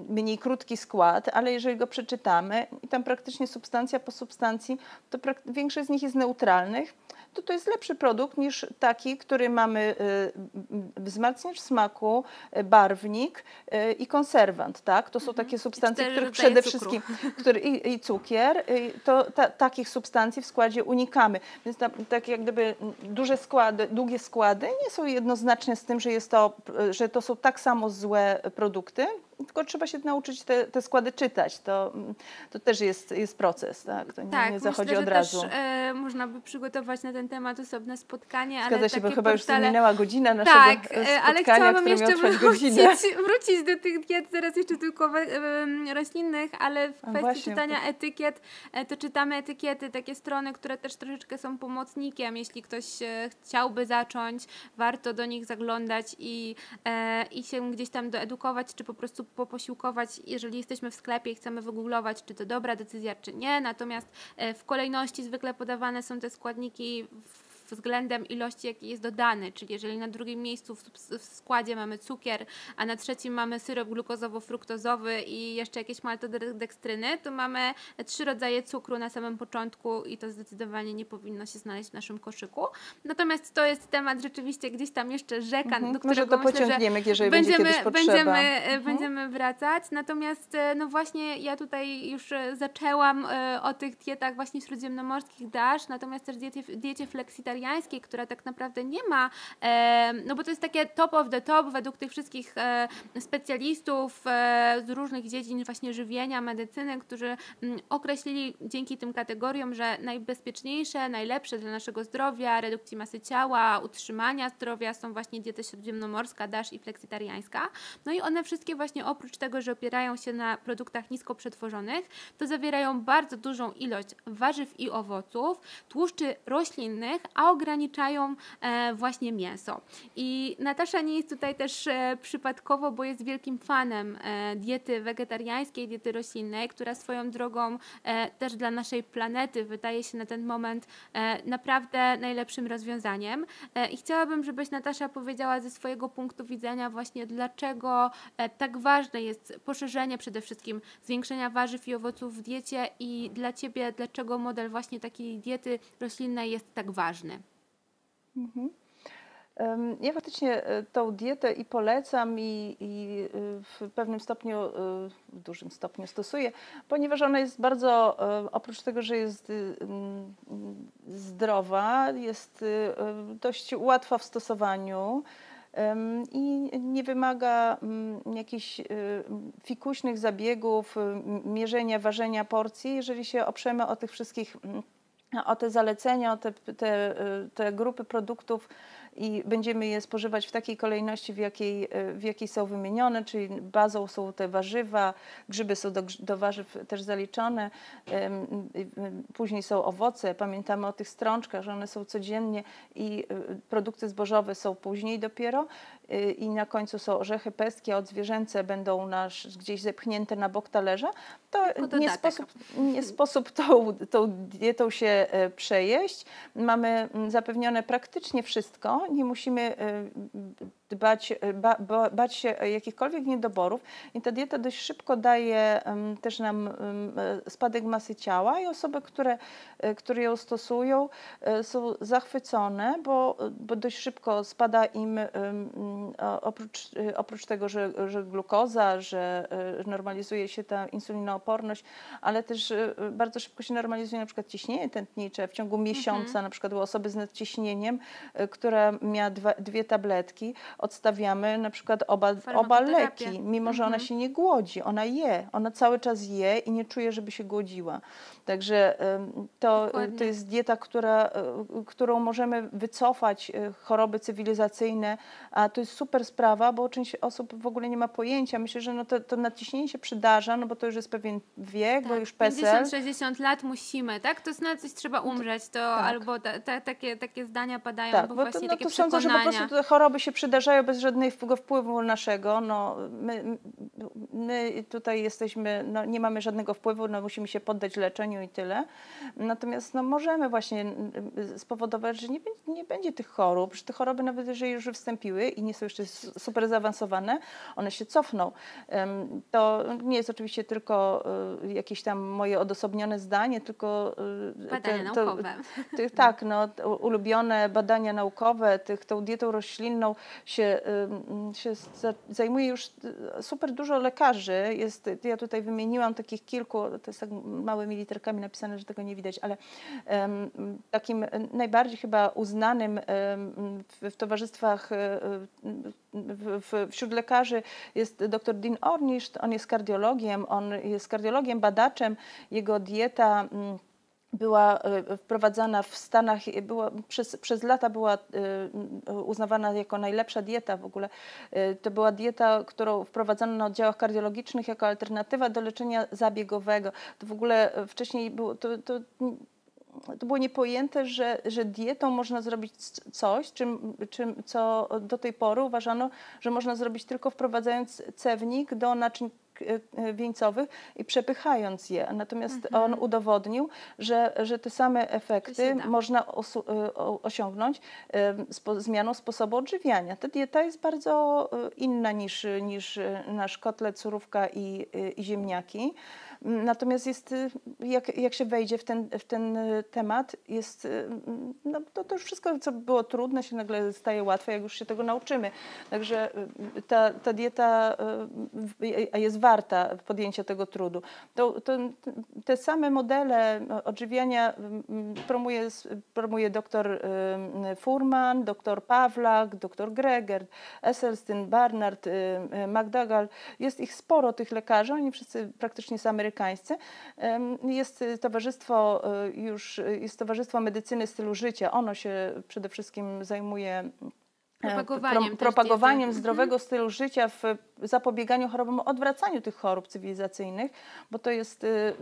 mniej krótki skład, ale jeżeli go przeczytamy i tam praktycznie substancja po substancji, to większość z nich jest neutralnych to to jest lepszy produkt niż taki, który mamy y, wzmacniacz smaku, y, barwnik y, i konserwant. Tak? To są mhm. takie substancje, których przede wszystkim który, i, i cukier, to ta, takich substancji w składzie unikamy. Więc ta, tak jak gdyby duże składy, długie składy nie są jednoznaczne z tym, że, jest to, że to są tak samo złe produkty, tylko trzeba się nauczyć te, te składy czytać. To, to też jest, jest proces, tak? To nie, tak, nie zachodzi myślę, od razu. Też, e, można by przygotować na ten temat osobne spotkanie. Zgadza ale się, bo chyba portale... już minęła godzina naszego tak, spotkania, e, ale chciałabym jeszcze wrócić, wrócić do tych diet, teraz jeszcze tylko roślinnych, ale w kwestii właśnie, czytania etykiet, e, to czytamy etykiety, takie strony, które też troszeczkę są pomocnikiem. Jeśli ktoś e, chciałby zacząć, warto do nich zaglądać i, i się gdzieś tam doedukować, czy po prostu poposiłkować jeżeli jesteśmy w sklepie i chcemy wygooglować, czy to dobra decyzja, czy nie. Natomiast e, w kolejności zwykle podawane są te składniki w względem ilości, jaki jest dodany, czyli jeżeli na drugim miejscu w, w składzie mamy cukier, a na trzecim mamy syrop glukozowo-fruktozowy i jeszcze jakieś maltodekstryny, to mamy trzy rodzaje cukru na samym początku i to zdecydowanie nie powinno się znaleźć w naszym koszyku. Natomiast to jest temat rzeczywiście gdzieś tam jeszcze rzeka, mhm. do którego Może to myślę, że jeżeli będziemy, będzie będziemy, mhm. będziemy wracać. Natomiast e, no właśnie ja tutaj już e, zaczęłam e, o tych dietach właśnie śródziemnomorskich dasz, natomiast też diecie, diecie fleksitariańskiej wegetariańskiej, która tak naprawdę nie ma, e, no bo to jest takie top of the top według tych wszystkich e, specjalistów e, z różnych dziedzin właśnie żywienia, medycyny, którzy mm, określili dzięki tym kategoriom, że najbezpieczniejsze, najlepsze dla naszego zdrowia, redukcji masy ciała, utrzymania zdrowia są właśnie diety śródziemnomorska, dasz i fleksitariańska. No i one wszystkie właśnie oprócz tego, że opierają się na produktach nisko przetworzonych, to zawierają bardzo dużą ilość warzyw i owoców, tłuszczy roślinnych, a ograniczają e, właśnie mięso. I Natasza nie jest tutaj też e, przypadkowo, bo jest wielkim fanem e, diety wegetariańskiej, diety roślinnej, która swoją drogą też dla naszej planety wydaje się na ten moment naprawdę najlepszym rozwiązaniem. I chciałabym, żebyś Natasza powiedziała ze swojego punktu widzenia właśnie dlaczego tak ważne jest poszerzenie przede wszystkim zwiększenia warzyw i owoców w diecie i dla Ciebie dlaczego model właśnie takiej diety roślinnej jest tak ważny. Mhm. Ja faktycznie e, tą dietę i polecam i, i, e, w pewnym stopniu, e, w dużym stopniu stosuję, ponieważ ona jest bardzo, oprócz tego, że jest zdrowa, jest dość łatwa w stosowaniu i nie wymaga jakichś fikuśnych zabiegów, mierzenia, ważenia porcji, jeżeli się oprzemy o tych wszystkich o te zalecenia, o te, te, te grupy produktów i będziemy je spożywać w takiej kolejności, w jakiej, w jakiej są wymienione, czyli bazą są te warzywa, grzyby są do, do warzyw też zaliczone, później są owoce, pamiętamy o tych strączkach, że one są codziennie i y, produkty zbożowe są później dopiero. y, i na końcu są orzechy peskie, od zwierzęce będą nasz, gdzieś zepchnięte na bok talerza, to nie sposób, nie sposób tą, tą dietą się e, przejeść. Mamy mm, zapewnione praktycznie wszystko, nie musimy e, dbać, ba, ba, bać się jakichkolwiek niedoborów i ta dieta dość szybko daje um, też nam um, spadek masy ciała i osoby, które, które ją stosują są zachwycone, bo, bo dość szybko spada im um, oprócz, oprócz tego, że, że glukoza, że normalizuje się ta insulinooporność, ale też bardzo szybko się normalizuje na przykład ciśnienie tętnicze w ciągu miesiąca, mhm. na przykład u osoby z nadciśnieniem, która miała dwa, dwie tabletki, odstawiamy na przykład oba, oba leki, mimo że ona mhm. się nie głodzi, ona je, ona cały czas je i nie czuje, żeby się głodziła. Także to, to jest dieta, która, e, którą możemy wycofać e, choroby cywilizacyjne, a to jest super sprawa, bo część osób w ogóle nie ma pojęcia. Myślę, że no to, to nadciśnienie się przydarza, no bo to już jest pewien wiek, tak, bo już PESEL. 50-60 lat musimy, tak? To na coś trzeba umrzeć, to tak. albo ta, ta, takie, takie zdania padają, tak, bo, bo właśnie to, no takie to sądzę, że po prostu te choroby się przydarzają bez żadnego wpływu naszego. No, my, my tutaj jesteśmy, no, nie mamy żadnego wpływu, no, musimy się poddać leczeniu i tyle. Natomiast no, możemy właśnie spowodować, że nie, nie będzie tych chorób, że te choroby nawet jeżeli już wystąpiły i nie są jeszcze super zaawansowane, one się cofną. To nie jest oczywiście tylko y, jakieś tam moje odosobnione zdanie, tylko y, badania te, naukowe. To, tak, no, ulubione badania naukowe, tych, tą dietą roślinną się, się zajmuje już y, super dużo lekarzy. Jest, ja tutaj wymieniłam takich kilku, to jest tak małymi literkami napisane, że tego nie widać, ale takim najbardziej chyba uznanym w, towarzystwach w, wśród lekarzy jest dr Dean Ornish, on jest kardiologiem, on jest kardiologiem, badaczem, jego dieta była e, wprowadzana w Stanach, była, przez, przez lata była e, uznawana jako najlepsza dieta w ogóle. E, to była dieta, którą wprowadzano na oddziałach kardiologicznych jako alternatywa do leczenia zabiegowego. To w ogóle wcześniej było, to, to to było niepojęte, że, że dietą można zrobić coś, czym, czym, co do tej pory uważano, że można zrobić tylko wprowadzając cewnik do naczyń wieńcowych i przepychając je. Natomiast mhm. on udowodnił, że, że te same efekty można e, osiągnąć spo, zmianą sposobu odżywiania. Ta dieta jest bardzo e, inna niż, niż nasz kotlet, surówka i, i ziemniaki. Natomiast jest, y, jak, jak się wejdzie w ten, w ten y, temat, jest, y, no, to, to już wszystko, co było trudne, się nagle staje łatwe, jak już się tego nauczymy. Także ta, ta dieta jest warta podjęcia tego trudu. To, to, te same modele odżywiania promuje, promuje dr Furman, dr Pawlak, dr Greger, Esselstyn, Barnard, McDougall. Jest ich sporo, tych lekarzy, oni wszyscy praktycznie Ameryki amerykańscy. Jest towarzystwo y, już, jest Towarzystwo Medycyny Stylu Życia. Ono się przede wszystkim zajmuje e, propagowaniem, pro, propagowaniem mhm. zdrowego stylu życia w zapobieganiu chorobom, odwracaniu tych chorób cywilizacyjnych, bo to jest y,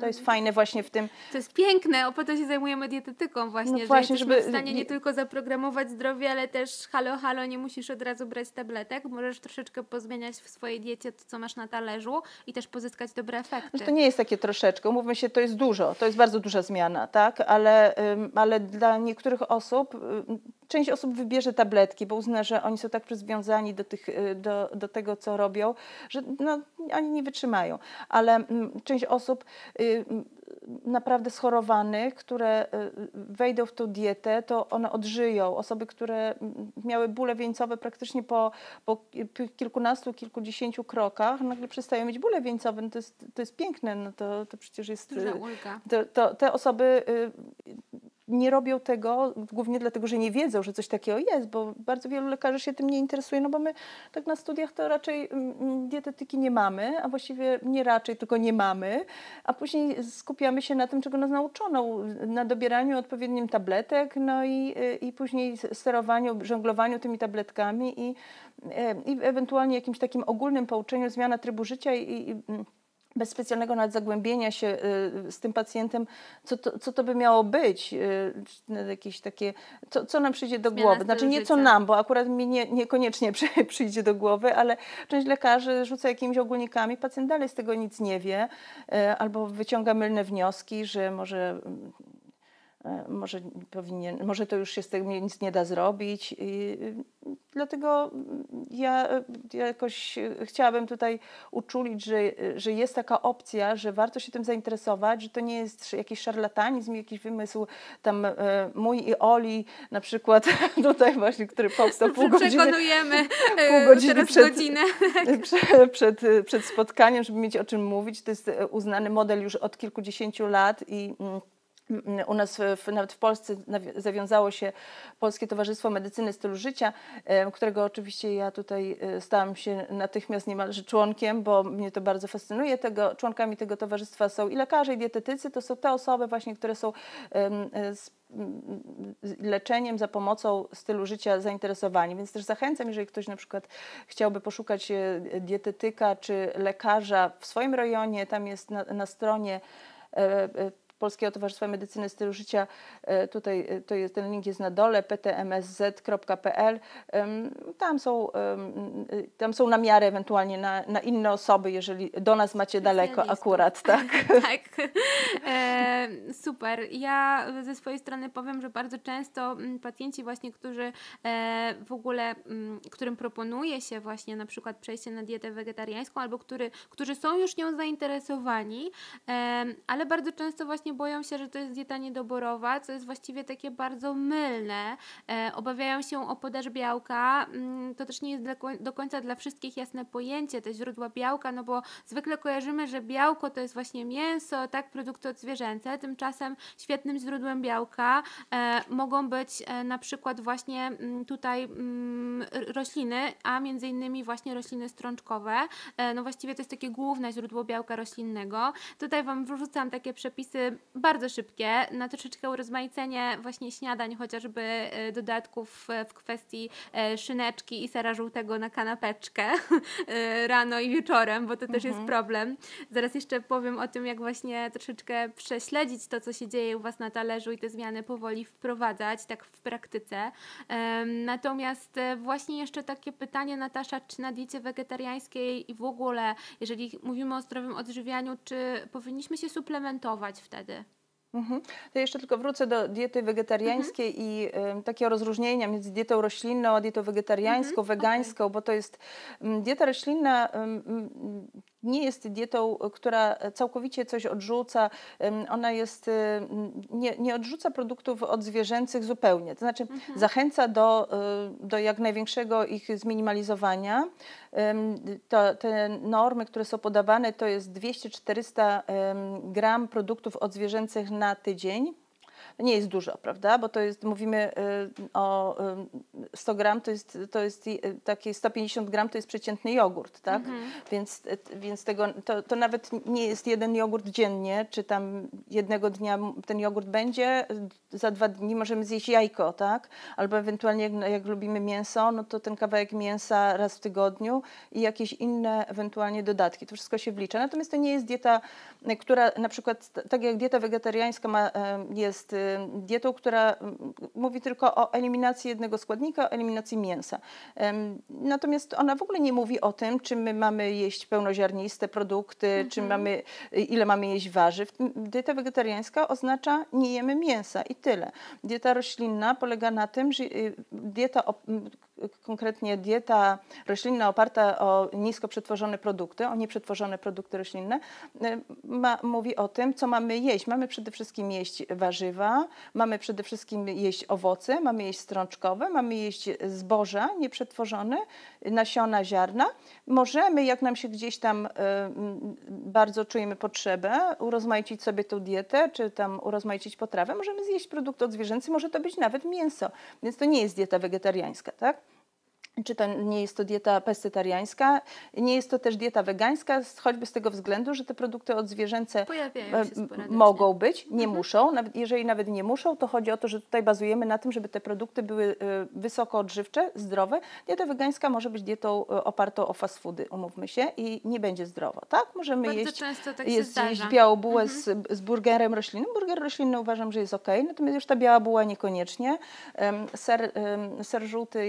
to jest fajne właśnie w tym. To jest piękne, o po to się zajmujemy dietetyką właśnie, no że właśnie, żeby w stanie nie tylko zaprogramować zdrowie, ale też halo, halo, nie musisz od razu brać tabletek, możesz troszeczkę pozmieniać w swojej diecie to, co masz na talerzu i też pozyskać dobre efekty. to nie jest takie troszeczkę, umówmy się, to jest dużo, to jest bardzo duża zmiana, tak, ale, ale dla niektórych osób, część osób wybierze tabletki, bo uzna, że oni są tak przywiązani do, tych, y, do, do tego, co robią, że no, oni nie wytrzymają, ale część osób Y, naprawdę schorowanych, które y, wejdą w tą dietę, to one odżyją. Osoby, które miały bóle wieńcowe praktycznie po, po kilkunastu, kilkudziesięciu krokach, nagle przestają mieć bóle wieńcowe. No to, jest, to jest piękne, no to, to przecież jest... Duża y, ulga. To, to, te osoby nie robią tego głównie dlatego, że nie wiedzą, że coś takiego jest, bo bardzo wielu lekarzy się tym nie interesuje, no bo my tak na studiach to raczej mm, mm, dietetyki nie mamy, a właściwie nie raczej, tylko nie mamy, a później skupiamy się na tym, czego nas nauczono, na dobieraniu odpowiednim tabletek, no i, i później sterowaniu, żonglowaniu tymi tabletkami i, e, i ewentualnie jakimś takim ogólnym pouczeniu, zmiana trybu życia i, i mm, bez specjalnego nadzagłębienia się y, z tym pacjentem, co to, co to by miało być, y, jakieś takie, co, co nam przyjdzie do Zmiana głowy. Znaczy nie co nam, bo akurat mi nie, niekoniecznie przyjdzie do głowy, ale część lekarzy rzuca jakimiś ogólnikami, pacjent dalej z tego nic nie wie, y, albo wyciąga mylne wnioski, że może może, powinien, może to już się z tego nic nie da zrobić. I dlatego ja, ja jakoś chciałabym tutaj uczulić, że, że jest taka opcja, że warto się tym zainteresować, że to nie jest jakiś szarlatanizm, jakiś wymysł tam e, mój i Oli na przykład tutaj właśnie, który powstał pół godziny. Przekonujemy e, pół godziny przed, godzinę. Przed, przed, przed spotkaniem, żeby mieć o czym mówić. To jest uznany model już od kilkudziesięciu lat i mm, U nas w, nawet w Polsce zawiązało się Polskie Towarzystwo Medycyny Stylu Życia, którego oczywiście ja tutaj e, stałam się natychmiast niemalże członkiem, bo mnie to bardzo fascynuje. Tego, członkami tego towarzystwa są i lekarze, i dietetycy. To są te osoby właśnie, które są z leczeniem za pomocą stylu życia zainteresowani. Więc też zachęcam, jeżeli ktoś na przykład chciałby poszukać e, dietetyka czy lekarza w swoim rejonie, tam jest na, na stronie e, Polskiego Towarzystwa Medycyny Stylu Życia, e, tutaj e, to jest, ten link jest na dole, ptmsz.pl. Tam są, tam są namiary ewentualnie na, na inne osoby, jeżeli do nas macie daleko akurat, tak? tak. E, super. Ja ze swojej strony powiem, że bardzo często mm, pacjenci właśnie, którzy e, w ogóle, m, którym proponuje się właśnie na przykład przejście na dietę wegetariańską albo który, którzy są już nią zainteresowani, e, ale bardzo często właśnie boją się, że to jest dieta niedoborowa, co jest właściwie takie bardzo mylne. E, obawiają się o podaż białka. Mm, to też nie jest do końca dla wszystkich jasne pojęcie, te źródła białka, no bo zwykle kojarzymy, że białko to jest właśnie mięso, tak, produkty odzwierzęce. Tymczasem świetnym źródłem białka e, mogą być e, na przykład właśnie mm, tutaj mm, rośliny, a między innymi właśnie rośliny strączkowe. No właściwie to jest takie główne źródło białka roślinnego. Tutaj Wam wrzucam takie przepisy bardzo szybkie, na troszeczkę urozmaicenie właśnie śniadań, chociażby e, dodatków e, w kwestii e, szyneczki i sera żółtego na kanapeczkę rano i wieczorem, bo to też mhm. jest problem. Zaraz jeszcze powiem o tym, jak właśnie troszeczkę prześledzić to, co się dzieje u Was na talerzu i te zmiany powoli wprowadzać, tak w praktyce. Natomiast właśnie jeszcze takie pytanie, Natasza, czy na diecie wegetariańskiej i w ogóle, jeżeli mówimy o zdrowym odżywianiu, czy powinniśmy się suplementować wtedy? Mhm. To jeszcze tylko wrócę do diety wegetariańskiej mhm. i y, takiego rozróżnienia między dietą roślinną a dietą wegetariańską, mhm. wegańską, okay. bo to jest y, dieta roślinna. Y, nie jest dietą, która całkowicie coś odrzuca. Ona jest, nie, nie odrzuca produktów odzwierzęcych zupełnie. To znaczy mhm. zachęca do, do jak największego ich zminimalizowania. To, te normy, które są podawane, to jest 200-400 gram produktów odzwierzęcych na tydzień nie jest dużo, prawda? Bo to jest, mówimy y, o 100 y, gram, to jest, to jest y, takie 150 gram to jest przeciętny jogurt, tak? Mhm. Więc, więc tego, to, to nawet nie jest jeden jogurt dziennie, czy tam jednego dnia ten jogurt będzie, za dwa dni możemy zjeść jajko, tak? Albo ewentualnie jak, jak lubimy mięso, no to ten kawałek mięsa raz w tygodniu i jakieś inne ewentualnie dodatki. To wszystko się wlicza. Natomiast to nie jest dieta, która na przykład, tak jak dieta wegetariańska ma, jest dietą, która mówi tylko o eliminacji jednego składnika, o eliminacji mięsa. Natomiast ona w ogóle nie mówi o tym, czy my mamy jeść pełnoziarniste produkty, mhm. czy mamy, ile mamy jeść warzyw. Dieta wegetariańska oznacza nie jemy mięsa i tyle. Dieta roślinna polega na tym, że y, dieta konkretnie dieta roślinna oparta o nisko przetworzone produkty, o nieprzetworzone produkty roślinne, y, ma, mówi o tym, co mamy jeść. Mamy przede wszystkim jeść warzywa, mamy przede wszystkim jeść owoce, mamy jeść strączkowe, mamy jeść zboża nieprzetworzone, nasiona, ziarna. Możemy, jak nam się gdzieś tam y, bardzo czujemy potrzebę, urozmaicić sobie tą dietę, czy tam urozmaicić potrawę, możemy zjeść produkt odzwierzęcy, może to być nawet mięso, więc to nie jest dieta wegetariańska, tak? Czy to nie jest to dieta pestytariańska, nie jest to też dieta wegańska, choćby z tego względu, że te produkty odzwierzęce e, mogą być, nie mhm. muszą. Nawet, jeżeli nawet nie muszą, to chodzi o to, że tutaj bazujemy na tym, żeby te produkty były e, wysoko odżywcze, zdrowe. Dieta wegańska może być dietą e, opartą o fast foody, umówmy się, i nie będzie zdrowo, tak? Możemy Bardzo jeść, tak jest, jeść białą bułę mhm. z, z burgerem roślinnym. Burger roślinny uważam, że jest ok, natomiast już ta biała buła niekoniecznie. Ser, ser żółty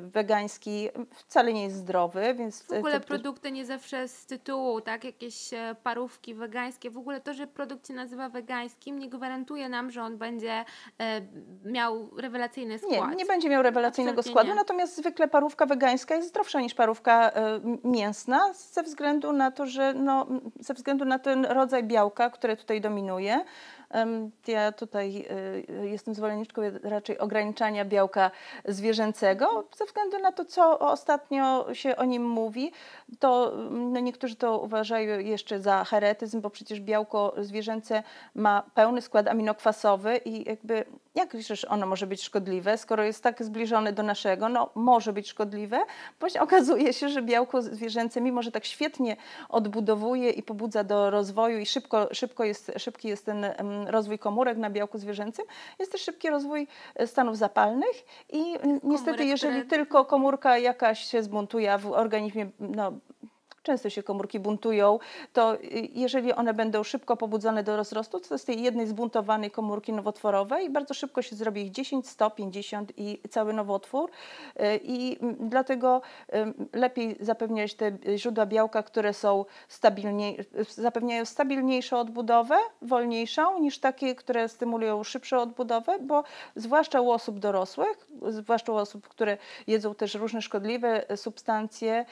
wegański wcale nie jest zdrowy, więc... W ogóle to... produkty nie zawsze z tytułu, tak, jakieś e, parówki wegańskie, w ogóle to, że produkt się nazywa wegańskim nie gwarantuje nam, że on będzie e, miał rewelacyjny skład. Nie, nie będzie miał rewelacyjnego Absolutnie składu, nie. natomiast zwykle parówka wegańska jest zdrowsza niż parówka e, mięsna ze względu na to, że no, ze względu na ten rodzaj białka, które tutaj dominuje, Ja tutaj y, jestem zwolenniczką raczej ograniczania białka zwierzęcego, ze względu na to, co ostatnio się o nim mówi. To mm, no niektórzy to uważają jeszcze za heretyzm, bo przecież białko zwierzęce ma pełny skład aminokwasowy i jakby jak przecież ono może być szkodliwe, skoro jest tak zbliżone do naszego, no może być szkodliwe. Właśnie okazuje się, że białko zwierzęce, mimo że tak świetnie odbudowuje i pobudza do rozwoju i szybko, szybko jest, szybki jest ten rozwój komórek na białku zwierzęcym, jest też szybki rozwój e, stanów zapalnych i niestety jeżeli które- tylko komórka jakaś się zbuntuje, a w organizmie no, często się komórki buntują, to y, jeżeli one będą szybko pobudzone do rozrostu, to z tej jednej zbuntowanej komórki nowotworowej bardzo szybko się zrobi ich 10, 100, 50 i cały nowotwór. Y, I mm, dlatego ym, lepiej zapewniać te źródła białka, które są stabilniej, zapewniają stabilniejszą odbudowę, wolniejszą, niż takie, które stymulują szybszą odbudowę, bo zwłaszcza u osób dorosłych, zwłaszcza u osób, które jedzą też różne szkodliwe substancje,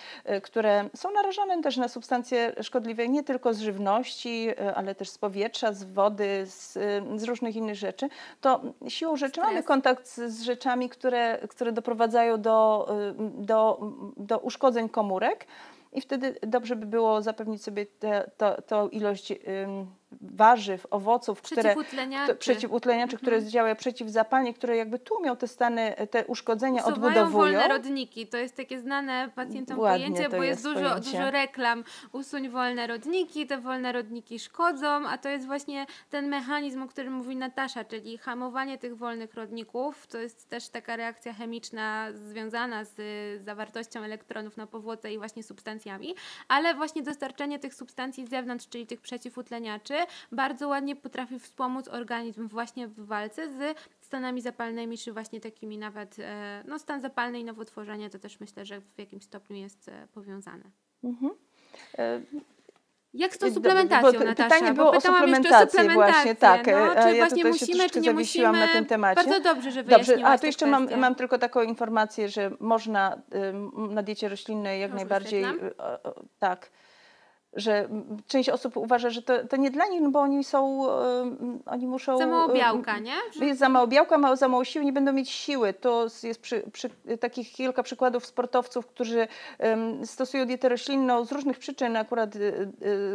które są narażone też na substancje szkodliwe nie tylko z żywności, e, ale też z powietrza, z wody, z, e, z różnych innych rzeczy, to siłą rzeczy mamy Stres. kontakt z, z rzeczami, które, które doprowadzają do, e, do, do uszkodzeń komórek. I wtedy dobrze by było zapewnić sobie tą ilość ym, warzyw, owoców, które, Przeciwutleniaczy. przeciwutleniaczy, które działają przeciwzapalnie, które jakby tłumią te stany, te uszkodzenia, Usuwają odbudowują. wolne rodniki. To jest takie znane pacjentom Ładnie pojęcie, bo jest, jest dużo, pojęcie. dużo reklam. Usuń wolne rodniki, te wolne rodniki szkodzą, a to jest właśnie ten mechanizm, o którym mówi Natasza, czyli hamowanie tych wolnych rodników. To jest też taka reakcja chemiczna związana z y, zawartością elektronów na powłoce i właśnie substancjami, ale właśnie dostarczenie tych substancji z zewnątrz, czyli tych przeciwutleniaczy, bardzo ładnie potrafi wspomóc organizm właśnie w walce z stanami zapalnymi, czy właśnie takimi nawet, e, no stan zapalny i nowotworzenie to też myślę, że w jakimś stopniu jest e, powiązane. Mhm. E, Jak z tą Bo suplementacją, p- Natasza? pytanie było Bo o suplementację właśnie, tak, No, czy ja właśnie musimy, czy nie musimy? na tym temacie. Bardzo dobrze, że Dobrze, a tu jeszcze mam, mam tylko taką informację, że można ym, na diecie roślinnej jak najbardziej, y, o, o, tak, że część osób uważa, że to, to nie dla nich, no bo oni są, ym, oni muszą... Za mało ym, białka, nie? Że- Jest za mało białka, mało, za mało siły, nie będą mieć siły. To jest przy, przy, takich kilka przykładów sportowców, którzy stosują dietę roślinną z różnych przyczyn. Akurat y,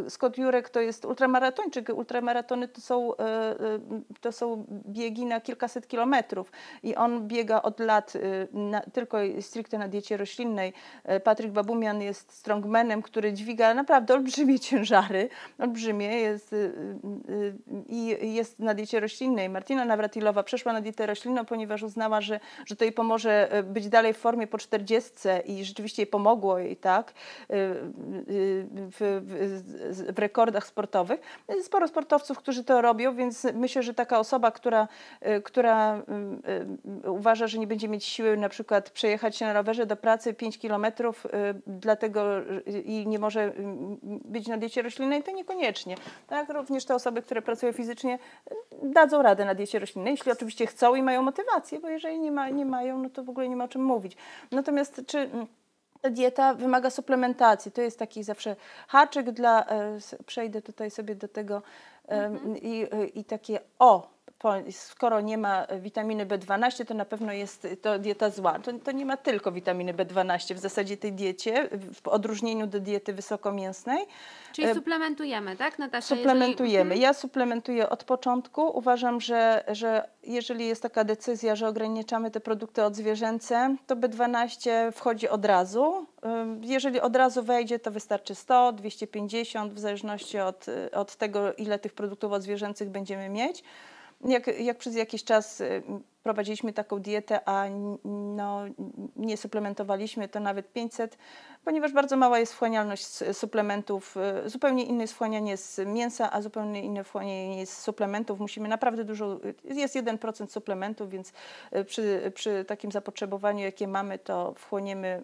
y, Scott Jurek to jest ultramaratończyk. Ultramaratony to są, y, to są biegi na kilkaset kilometrów i on biega od lat na, tylko stricte na diecie roślinnej. E, Patryk Babumian jest strongmanem, który dźwiga naprawdę olbrzymie ciężary. Olbrzymie jest y, y, i jest na diecie roślinnej. Martina Nawratilowa przeszła na dietę roślinną, ponieważ uznała, że, że to jej pomoże e, być dalej w formie po 40 i rzeczywiście jej pomogło jej tak y, y, w, w, w rekordach sportowych. Jest sporo sportowców, którzy to robią, więc myślę, że taka osoba, która, y, która y, y, uważa, że nie będzie mieć siły na przykład przejechać się na rowerze do pracy 5 kilometrów, y, dlatego y, i nie może y, być na diecie roślinnej, to niekoniecznie. Tak, również te osoby, które pracują fizycznie, dadzą radę na diecie roślinnej, jeśli oczywiście chcą i mają motywację, bo jeżeli nie, ma, nie mają, no to w ogóle nie ma o czym mówić. Natomiast czy mm, ta dieta wymaga suplementacji? To jest taki zawsze haczyk dla, e, przejdę tutaj sobie do tego em, i, i takie o, skoro nie ma witaminy B12, to na pewno jest to dieta zła. To, to nie ma tylko witaminy B12 w zasadzie tej diecie, w odróżnieniu do diety wysokomięsnej. Czyli e, suplementujemy, tak Natasza? Suplementujemy. Jeżeli, Ja suplementuję od początku. Uważam, że, że jeżeli jest taka decyzja, że ograniczamy te produkty odzwierzęce, to B12 wchodzi od razu. Jeżeli od razu wejdzie, to wystarczy 100, 250, w zależności od, od tego, ile tych produktów odzwierzęcych będziemy mieć. Jak, jak przez jakiś czas y, prowadziliśmy taką dietę, a no, nie suplementowaliśmy, to nawet 500, ponieważ bardzo mała jest wchłanialność z suplementów, y, zupełnie inne jest wchłanianie z mięsa, a zupełnie inne wchłanianie z suplementów. Musimy naprawdę dużo, jest 1% suplementów, więc y, przy, przy takim zapotrzebowaniu, jakie mamy, to wchłoniemy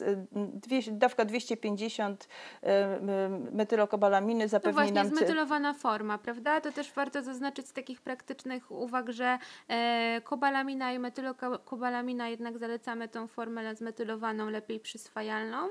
y, y, dwie, dawka 250 y, y, metylokobalaminy To zapewni właśnie nam... cy- zmetylowana forma, prawda? To też warto zaznaczyć z takich praktycznych uwag, że e, kobalamina i metylokobalamina jednak zalecamy tą formę zmetylowaną, lepiej przyswajalną.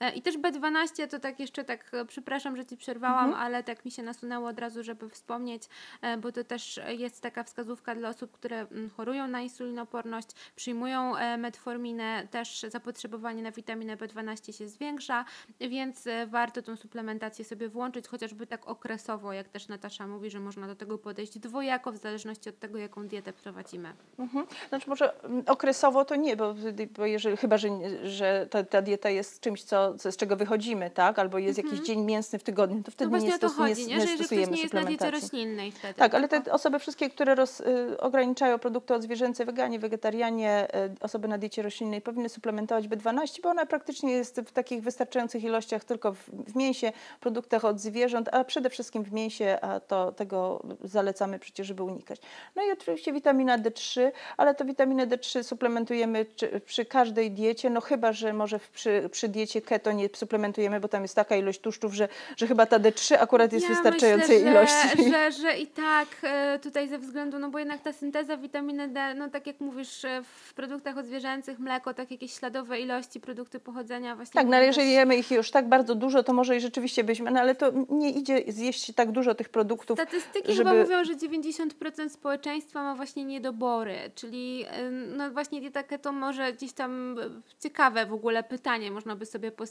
E, I też B12 to tak jeszcze tak, e, przepraszam, że Ci przerwałam, Mhm. ale tak mi się nasunęło od razu, żeby wspomnieć, e, bo to też jest taka wskazówka dla osób, które mm, chorują na insulinoporność, przyjmują metforminę, też zapotrzebowanie na witaminę B12 się zwiększa, więc warto tą suplementację sobie włączyć, chociażby tak okresowo, jak też Natasza mówi, że można do tego podejść dwojako, w zależności od tego, jaką dietę prowadzimy. Mhm. Znaczy może mm, okresowo to nie, bo, bo jeżeli, chyba, że, że ta, ta dieta jest czymś, co, co, z czego wychodzimy, tak? Albo jest jakiś dzień mięsny w tygodniu, to wtedy Mhm. No nie, stos, nie, chodzi, nie? nie że stosujemy nie jest na diecie roślinnej wtedy. Tak, ale te osoby wszystkie, które roz, y, ograniczają produkty odzwierzęce, weganie, wegetarianie, y, osoby na diecie roślinnej powinny suplementować B12, bo ona praktycznie jest w takich wystarczających ilościach tylko w, w mięsie, produktach od zwierząt, a przede wszystkim w mięsie, a to tego zalecamy przecież, żeby unikać. No i oczywiście witamina D3, ale to witaminę D3 suplementujemy przy każdej diecie, no chyba, że może przy, przy diecie keto nie suplementujemy, bo tam jest taka ilość tłuszczów, że, że chyba ta D3 akurat jest ja wystarczającej myślę, ilości. Że, że, że i tak e, tutaj ze względu, no bo jednak ta synteza witaminy D, no tak jak mówisz, e, w produktach odzwierzęcych, mleko, tak jakieś śladowe ilości, produkty pochodzenia właśnie. Tak, no ale jeżeli jemy ich już tak bardzo dużo, to może i rzeczywiście byśmy, no ale to nie idzie zjeść tak dużo tych produktów. Statystyki żeby- chyba mówią, że 90% społeczeństwa ma właśnie niedobory, czyli y, no właśnie dieta keto może gdzieś tam ciekawe w ogóle pytanie można by sobie postawić,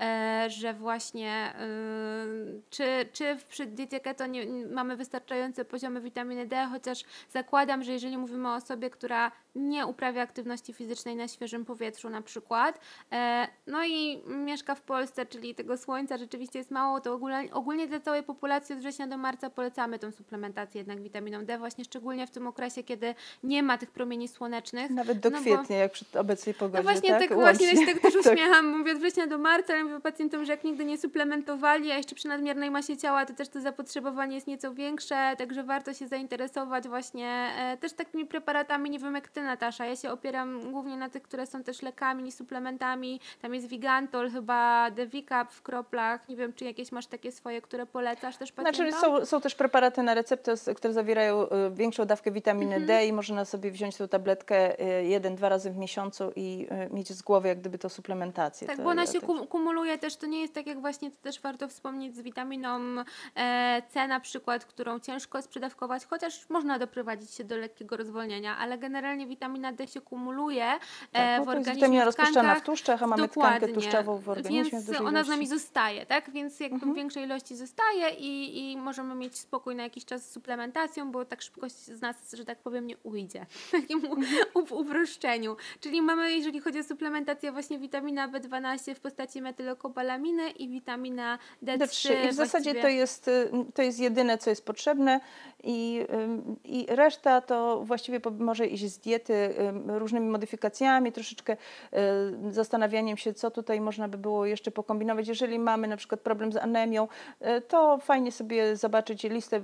e, że właśnie y, czy, czy w- przy diecie keto nie, mamy wystarczające poziomy witaminy D, chociaż zakładam, że jeżeli mówimy o osobie, która nie uprawia aktywności fizycznej na świeżym powietrzu na przykład, e, no i mieszka w Polsce, czyli tego słońca rzeczywiście jest mało, to ogólnie, ogólnie dla całej populacji od września do marca polecamy tą suplementację jednak witaminą D, właśnie szczególnie w tym okresie, kiedy nie ma tych promieni słonecznych. Nawet do no bo- kwietnia, jak przy obecnej pogodzie. no właśnie tak, tak, właśnie ja się tak też Tak. uśmiecham, mówię września do marca, ale mówię pacjentom, że jak nigdy nie suplementowali, a jeszcze przy nadmiernej masie ciała, to też to zapotrzebowanie jest nieco większe, także warto się zainteresować właśnie e, też takimi preparatami, nie wiem jak Ty Natasza, ja się opieram głównie na tych, które są też lekami, nie suplementami, tam jest Vigantol, chyba Devicap w kroplach, nie wiem czy jakieś masz takie swoje, które polecasz też pacjentom? Znaczy są, są też preparaty na receptę, które zawierają y, większą dawkę witaminy Mhm. D i można sobie wziąć tą tabletkę y, jeden, dwa razy w miesiącu i y, mieć z głowy jak gdyby to suplementację. Tak, to bo ona się kum- kumuluje też, to nie jest tak jak właśnie, to też warto wspomnieć z witaminą e, C na przykład, którą ciężko jest przedawkować, chociaż można doprowadzić się do lekkiego rozwolnienia, ale generalnie witamina D się kumuluje e, tak, w bo to jest organizmie, witamina w rozpuszczana w tłuszczach, a mamy tkankę Dokładnie. tłuszczową w organizmie Więc ona z nami. Mhm. zostaje, tak? Więc jakby w większej ilości zostaje i, i możemy mieć spokój na jakiś czas z suplementacją, bo tak szybko z nas, że tak powiem, nie ujdzie. W takim Mhm. uproszczeniu. Czyli mamy, jeżeli chodzi o suplementację, właśnie witamina B12 w postaci metylokobalaminy i witamina D3. D3 i w zasadzie właściwie- to jest, y, to jest jedyne, co jest potrzebne i, i reszta to właściwie może iść z diety ym, różnymi modyfikacjami, troszeczkę y, zastanawianiem się, co tutaj można by było jeszcze pokombinować. Jeżeli mamy na przykład problem z anemią, y, to fajnie sobie zobaczyć listę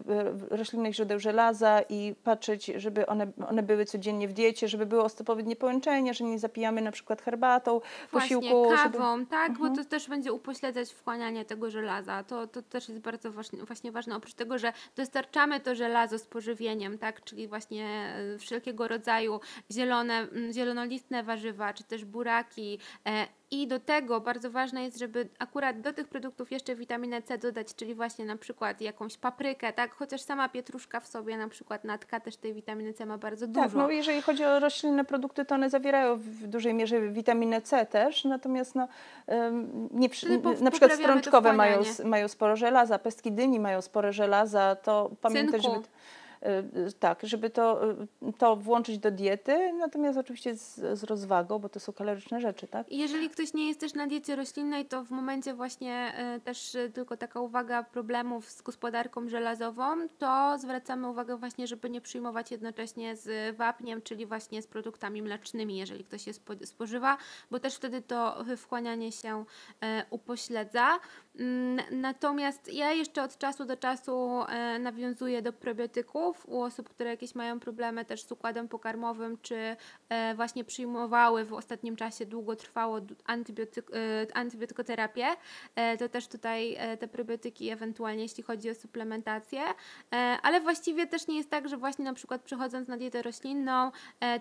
roślinnych źródeł żelaza i patrzeć, żeby one, one były codziennie w diecie, żeby było odpowiednie połączenie, że nie zapijamy na przykład herbatą, Właśnie, posiłku. żeby- tak, Mhm. bo to też będzie upośledzać wchłanianie tego żelaza. To, to też jest bardzo właśnie, właśnie ważne. Oprócz tego, że dostarczamy to żelazo z pożywieniem, tak, czyli właśnie e, wszelkiego rodzaju zielone, mm, zielonolistne warzywa, czy też buraki. E, i do tego bardzo ważne jest, żeby akurat do tych produktów jeszcze witaminę C dodać, czyli właśnie na przykład jakąś paprykę, tak? Chociaż sama pietruszka w sobie, na przykład natka też tej witaminy C ma bardzo dużo. Tak, no jeżeli chodzi o roślinne produkty, to one zawierają w dużej mierze witaminę C też, natomiast no, nie na przykład strączkowe mają, mają sporo żelaza, pestki dyni mają sporo żelaza, to pamiętać, Cynku. żeby, tak, żeby to, y, to włączyć do diety, natomiast oczywiście z, z rozwagą, bo to są kaloryczne rzeczy, tak? Jeżeli ktoś nie jest też na diecie roślinnej, to w momencie właśnie też tylko taka uwaga problemów z gospodarką żelazową, to zwracamy uwagę właśnie, żeby nie przyjmować jednocześnie z wapniem, czyli właśnie z produktami mlecznymi, jeżeli ktoś je spo, spożywa, bo też wtedy to wchłanianie się upośledza. Mm, Natomiast ja jeszcze od czasu do czasu nawiązuję do probiotyków, u osób, które jakieś mają problemy też z układem pokarmowym, czy e, właśnie przyjmowały w ostatnim czasie długotrwało antybiotyk, e, antybiotykoterapię, e, to też tutaj te probiotyki ewentualnie jeśli chodzi o suplementację, ale właściwie też nie jest tak, że właśnie na przykład przechodząc na dietę roślinną,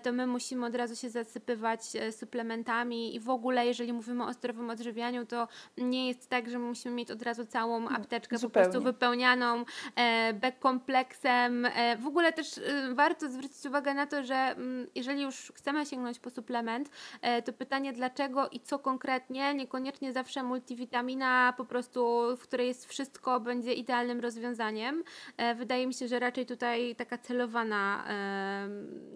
to my musimy od razu się zasypywać suplementami i w ogóle jeżeli mówimy o zdrowym odżywianiu, to nie jest tak, że musimy mieć od razu całą apteczkę Zupełnie. po prostu wypełnianą kompleksem. E, w ogóle też e, warto zwrócić uwagę na to, że mm, jeżeli już chcemy sięgnąć po suplement, e, to pytanie dlaczego i co konkretnie, niekoniecznie zawsze multivitamina po prostu, w której jest wszystko, będzie idealnym rozwiązaniem. E, wydaje mi się, że raczej tutaj taka celowana e,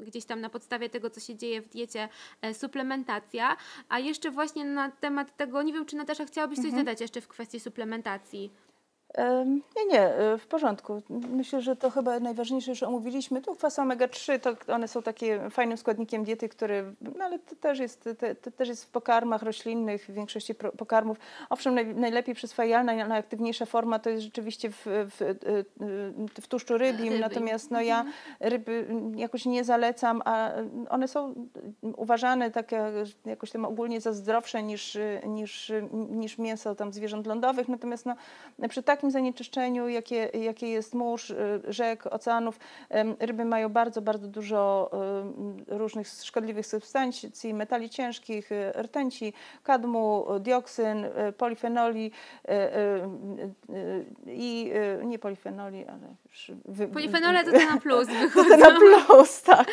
gdzieś tam na podstawie tego, co się dzieje w diecie, e, suplementacja. A jeszcze właśnie na temat tego, nie wiem, czy Natasza chciałabyś coś dodać jeszcze w kwestii suplementacji. Nie, nie, e, w porządku. Myślę, że to chyba najważniejsze, że omówiliśmy. Tu kwasy omega-3, to one są takie fajnym składnikiem diety, który, no ale to też jest, to, to też jest w pokarmach roślinnych, w większości pokarmów. Owszem, naj, najlepiej przyswajalna, najaktywniejsza forma to jest rzeczywiście w, w, w, w tłuszczu rybim, Rybim. natomiast no ja ryby jakoś nie zalecam, a one są uważane tak jak- jakoś tam ogólnie za zdrowsze niż, niż, niż mięso tam zwierząt lądowych, natomiast no, przy takim zanieczyszczeniu, jakie, jakie jest mórz, y, rzek, oceanów, ryby mają bardzo, bardzo dużo em, różnych szkodliwych substancji, metali ciężkich, y, rtęci, kadmu, y, dioksyn, y, polifenoli y, y, y, i y, nie polifenoli, ale już wy- Polifenole to to na plus to wychodzą. na plus, tak.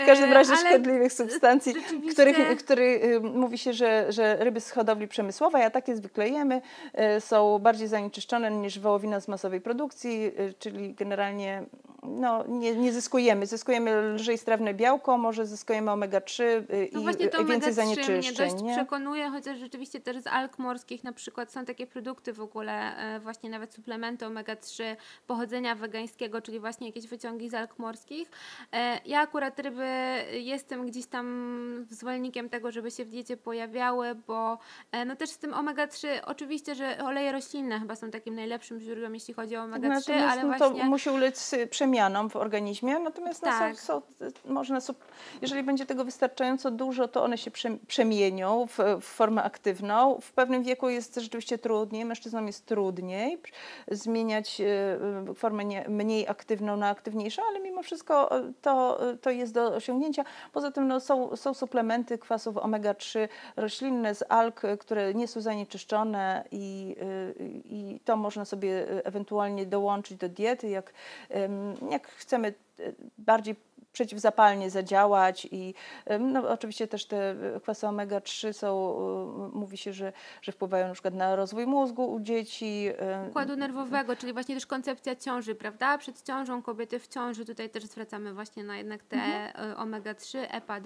W każdym E, razie ale szkodliwych substancji, rzeczywiście- których, który, y, mówi się, że, że ryby z hodowli przemysłowej, a takie zwykle jemy, y, są bardziej zanieczyszczone niż wołowina z masowej produkcji, y, czyli generalnie no, nie, nie zyskujemy. Zyskujemy lżej strawne białko, może zyskujemy omega-3 y, No i właśnie to więcej omega-3 mnie zanieczyszczeń. dość nie? przekonuje, chociaż rzeczywiście też z alg morskich na przykład są takie produkty w ogóle, e, właśnie nawet suplementy omega-3 pochodzenia wegańskiego, czyli właśnie jakieś wyciągi z alg morskich. E, Ja akurat ryby jestem gdzieś tam zwolennikiem tego, żeby się w diecie pojawiały, bo e, no też z tym omega-3 oczywiście, że oleje roślinne chyba są takim najlepszym źródłem, jeśli chodzi o omega-3, Natomiast ale no, to właśnie... musi ulec y, przemianom w organizmie, natomiast no, Tak. są, są, y, można, sup- jeżeli będzie tego wystarczająco dużo, to one się prze- przemienią w, w formę aktywną. W pewnym wieku jest rzeczywiście trudniej, mężczyznom jest trudniej zmieniać y, y, formę nie, mniej aktywną na aktywniejszą, ale mimo wszystko y, to, to jest do osiągnięcia. Poza tym no, są, są suplementy kwasów omega-3 roślinne z alg, które nie są zanieczyszczone i, i to można sobie ewentualnie dołączyć do diety, jak, jak chcemy y, bardziej przeciwzapalnie zadziałać i no, oczywiście też te y, kwasy omega-3 są, y, mówi się, że, że wpływają na przykład na rozwój mózgu u dzieci. układu nerwowego, czyli właśnie też koncepcja ciąży, prawda? Przed ciążą, kobiety w ciąży, tutaj też zwracamy właśnie na jednak te e, omega-3, EPA,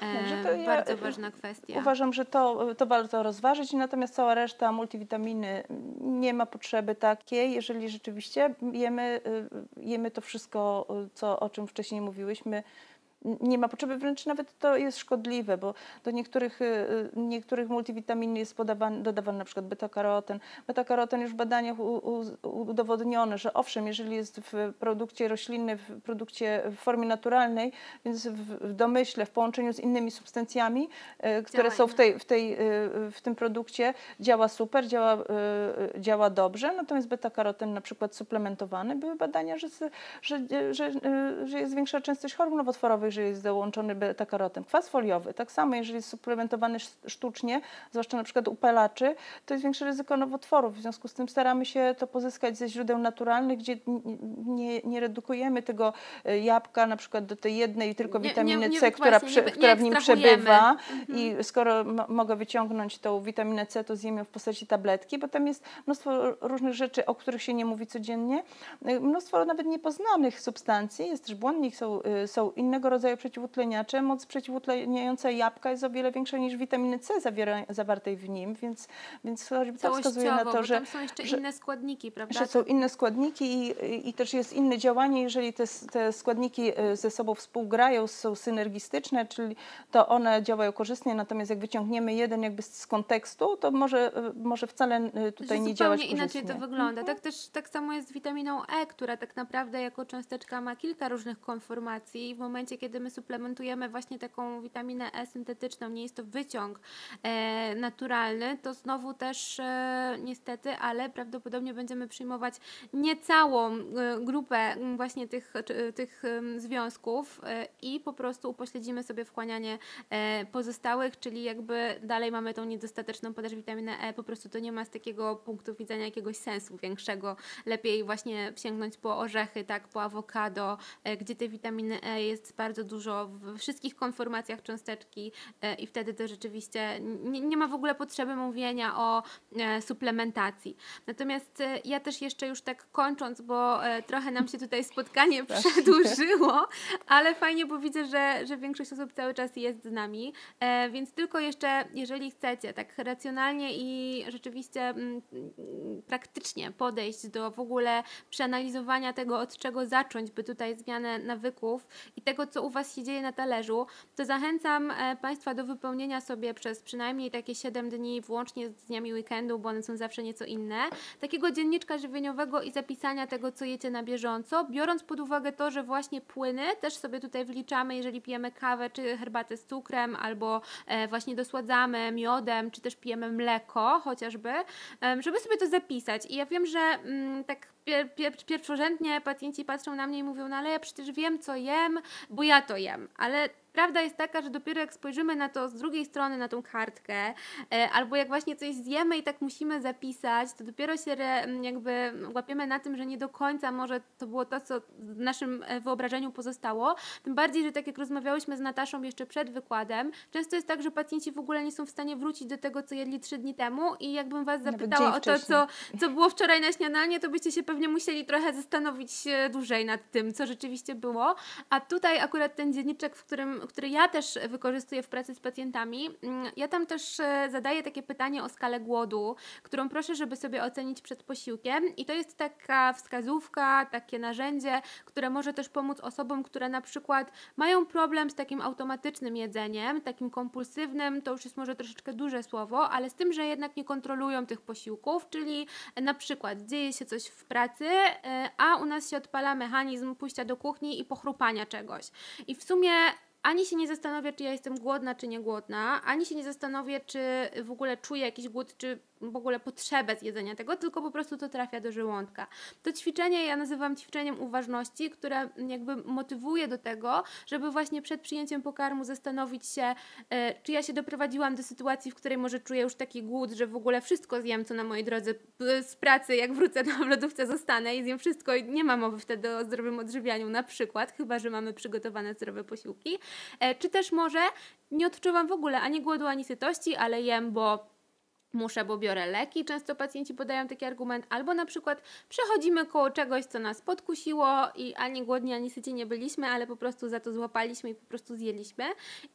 Także e, to ja- bardzo ważna kwestia. Uważam, że to, to warto rozważyć, natomiast cała reszta multivitaminy nie ma potrzeby takiej, jeżeli rzeczywiście jemy, jemy to wszystko, co, o czym wcześniej mówiłyśmy. Nie ma potrzeby, wręcz nawet to jest szkodliwe, bo do niektórych, y, y, niektórych multivitamin jest podawany, dodawany na przykład beta-karoten. Beta-karoten już w badaniach u, u, udowodniono, że owszem, jeżeli jest w produkcie roślinnym, w produkcie w formie naturalnej, więc w, w domyśle, w połączeniu z innymi substancjami, y, które są w, tej, w, tej, w tym produkcie, działa super, działa, działa dobrze, natomiast beta-karoten na przykład suplementowany, były badania, że, że, że, że jest większa częstość chorób nowotworowych, że jest załączony beta-karoten. Kwas foliowy, tak samo, jeżeli jest suplementowany sz- sztucznie, zwłaszcza na przykład upalaczy, to jest większe ryzyko nowotworów. W związku z tym staramy się to pozyskać ze źródeł naturalnych, gdzie nie, nie redukujemy tego y, jabłka na przykład do tej jednej tylko Nie- witaminy nie- C, która, która w nim przebywa Mhm. i skoro mo- mogę wyciągnąć tą witaminę C, to zjem ją w postaci tabletki, bo tam jest mnóstwo różnych rzeczy, o których się nie mówi codziennie, y, mnóstwo nawet niepoznanych substancji, jest też błonnik, są, y, są innego rodzaju rodzaju przeciwutleniacze. Moc przeciwutleniająca jabłka jest o wiele większa niż witaminy C zawiera, zawartej w nim, więc, więc choćby to wskazuje na to, że... tam są jeszcze że, inne składniki, prawda? Że są inne składniki i, i też jest inne działanie, jeżeli te, te składniki e, ze sobą współgrają, są synergistyczne, czyli to one działają korzystnie, natomiast jak wyciągniemy jeden jakby z kontekstu, to może, e, może wcale e, tutaj nie działać korzystnie. inaczej to wygląda. Tak też tak samo jest z witaminą E, która tak naprawdę jako cząsteczka ma kilka różnych konformacji i w momencie, kiedy my suplementujemy właśnie taką witaminę E syntetyczną, nie jest to wyciąg e, naturalny, to znowu też e, niestety, ale prawdopodobnie będziemy przyjmować niecałą e, grupę właśnie tych, tych związków i po prostu upośledzimy sobie wchłanianie pozostałych, czyli jakby dalej mamy tą niedostateczną podaż witaminy E, po prostu to nie ma z takiego punktu widzenia jakiegoś sensu większego. Lepiej właśnie sięgnąć po orzechy, tak, po awokado, gdzie tej witaminy E jest bardzo dużo w wszystkich konformacjach cząsteczki i wtedy to rzeczywiście nie, nie ma w ogóle potrzeby mówienia o suplementacji. Natomiast ja też jeszcze już tak kończąc, bo trochę nam się tutaj spotkanie przedłużyło, ale fajnie, bo widzę, że, że większość osób cały czas jest z nami, e, więc tylko jeszcze, jeżeli chcecie tak racjonalnie i rzeczywiście mm, praktycznie podejść do w ogóle przeanalizowania tego, od czego zacząć, by tutaj zmianę nawyków i tego, co u Was się dzieje na talerzu, to zachęcam e, Państwa do wypełnienia sobie przez przynajmniej takie 7 dni, włącznie z dniami weekendu, bo one są zawsze nieco inne, takiego dzienniczka żywieniowego i zapisania tego, co jecie na bieżąco, biorąc pod uwagę to, że właśnie płyny też sobie tutaj wliczamy, jeżeli pijemy kawę czy herbatę z cukrem, albo e, właśnie dosładzamy miodem, czy też pijemy mleko chociażby, żeby sobie to zapisać. I ja wiem, że mm, tak pier, pier, pierwszorzędnie pacjenci patrzą na mnie i mówią, no ale ja przecież wiem, co jem, bo ja to jem. Ale Prawda jest taka, że dopiero jak spojrzymy na to z drugiej strony, na tą kartkę, e, albo jak właśnie coś zjemy i tak musimy zapisać, to dopiero się jakby łapiemy na tym, że nie do końca może to było to, co w naszym e, wyobrażeniu pozostało. Tym bardziej, że tak jak rozmawiałyśmy z Nataszą jeszcze przed wykładem, często jest tak, że pacjenci w ogóle nie są w stanie wrócić do tego, co jedli trzy dni temu i jakbym Was zapytała o to, co, co było wczoraj na śniadanie, to byście się pewnie musieli trochę zastanowić dłużej nad tym, co rzeczywiście było. A tutaj akurat ten dzienniczek, w którym który ja też wykorzystuję w pracy z pacjentami, mm, ja tam też e, zadaję takie pytanie o skalę głodu, którą proszę, żeby sobie ocenić przed posiłkiem i to jest taka wskazówka, takie narzędzie, które może też pomóc osobom, które na przykład mają problem z takim automatycznym jedzeniem, takim kompulsywnym, to już jest może troszeczkę duże słowo, ale z tym, że jednak nie kontrolują tych posiłków, czyli na przykład dzieje się coś w pracy, e, a u nas się odpala mechanizm pójścia do kuchni i pochrupania czegoś. I w sumie ani się nie zastanowię, czy ja jestem głodna, czy nie głodna, ani się nie zastanowię, czy w ogóle czuję jakiś głód, czy w ogóle potrzebę zjedzenia tego, tylko po prostu to trafia do żołądka. To ćwiczenie ja nazywam ćwiczeniem uważności, które jakby motywuje do tego, żeby właśnie przed przyjęciem pokarmu zastanowić się, e, czy ja się doprowadziłam do sytuacji, w której może czuję już taki głód, że w ogóle wszystko zjem, co na mojej drodze z pracy, jak wrócę na lodówce zostanę i zjem wszystko i nie ma mowy wtedy o zdrowym odżywianiu na przykład, chyba, że mamy przygotowane zdrowe posiłki, e, czy też może nie odczuwam w ogóle ani głodu, ani sytości, ale jem, bo muszę, bo biorę leki. Często pacjenci podają taki argument, albo na przykład przechodzimy koło czegoś, co nas podkusiło i ani głodni, ani syci nie byliśmy, ale po prostu za to złapaliśmy i po prostu zjedliśmy.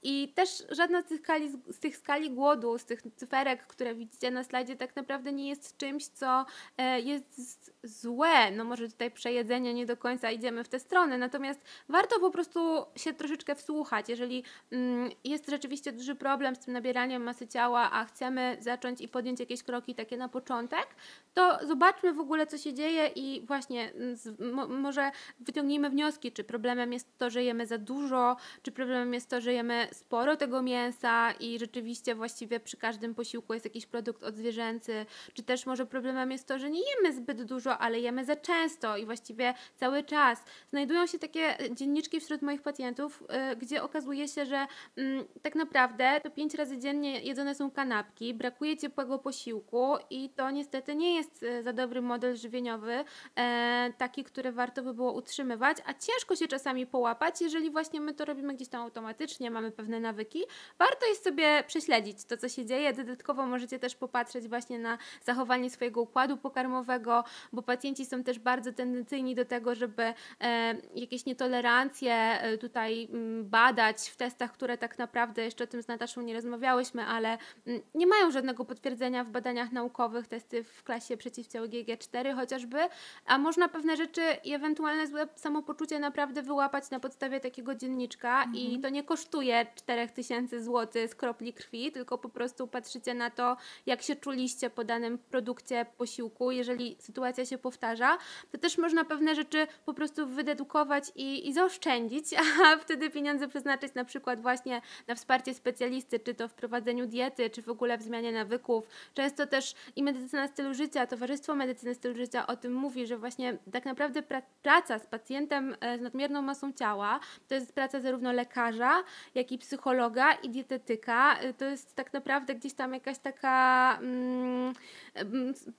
I też żadna z tych, skali, z tych skali głodu, z tych cyferek, które widzicie na slajdzie, tak naprawdę nie jest czymś, co e, jest złe. No może tutaj przejedzenie nie do końca idziemy w tę stronę, natomiast warto po prostu się troszeczkę wsłuchać. Jeżeli mm, jest rzeczywiście duży problem z tym nabieraniem masy ciała, a chcemy zacząć i podjąć jakieś kroki takie na początek, to zobaczmy w ogóle, co się dzieje i właśnie mm, z, mo, może wyciągnijmy wnioski, czy problemem jest to, że jemy za dużo, czy problemem jest to, że jemy sporo tego mięsa i rzeczywiście właściwie przy każdym posiłku jest jakiś produkt odzwierzęcy, czy też może problemem jest to, że nie jemy zbyt dużo, ale jemy za często i właściwie cały czas. Znajdują się takie dzienniczki wśród moich pacjentów, yy, gdzie okazuje się, że yy, tak naprawdę to pięć razy dziennie jedzone są kanapki, brakuje ciepłego posiłku i to niestety nie jest e, za dobry model żywieniowy, e, taki, który warto by było utrzymywać, a ciężko się czasami połapać, jeżeli właśnie my to robimy gdzieś tam automatycznie, mamy pewne nawyki. Warto jest sobie prześledzić to, co się dzieje. Dodatkowo możecie też popatrzeć właśnie na zachowanie swojego układu pokarmowego, bo pacjenci są też bardzo tendencyjni do tego, żeby e, jakieś nietolerancje tutaj mm, badać w testach, które tak naprawdę jeszcze o tym z Nataszą nie rozmawiałyśmy, ale mm, nie mają żadnego potwierdzenia w badaniach naukowych, testy w klasie przeciwciał GG4 chociażby, a można pewne rzeczy i ewentualne złe samopoczucie naprawdę wyłapać na podstawie takiego dzienniczka mhm. i to nie kosztuje 4000 zł z kropli krwi, tylko po prostu patrzycie na to, jak się czuliście po danym produkcie posiłku. Jeżeli sytuacja się powtarza, to też można pewne rzeczy po prostu wydedukować i, i zaoszczędzić, a wtedy pieniądze przeznaczyć na przykład właśnie na wsparcie specjalisty, czy to w prowadzeniu diety, czy w ogóle w zmianie nawyków. Często też i medycyna stylu życia, Towarzystwo Medycyny Stylu Życia o tym mówi, że właśnie tak naprawdę pra praca z pacjentem e, z nadmierną masą ciała to jest praca zarówno lekarza, jak i psychologa i dietetyka. E, to jest tak naprawdę gdzieś tam jakaś taka mm,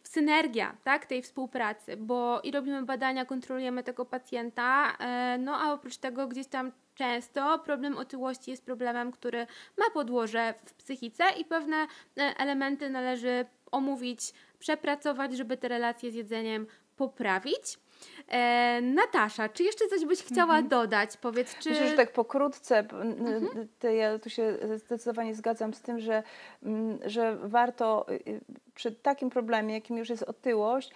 synergia tak, tej współpracy, bo i robimy badania, kontrolujemy tego pacjenta, e, no a oprócz tego gdzieś tam często problem otyłości jest problemem, który ma podłoże w psychice i pewne e, elementy należy omówić, przepracować, żeby te relacje z jedzeniem poprawić. E, Natasza, czy jeszcze coś byś chciała mhm. dodać? Powiedz, czy... Myślę, że tak pokrótce, mhm. ja tu się zdecydowanie zgadzam z tym, że, że warto y, y, przy takim problemie, jakim już jest otyłość,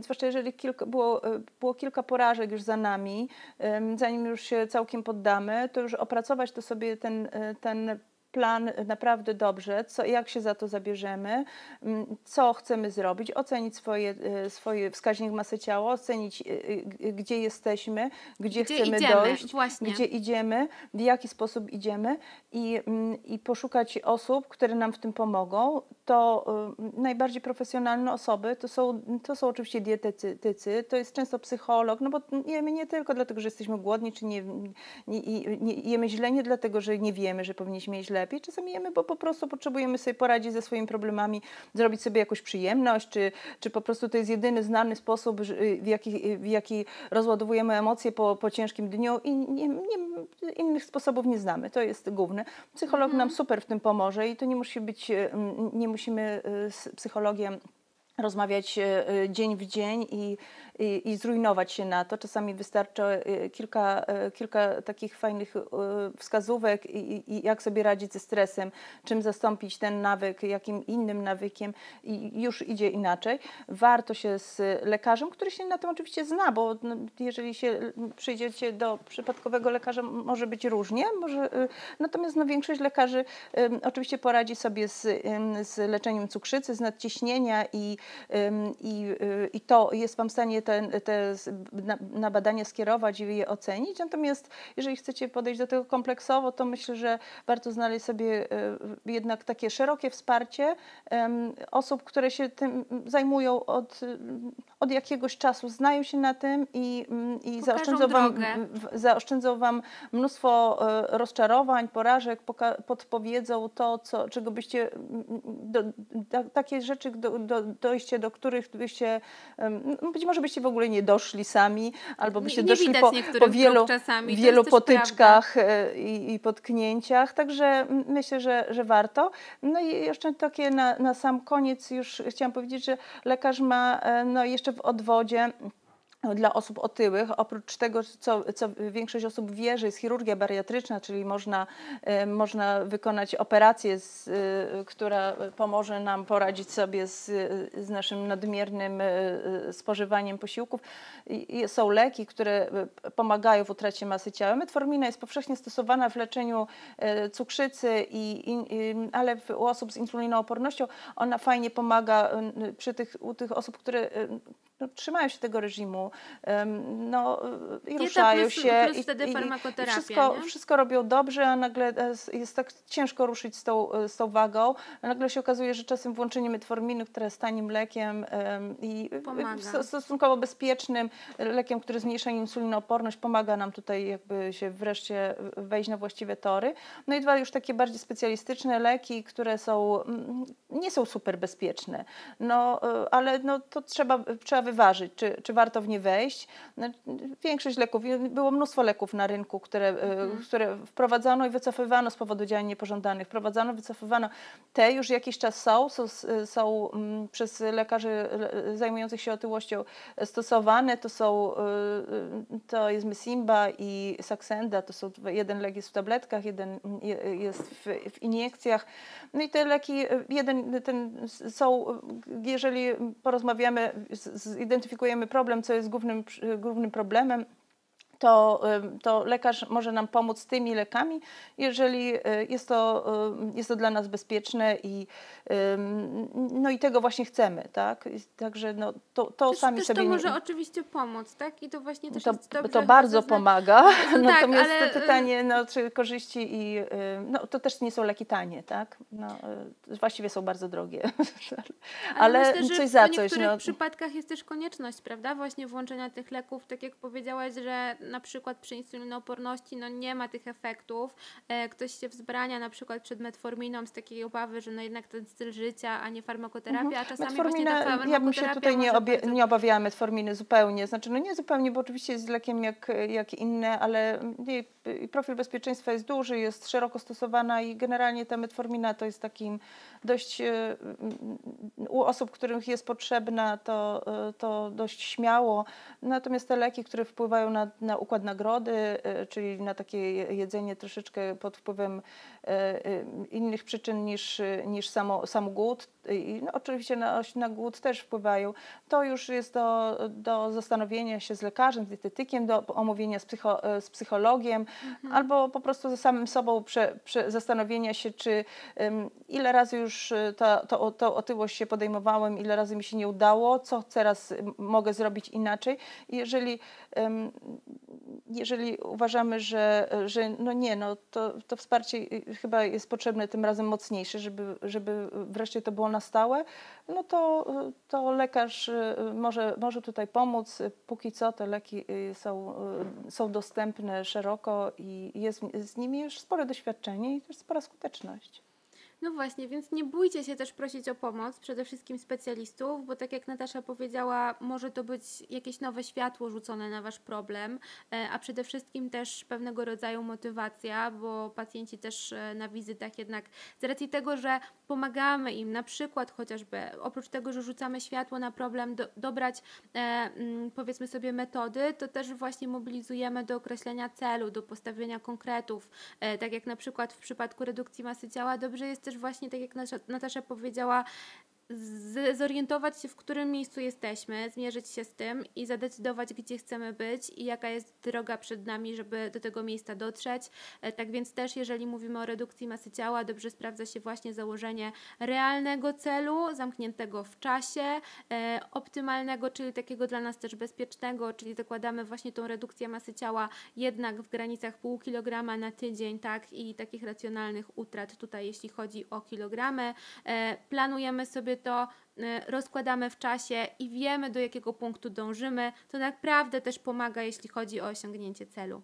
zwłaszcza jeżeli kilka, było, y, było kilka porażek już za nami, zanim już się całkiem poddamy, to już opracować to sobie ten, ten plan naprawdę dobrze, co, jak się za to zabierzemy, mm, co chcemy zrobić, ocenić swoje, e, swoje wskaźnik masy ciała, ocenić e, e, gdzie jesteśmy, gdzie, gdzie chcemy idziemy, dojść, właśnie. gdzie idziemy, w jaki sposób idziemy i, mm, i poszukać osób, które nam w tym pomogą. To najbardziej profesjonalne osoby to są, to są oczywiście dietetycy, to jest często psycholog, no bo jemy nie tylko dlatego, że jesteśmy głodni, czy nie, nie, nie jemy źle, nie dlatego, że nie wiemy, że powinniśmy jeść źle, lepiej. Czasami jemy, bo po prostu potrzebujemy sobie poradzić ze swoimi problemami, zrobić sobie jakąś przyjemność, czy, czy po prostu to jest jedyny znany sposób, w jaki, w jaki rozładowujemy emocje po, po ciężkim dniu i nie, nie, innych sposobów nie znamy. To jest główne. Psycholog mhm. nam super w tym pomoże i to nie musi być, nie musimy y, z psychologiem rozmawiać e, e, dzień w dzień i, i, i, zrujnować się na to. Czasami wystarcza e, kilka, kilka takich fajnych wskazówek i, i, jak sobie radzić ze stresem, czym zastąpić ten nawyk, jakim innym nawykiem i już idzie inaczej. Warto się z lekarzem, który się na tym oczywiście zna, bo no, jeżeli się przyjdziecie do przypadkowego lekarza, może być różnie, może, natomiast no, większość lekarzy oczywiście poradzi sobie z, z leczeniem cukrzycy, z nadciśnienia i i, y, i to jest Wam w stanie te, te na badania skierować i je ocenić. Natomiast jeżeli chcecie podejść do tego kompleksowo, to myślę, że warto znaleźć sobie y, jednak takie szerokie wsparcie osób, które się tym zajmują od, od jakiegoś czasu, znają się na tym i, i zaoszczędzą, wam, zaoszczędzą Wam mnóstwo e, rozczarowań, porażek, podpowiedzą to, co, czego byście, do, do, takie rzeczy, do, do, dojście do których byście, no być może byście w ogóle nie doszli sami, albo byście nie, nie doszli po, po wielu, wielu potyczkach e, i, i, potknięciach, także myślę, że, że warto. No i jeszcze takie na, na sam koniec już chciałam powiedzieć, że lekarz ma e, no jeszcze w odwodzie dla osób otyłych, oprócz tego, co, co większość osób wie, że jest chirurgia bariatryczna, czyli można, e, można wykonać operację, z, e, która pomoże nam poradzić sobie z, z naszym nadmiernym e, spożywaniem posiłków. I są leki, które pomagają w utracie masy ciała. Metformina jest powszechnie stosowana w leczeniu cukrzycy, i, i, ale u osób z insulinoopornością ona fajnie pomaga przy tych, u tych osób, które no, trzymają się tego reżimu, no, i ruszają plus, się. Plus wtedy i, i wszystko, nie? wszystko robią dobrze, a nagle e, jest tak ciężko ruszyć z tą, z tą wagą. A nagle się okazuje, że czasem włączenie metforminy, które jest tanim lekiem i Pomaga. stosunkowo bezpiecznym lekiem, który zmniejsza insulinooporność, pomaga nam tutaj jakby się wreszcie wejść na właściwe tory. No i dwa już takie bardziej specjalistyczne leki, które są, mm, nie są super bezpieczne, no, e, ale no, to trzeba, trzeba czy, czy warto w nie wejść. No, większość leków, było mnóstwo leków na rynku, które, e, mhm. które wprowadzono i wycofywano z powodu działań niepożądanych. Wprowadzano, wycofywano. Te już jakiś czas są, są, są mm, przez lekarzy zajmujących się otyłością stosowane. To są, e, to jest Mesimba i Saxenda, to są jeden lek jest w tabletkach, jeden jest w, w iniekcjach. No i te leki, jeden ten są, jeżeli porozmawiamy, zidentyfikujemy problem, co jest głównym, głównym problemem, to, to lekarz może nam pomóc z tymi lekami, jeżeli e, jest to, jest to dla nas bezpieczne i, no i tego właśnie chcemy, tak? Także no, to, to też, sami też sobie... to może oczywiście pomóc, tak? I to właśnie też to, jest dobrze To bardzo pomaga, no natomiast tak, ale... to pytanie, no, czy korzyści i... No, to też nie są leki tanie, tak? No, właściwie są bardzo drogie, ale, ale myślę, coś za coś. W niektórych no. przypadkach jest też konieczność, prawda? Właśnie włączenia tych leków, tak jak powiedziałaś, że na przykład przy insulinooporności no nie ma tych efektów. E, ktoś się wzbrania na przykład przed metforminą z takiej obawy, że no jednak ten styl życia, a nie farmakoterapia, mhm. a czasami Metformina, właśnie ta farmakoterapia Ja bym się tutaj nie, obie, bardzo... nie obawiała metforminy zupełnie. Znaczy, no nie zupełnie, bo oczywiście jest lekiem jak, jak inne, ale jej profil bezpieczeństwa jest duży, jest szeroko stosowana i generalnie ta metformina to jest takim dość e, u osób, których jest potrzebna, to, e, to dość śmiało. Natomiast te leki, które wpływają na, na układ nagrody, e, czyli na takie jedzenie troszeczkę pod wpływem innych przyczyn niż, niż samo, sam głód, i no, oczywiście na, na głód też wpływają, to już jest do, do zastanowienia się z lekarzem, z dietetykiem, do omówienia z, psycho, z psychologiem, mhm. albo po prostu ze samym sobą prze, prze zastanowienia się, czy ile razy już ta, to, to otyłość się podejmowałem, ile razy mi się nie udało, co teraz mogę zrobić inaczej. jeżeli, um, jeżeli uważamy, że, że no nie, no to, to wsparcie chyba jest potrzebne tym razem mocniejsze, żeby, żeby wreszcie to było na stałe, no to, to lekarz y, może, może tutaj pomóc. Póki co te leki y, są, y, są dostępne szeroko i jest z nimi już spore doświadczenie i też spora skuteczność. No właśnie, więc nie bójcie się też prosić o pomoc, przede wszystkim specjalistów, bo tak jak Natasza powiedziała, może to być jakieś nowe światło rzucone na Wasz problem, e, a przede wszystkim też pewnego rodzaju motywacja, bo pacjenci też e, na wizytach jednak z racji tego, że pomagamy im na przykład chociażby, oprócz tego, że rzucamy światło na problem, do, dobrać e, mm, powiedzmy sobie metody, to też właśnie mobilizujemy do określenia celu, do postawienia konkretów, tak jak na przykład w przypadku redukcji masy ciała, dobrze jest też też właśnie, tak jak Natasza powiedziała, zorientować się, w którym miejscu jesteśmy, zmierzyć się z tym i zadecydować, gdzie chcemy być i jaka jest droga przed nami, żeby do tego miejsca dotrzeć. E, tak więc też, jeżeli mówimy o redukcji masy ciała, dobrze sprawdza się właśnie założenie realnego celu, zamkniętego w czasie, e, optymalnego, czyli takiego dla nas też bezpiecznego, czyli zakładamy właśnie tą redukcję masy ciała jednak w granicach pół kilograma na tydzień, tak, i takich racjonalnych utrat tutaj, jeśli chodzi o kilogramy. E, planujemy sobie to y, rozkładamy w czasie i wiemy, do jakiego punktu dążymy, to naprawdę też pomaga, jeśli chodzi o osiągnięcie celu.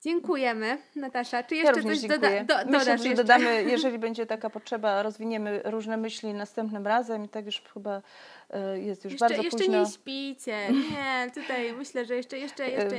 Dziękujemy, Natasza. Czy jeszcze ja coś doda do, Myślę? Że jeszcze? dodamy, jeżeli będzie taka potrzeba, rozwiniemy różne myśli następnym razem i tak już chyba E, jest już jeszcze, bardzo jeszcze późno. Jeszcze nie śpicie, nie, tutaj myślę, że jeszcze, jeszcze, jeszcze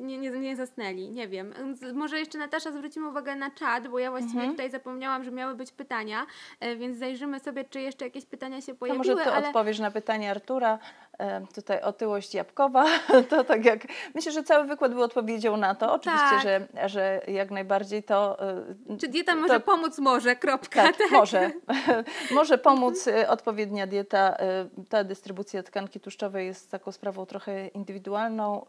nie, nie, nie zasnęli, nie wiem. Może jeszcze Natasza zwrócimy uwagę na czat, bo ja właściwie mhm. tutaj zapomniałam, że miały być pytania, e, więc zajrzymy sobie, czy jeszcze jakieś pytania się pojawiły. To może ty ale... odpowiesz na pytanie Artura, e, tutaj otyłość jabłkowa, to tak jak, myślę, że cały wykład był odpowiedzią na to, oczywiście, tak. że, że jak najbardziej to... Czy dieta może to, pomóc? Może, kropka. Tak, tak. może. może pomóc odpowiednia dieta, ta dystrybucja tkanki tłuszczowej jest taką sprawą trochę indywidualną,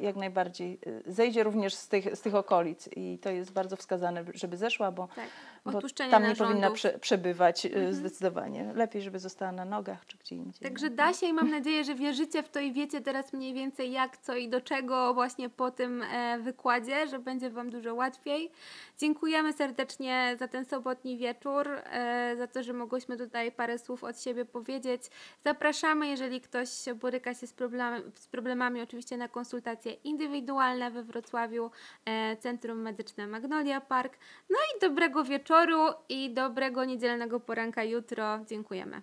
jak najbardziej y, zejdzie również z tych, z tych okolic i to jest bardzo wskazane, żeby zeszła, bo tak. Bo odpuszczenia tam nie narządów. powinna prze, przebywać y, zdecydowanie. Lepiej, żeby została na nogach czy gdzie indziej. Także da się i mam nadzieję, że wierzycie w to i wiecie teraz mniej więcej jak, co i do czego właśnie po tym e, wykładzie, że będzie Wam dużo łatwiej. Dziękujemy serdecznie za ten sobotni wieczór, e, za to, że mogłyśmy tutaj parę słów od siebie powiedzieć. Zapraszamy, jeżeli ktoś boryka się z, problem, z problemami, oczywiście na konsultacje indywidualne we Wrocławiu, e, Centrum Medyczne Magnolia Park. No i dobrego wieczoru i dobrego niedzielnego poranka jutro. Dziękujemy.